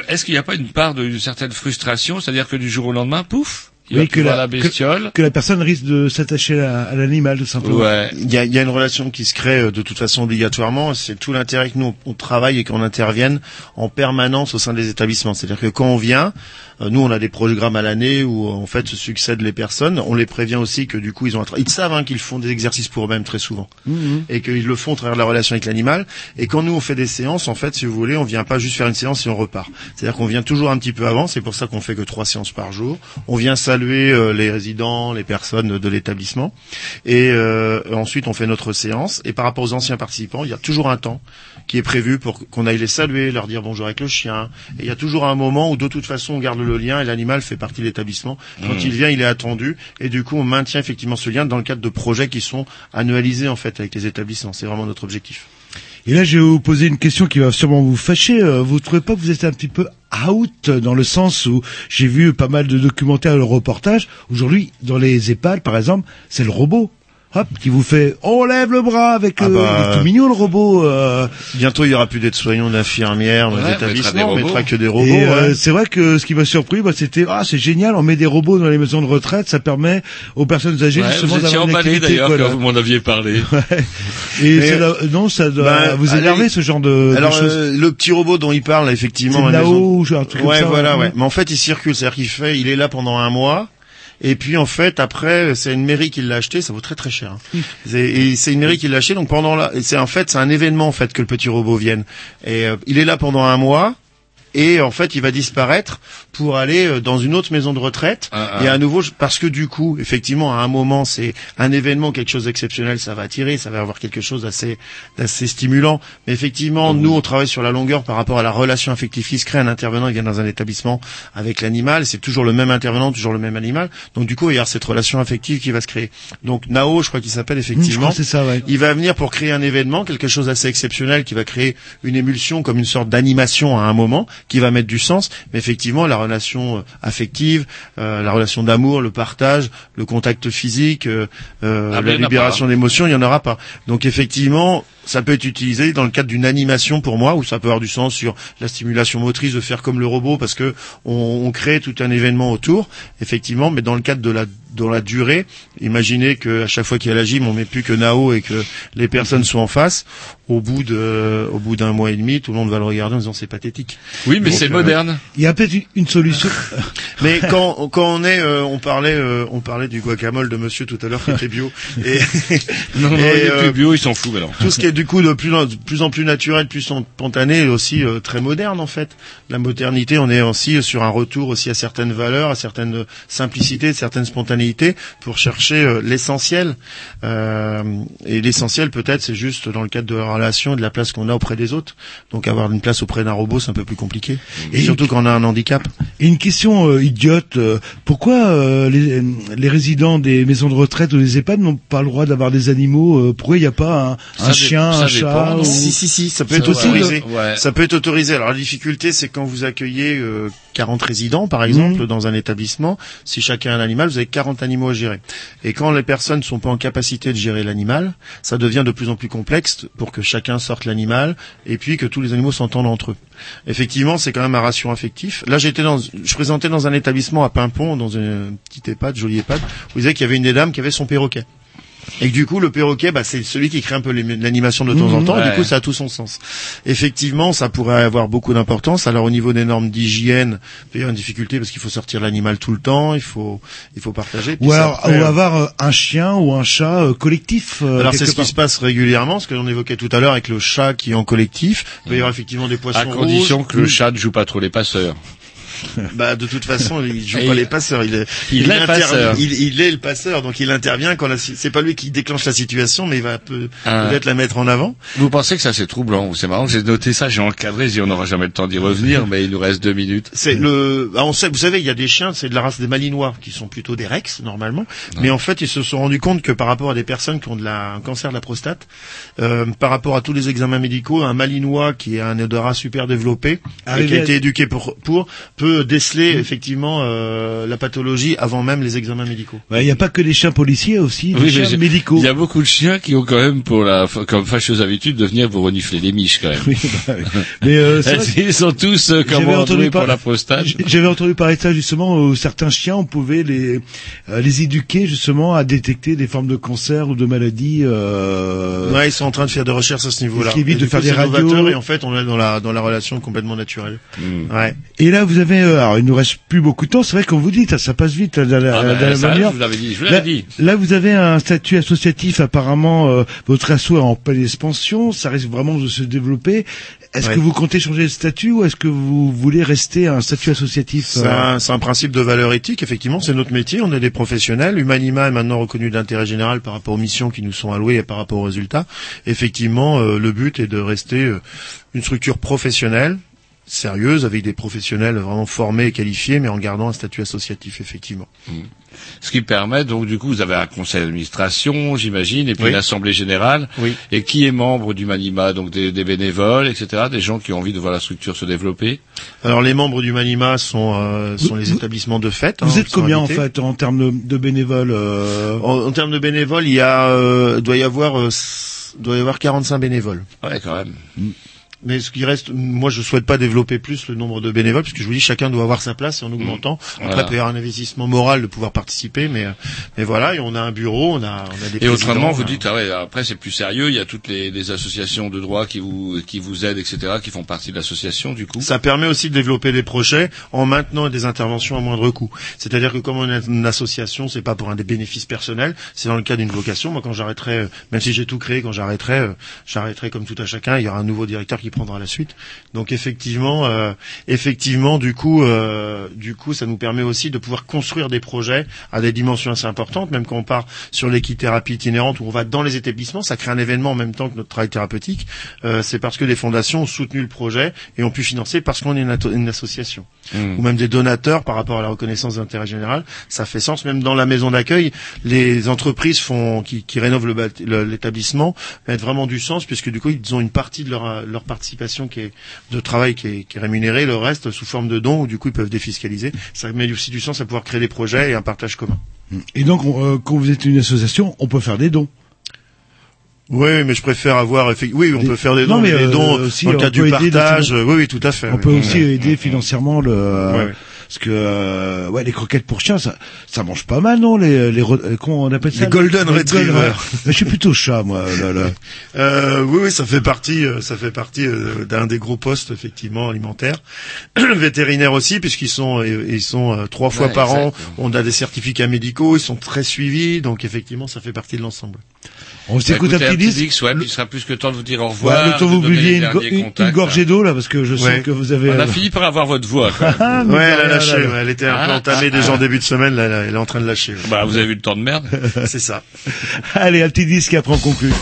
Est-ce qu'il n'y a pas une part d'une certaine frustration, c'est-à-dire que du jour au lendemain, pouf, Il va Oui, que la, la bestiole. que, que la personne risque de s'attacher à, à l'animal, tout simplement. Ouais. Il y a, y a une relation qui se crée euh, de toute façon obligatoirement. C'est tout l'intérêt que nous on, travaille et qu'on intervienne en permanence au sein des établissements. C'est-à-dire que quand on vient, euh, nous on a des programmes à l'année où euh, en fait se succèdent les personnes. On les prévient aussi que du coup ils ont ils savent hein, qu'ils font des exercices pour eux-mêmes très souvent Mhm. et qu'ils le font au travers la relation avec l'animal. Et quand nous on fait des séances, en fait, si vous voulez, on vient pas juste faire une séance et on repart. C'est-à-dire qu'on vient toujours un petit peu avant. C'est pour ça qu'on fait que trois séances par jour. On vient saluer euh, les résidents, les personnes de, de l'établissement, et euh, ensuite on fait notre séance. Et par rapport aux anciens participants, il y a toujours un temps qui est prévu pour qu'on aille les saluer, leur dire bonjour avec le chien. Et il y a toujours un moment où de toute façon on garde le lien et l'animal fait partie de l'établissement. Quand Mhm. il vient, il est attendu et du coup on maintient effectivement ce lien dans le cadre de projets qui sont annualisés en fait avec les établissements. C'est vraiment notre objectif. Et là, je vais vous poser une question qui va sûrement vous fâcher. Euh, Vous trouvez pas que vous êtes un petit peu out dans le sens où j'ai vu pas mal de documentaires et de reportages. Aujourd'hui, dans les EHPAD, par exemple, c'est le robot. Hop, qui vous fait, on lève le bras avec, Ah euh, bah, il est tout mignon le robot. euh. Bientôt il y aura plus d'aides-soignants, d'infirmières dans Ouais, les on mettra des établissements, on robots. mettra que des robots. Et euh, ouais. c'est vrai que ce qui m'a surpris, bah, c'était ah c'est génial, on met des robots dans les maisons de retraite, ça permet aux personnes âgées Ouais, justement d'avoir une emballé activité. d'ailleurs voilà. quand vous m'en aviez parlé. Et Mais, ça non, ça doit ben, vous énerver ce genre de, Alors euh, le petit robot dont il parle effectivement C'est genre un truc comme ouais ça, voilà ouais. ouais. Mais en fait il circule, c'est-à-dire qu'il fait, il est là pendant un mois. Et puis en fait après c'est une mairie qui l'a acheté, ça vaut très très cher. hein. Et c'est une mairie qui l'a acheté donc pendant et c'est en fait c'est un événement en fait que le petit robot vienne. Et euh, il est là pendant un mois. Et en fait, il va disparaître pour aller euh, dans une autre maison de retraite. Ah, ah. Et à nouveau, parce que du coup, effectivement, à un moment, c'est un événement, quelque chose d'exceptionnel, ça va attirer, ça va avoir quelque chose d'assez, d'assez stimulant. Mais effectivement, nous, on travaille sur la longueur par rapport à la relation affective qui se crée. Un intervenant, il vient dans un établissement avec l'animal, c'est toujours le même intervenant, toujours le même animal. Donc du coup, il y a cette relation affective qui va se créer. Donc Nao, je crois qu'il s'appelle je effectivement. crois que c'est ça, ouais. Il va venir pour créer un événement, quelque chose d'assez exceptionnel, qui va créer une émulsion comme une sorte d'animation à un moment, qui va mettre du sens. Mais effectivement, la relation euh, affective, euh, la relation d'amour, le partage, le contact physique, euh, Ah, la a libération d'émotions, il y en aura pas. Donc effectivement, ça peut être utilisé dans le cadre d'une animation pour moi, où ça peut avoir du sens sur la stimulation motrice de faire comme le robot, parce que on, on crée tout un événement autour, effectivement, mais dans le cadre de la dans la durée, imaginez que à chaque fois qu'il y a la gym, on met plus que Nao et que les personnes sont en face. Au bout de, au bout d'un mois et demi, tout le monde va le regarder en disant c'est pathétique. Oui, mais c'est euh, moderne. Il y a peut-être une- une solution. Mais quand, quand on est, euh, on parlait, euh, on parlait du guacamole de Monsieur tout à l'heure qui était bio. Et, Non, non, et, il est euh, plus bio, il s'en fout maintenant. tout ce qui est du coup de plus en, de plus en plus naturel, plus spontané, et aussi euh, très moderne en fait. La modernité, on est aussi sur un retour aussi à certaines valeurs, à certaines simplicités, certaines spontanéités, pour chercher euh, l'essentiel. Euh, et l'essentiel peut-être, c'est juste dans le cadre de la relation et de la place qu'on a auprès des autres. Donc avoir une place auprès d'un robot, c'est un peu plus compliqué. Et- surtout quand on a un handicap. Et une question euh, idiote, euh, pourquoi euh, les, les résidents des maisons de retraite ou des EHPAD n'ont pas le droit d'avoir des animaux euh, Pourquoi il n'y a pas un, un chien, ça un chat ou- Si, si, si, ça peut être autorisé. Ouais. Ça peut être autorisé. Alors la difficulté, c'est quand vous accueillez euh, 40 résidents, par exemple, Mhm. dans un établissement, si chacun a un animal, vous avez 40 animaux à gérer. Et quand les personnes ne sont pas en capacité de gérer l'animal, ça devient de plus en plus complexe pour que chacun sorte l'animal et puis que tous les animaux s'entendent entre eux. Effectivement, c'est quand même un ratio affectif. Là, j'étais dans, je présentais dans un établissement à Pimpon, dans une petite EHPAD, jolie EHPAD, où il disait qu'il y avait une des dames qui avait son perroquet. Et du coup, le perroquet, bah, c'est celui qui crée un peu l'animation de temps en Mhm. temps. Et du coup, ça a tout son sens. Effectivement, ça pourrait avoir beaucoup d'importance. Alors, au niveau des normes d'hygiène, il peut y avoir une difficulté parce qu'il faut sortir l'animal tout le temps, il faut, il faut partager. Ou ça, alors après, ou euh, avoir euh, un chien ou un chat euh, collectif. euh, alors c'est ce qui se passe régulièrement, ce que l'on évoquait tout à l'heure avec le chat qui est en collectif. Il peut y avoir effectivement des poissons À condition rouges. que le chat ne joue pas trop les passeurs. Bah de toute façon, il joue Et pas il- les passeurs. Il est, il est le intervient- passeur. Il, il est le passeur, donc il intervient quand la, c'est pas lui qui déclenche la situation, mais il va Ah. peut-être la mettre en avant. Vous pensez que ça c'est troublant C'est marrant, j'ai noté ça, j'ai encadré, on n'aura jamais le temps d'y revenir, mais il nous reste deux minutes. C'est le, ah, on sait, vous savez, il y a des chiens, c'est de la race des Malinois, qui sont plutôt des Rex normalement, mais en fait, ils se sont rendus compte que par rapport à des personnes qui ont de la, un cancer de la prostate, euh, par rapport à tous les examens médicaux, un Malinois qui a un odorat super développé et qui a été éduqué pour, pour peut peut déceler effectivement euh, la pathologie avant même les examens médicaux. Il n'y a pas que les chiens policiers, aussi Oui, mais chiens médicaux. Il y a beaucoup de chiens qui ont quand même pour la comme fâcheuse habitude de venir vous renifler les miches quand même. Oui, bah oui. Mais euh, c'est vrai que Ils sont tous euh, j'avais comment entendu doués pour par- la prostate. J'avais entendu parler de ça justement où certains chiens on pouvait les euh, les éduquer justement à détecter des formes de cancer ou de maladies. Euh... Ouais, ils sont en train de faire des recherches à ce niveau-là. qui évite Et de faire coup, des radios. Et en fait, on est dans la dans la relation complètement naturelle. Ouais. Et là vous avez euh, alors il nous reste plus beaucoup de temps. C'est vrai comme vous dites ça, ça passe vite là, dans la, Ah bah, ça, manière. je vous l'avais dit, je vous dit. là, vous avez un statut associatif apparemment. euh, votre asso est en pleine expansion. Ça risque vraiment de se développer. Est-ce Ouais. que vous comptez changer de statut ou est-ce que vous voulez rester un statut associatif C'est euh, un, c'est un principe de valeur éthique, effectivement, c'est notre métier, on est des professionnels. Humanima est maintenant reconnu d'intérêt général par rapport aux missions qui nous sont allouées et par rapport aux résultats. Effectivement, euh, le but est de rester euh, une structure professionnelle, sérieuse, avec des professionnels vraiment formés et qualifiés, mais en gardant un statut associatif, effectivement. Ce qui permet donc du coup vous avez un conseil d'administration, j'imagine, et puis Oui. une assemblée générale. Oui. Et qui est membre du Manima, donc des, des bénévoles, etc., des gens qui ont envie de voir la structure se développer? Alors les membres du Manima sont, euh, sont les établissements de fête. Vous hein, êtes qui sont combien en fait en termes de, de bénévoles euh, en, en termes de bénévoles, il y a, euh, doit y avoir, euh, doit y avoir 45 bénévoles. Ouais, quand même. Mais ce qui reste, moi je souhaite pas développer plus le nombre de bénévoles, parce que je vous dis chacun doit avoir sa place et en augmentant. Après, Voilà. il peut y avoir un investissement moral de pouvoir participer, mais, mais voilà, et on a un bureau, on a, on a des Et autrement, vous dites, ah ouais, après c'est plus sérieux, il y a toutes les, les associations de droit qui vous, qui vous aident, etc., qui font partie de l'association, du coup. Ça permet aussi de développer des projets en maintenant des interventions à moindre coût. C'est-à-dire que comme on est une association, c'est pas pour un des bénéfices personnels, c'est dans le cas d'une vocation. Moi, quand j'arrêterai, euh, même si j'ai tout créé, quand j'arrêterai, euh, j'arrêterai comme tout à chacun. Il y aura un nouveau directeur qui prendra la suite. Donc effectivement, euh, effectivement, du coup, euh, du coup, ça nous permet aussi de pouvoir construire des projets à des dimensions assez importantes. Même quand on part sur l'équithérapie itinérante où on va dans les établissements, ça crée un événement en même temps que notre travail thérapeutique. Euh, c'est parce que des fondations ont soutenu le projet et ont pu financer parce qu'on est une, une association. Mm. Ou même des donateurs par rapport à la reconnaissance d'intérêt général, ça fait sens. Même dans la maison d'accueil, les entreprises font qui, qui rénovent l'établissement mettent vraiment du sens puisque du coup ils ont une partie de leur, leur participation qui est de travail qui est, qui est rémunérée, le reste sous forme de dons où du coup ils peuvent défiscaliser. Ça met aussi du sens à pouvoir créer des projets et un partage commun. Et donc on- euh, quand vous êtes une association, on peut faire des dons. Oui, mais je préfère avoir oui, on Des- peut faire des Non, dons, mais, mais des euh, dons aussi, dans le cadre du aider partage. notamment- Oui, oui, tout à fait. On oui. peut aussi aider financièrement le. Parce que euh, ouais les croquettes pour chiens ça ça mange pas mal non les les euh, comment on appelle ça Les golden Les retriever. golden- Mais je suis plutôt chat moi là, là. Euh, oui, oui, ça fait partie, euh, ça fait partie euh, d'un des gros postes effectivement alimentaires, vétérinaires aussi, puisqu'ils sont, ils sont trois fois Ouais, par an. On a des certificats médicaux, ils sont très suivis, donc effectivement, ça fait partie de l'ensemble. On s'écoute Bah, un petit disque. disque, ouais, puis il sera plus que temps de vous dire au revoir. Ouais, le temps de vous les une, go- une- gorgée d'eau là parce que je sens Ouais. que vous avez On euh, a fini par avoir votre voix. quand même. Ah, Ouais, elle a là, là, lâché, ouais, elle était un peu Ah, entamée ah, déjà en début de semaine, là, elle est en train de lâcher. ouais. Bah, vous avez eu le temps de merde. C'est ça. Allez, un petit disque et après on conclut.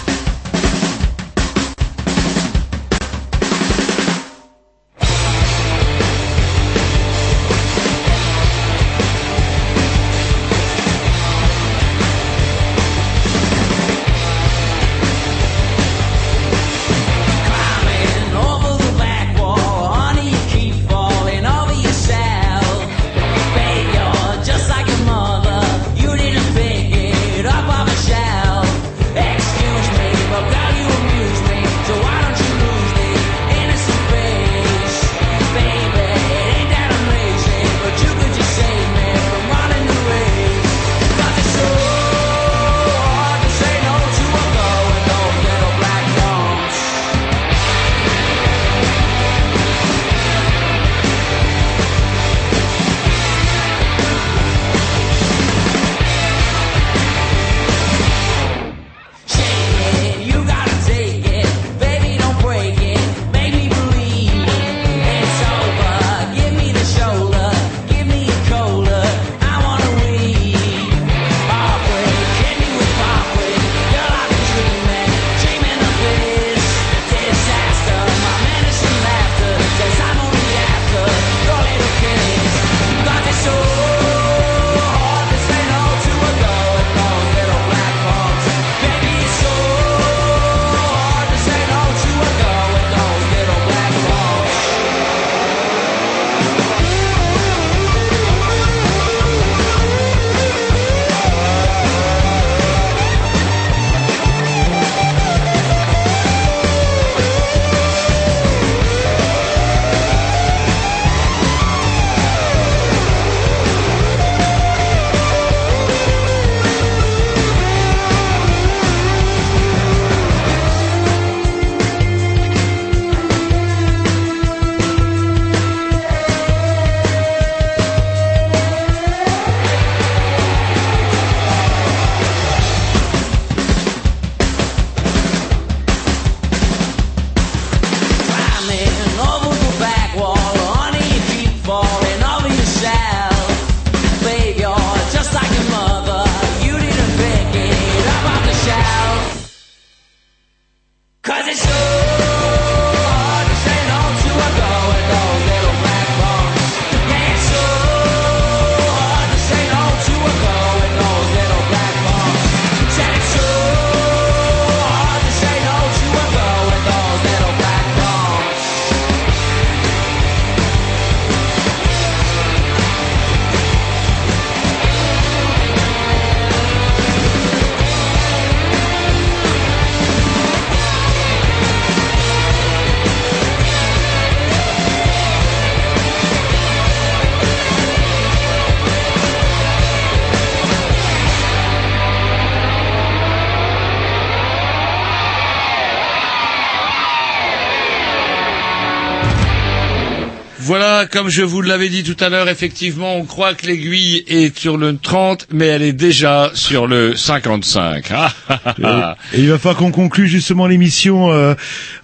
Voilà, comme je vous l'avais dit tout à l'heure, effectivement, on croit que l'aiguille est sur le 30, mais elle est déjà sur le 55. Ah, ah, ah. Et il va falloir qu'on conclue justement l'émission euh,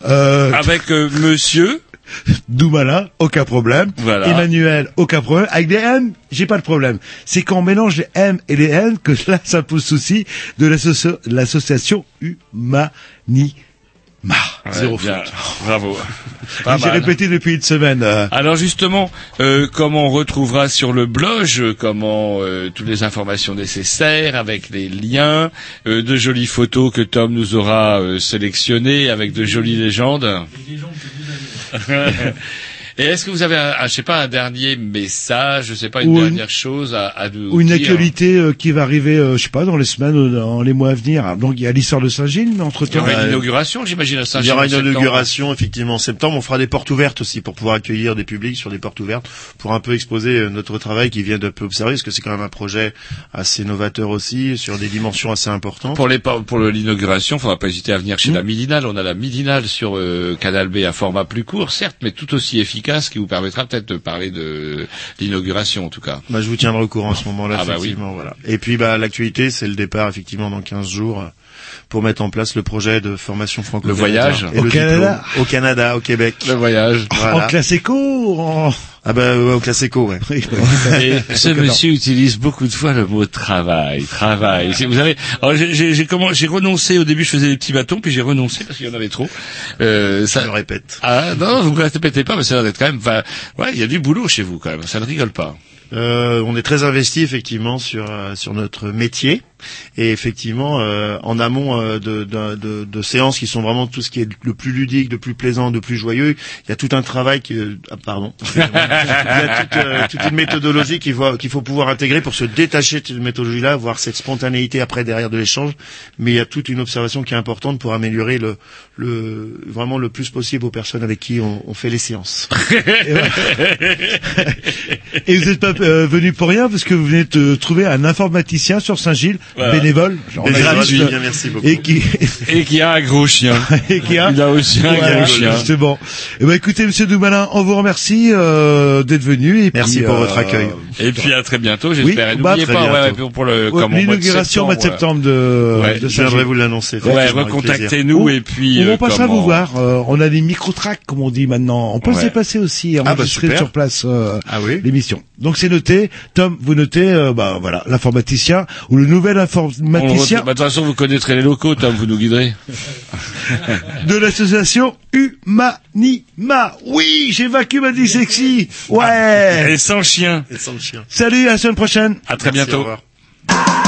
euh, Avec euh, monsieur, Doumala, aucun problème. Voilà. Emmanuel, aucun problème. Avec des M, j'ai pas de problème. C'est quand on mélange les M et les N que là, ça pose souci de l'asso- l'association Humanima. Zéro Ouais, bien, faute. bravo. J'ai répété depuis une semaine. euh, Alors justement, euh, comment on retrouvera sur le blog, euh, comment euh, toutes les informations nécessaires avec les liens, euh, de jolies photos que Tom nous aura euh, sélectionnées avec de jolies légendes. Et est-ce que vous avez, un, un, je sais pas, un dernier message, je sais pas, une Ou une- dernière chose à, à nous ou une dire actualité euh, qui va arriver, euh, je sais pas, dans les semaines ou dans les mois à venir. Donc il y a l'histoire de Saint-Gilles, mais entre Il y aura une inauguration, j'imagine, à Il y Saint-Gilles. aura une septembre. inauguration effectivement en septembre. On fera des portes ouvertes aussi pour pouvoir accueillir des publics sur des portes ouvertes pour un peu exposer euh, notre travail qui vient de peu observer parce que c'est quand même un projet assez novateur aussi sur des dimensions assez importantes. Pour les pour l'inauguration, faudra pas hésiter à venir Mmh. chez la Midinale. On a la Midinale sur euh, Canal B à format plus court, certes, mais tout aussi efficace, qui vous permettra peut-être de parler de l'inauguration en tout cas. Bah, je vous tiendrai au courant à ce moment-là, Ah bah effectivement. Voilà. Et puis, bah, l'actualité, c'est le départ, effectivement, dans 15 jours, pour mettre en place le projet de formation franco Le voyage et Au le Canada diplôme. Au Canada, au Québec. Le voyage. Voilà. En classe éco, en... Ah bah, ouais, au classe éco, ouais. Et ce monsieur utilise beaucoup de fois le mot travail, travail. Vous savez, j'ai- j'ai j'ai comment- j'ai renoncé au début, je faisais des petits bâtons, puis j'ai renoncé parce qu'il y en avait trop. Euh, ça Je le répète. Ah non, vous ne répétez pas, mais ça a d'être quand même. Enfin, ouais, il y a du boulot chez vous quand même. Ça ne rigole pas. Euh, on est très investi effectivement sur euh, sur notre métier et effectivement euh, en amont euh, de, de, de, de séances qui sont vraiment tout ce qui est le plus ludique, le plus plaisant, le plus joyeux. Il y a tout un travail qui euh, ah, pardon. il y a toute, euh, toute une méthodologie qu'il faut qu'il faut pouvoir intégrer pour se détacher de cette méthodologie-là, voir cette spontanéité après derrière de l'échange. Mais il y a toute une observation qui est importante pour améliorer le le vraiment le plus possible aux personnes avec qui on, on fait les séances. Et vous n'êtes pas euh, venu pour rien parce que vous venez de trouver un informaticien sur Saint-Gilles, Voilà. bénévole, genre Bénévole, gratuit, oui, bien, merci beaucoup. et qui Et qui a un gros chien. et qui a Il a aussi un Voilà, gros chien. justement. Eh ben écoutez, Monsieur Doumalin, on vous remercie euh, d'être venu. Et Merci puis, pour euh, votre accueil. Et puis à très bientôt, Oui, j'espère. Et bah, n'oubliez pas, ouais, pour le ouais, l'inauguration au mois de septembre de, Ouais, de Je Saint-Gilles. vous l'annoncer. Ouais, recontactez-nous et puis. on euh, passera vous voir. Euh, on a des micro-tracks, comme on dit maintenant. On peut se Ouais. déplacer aussi, et bah, enregistrer super. sur place Ah oui. l'émission. Donc c'est noté. Tom, vous notez, euh, bah voilà, l'informaticien ou le nouvel informaticien bah, De toute façon, vous connaîtrez les locaux, Tom, vous nous guiderez. de l'association Humanima. Oui, j'ai vaincu ma dyslexie. Ouais. Et sans chien. Et sans chien. Salut, à la semaine prochaine. À très Merci, bientôt. au revoir.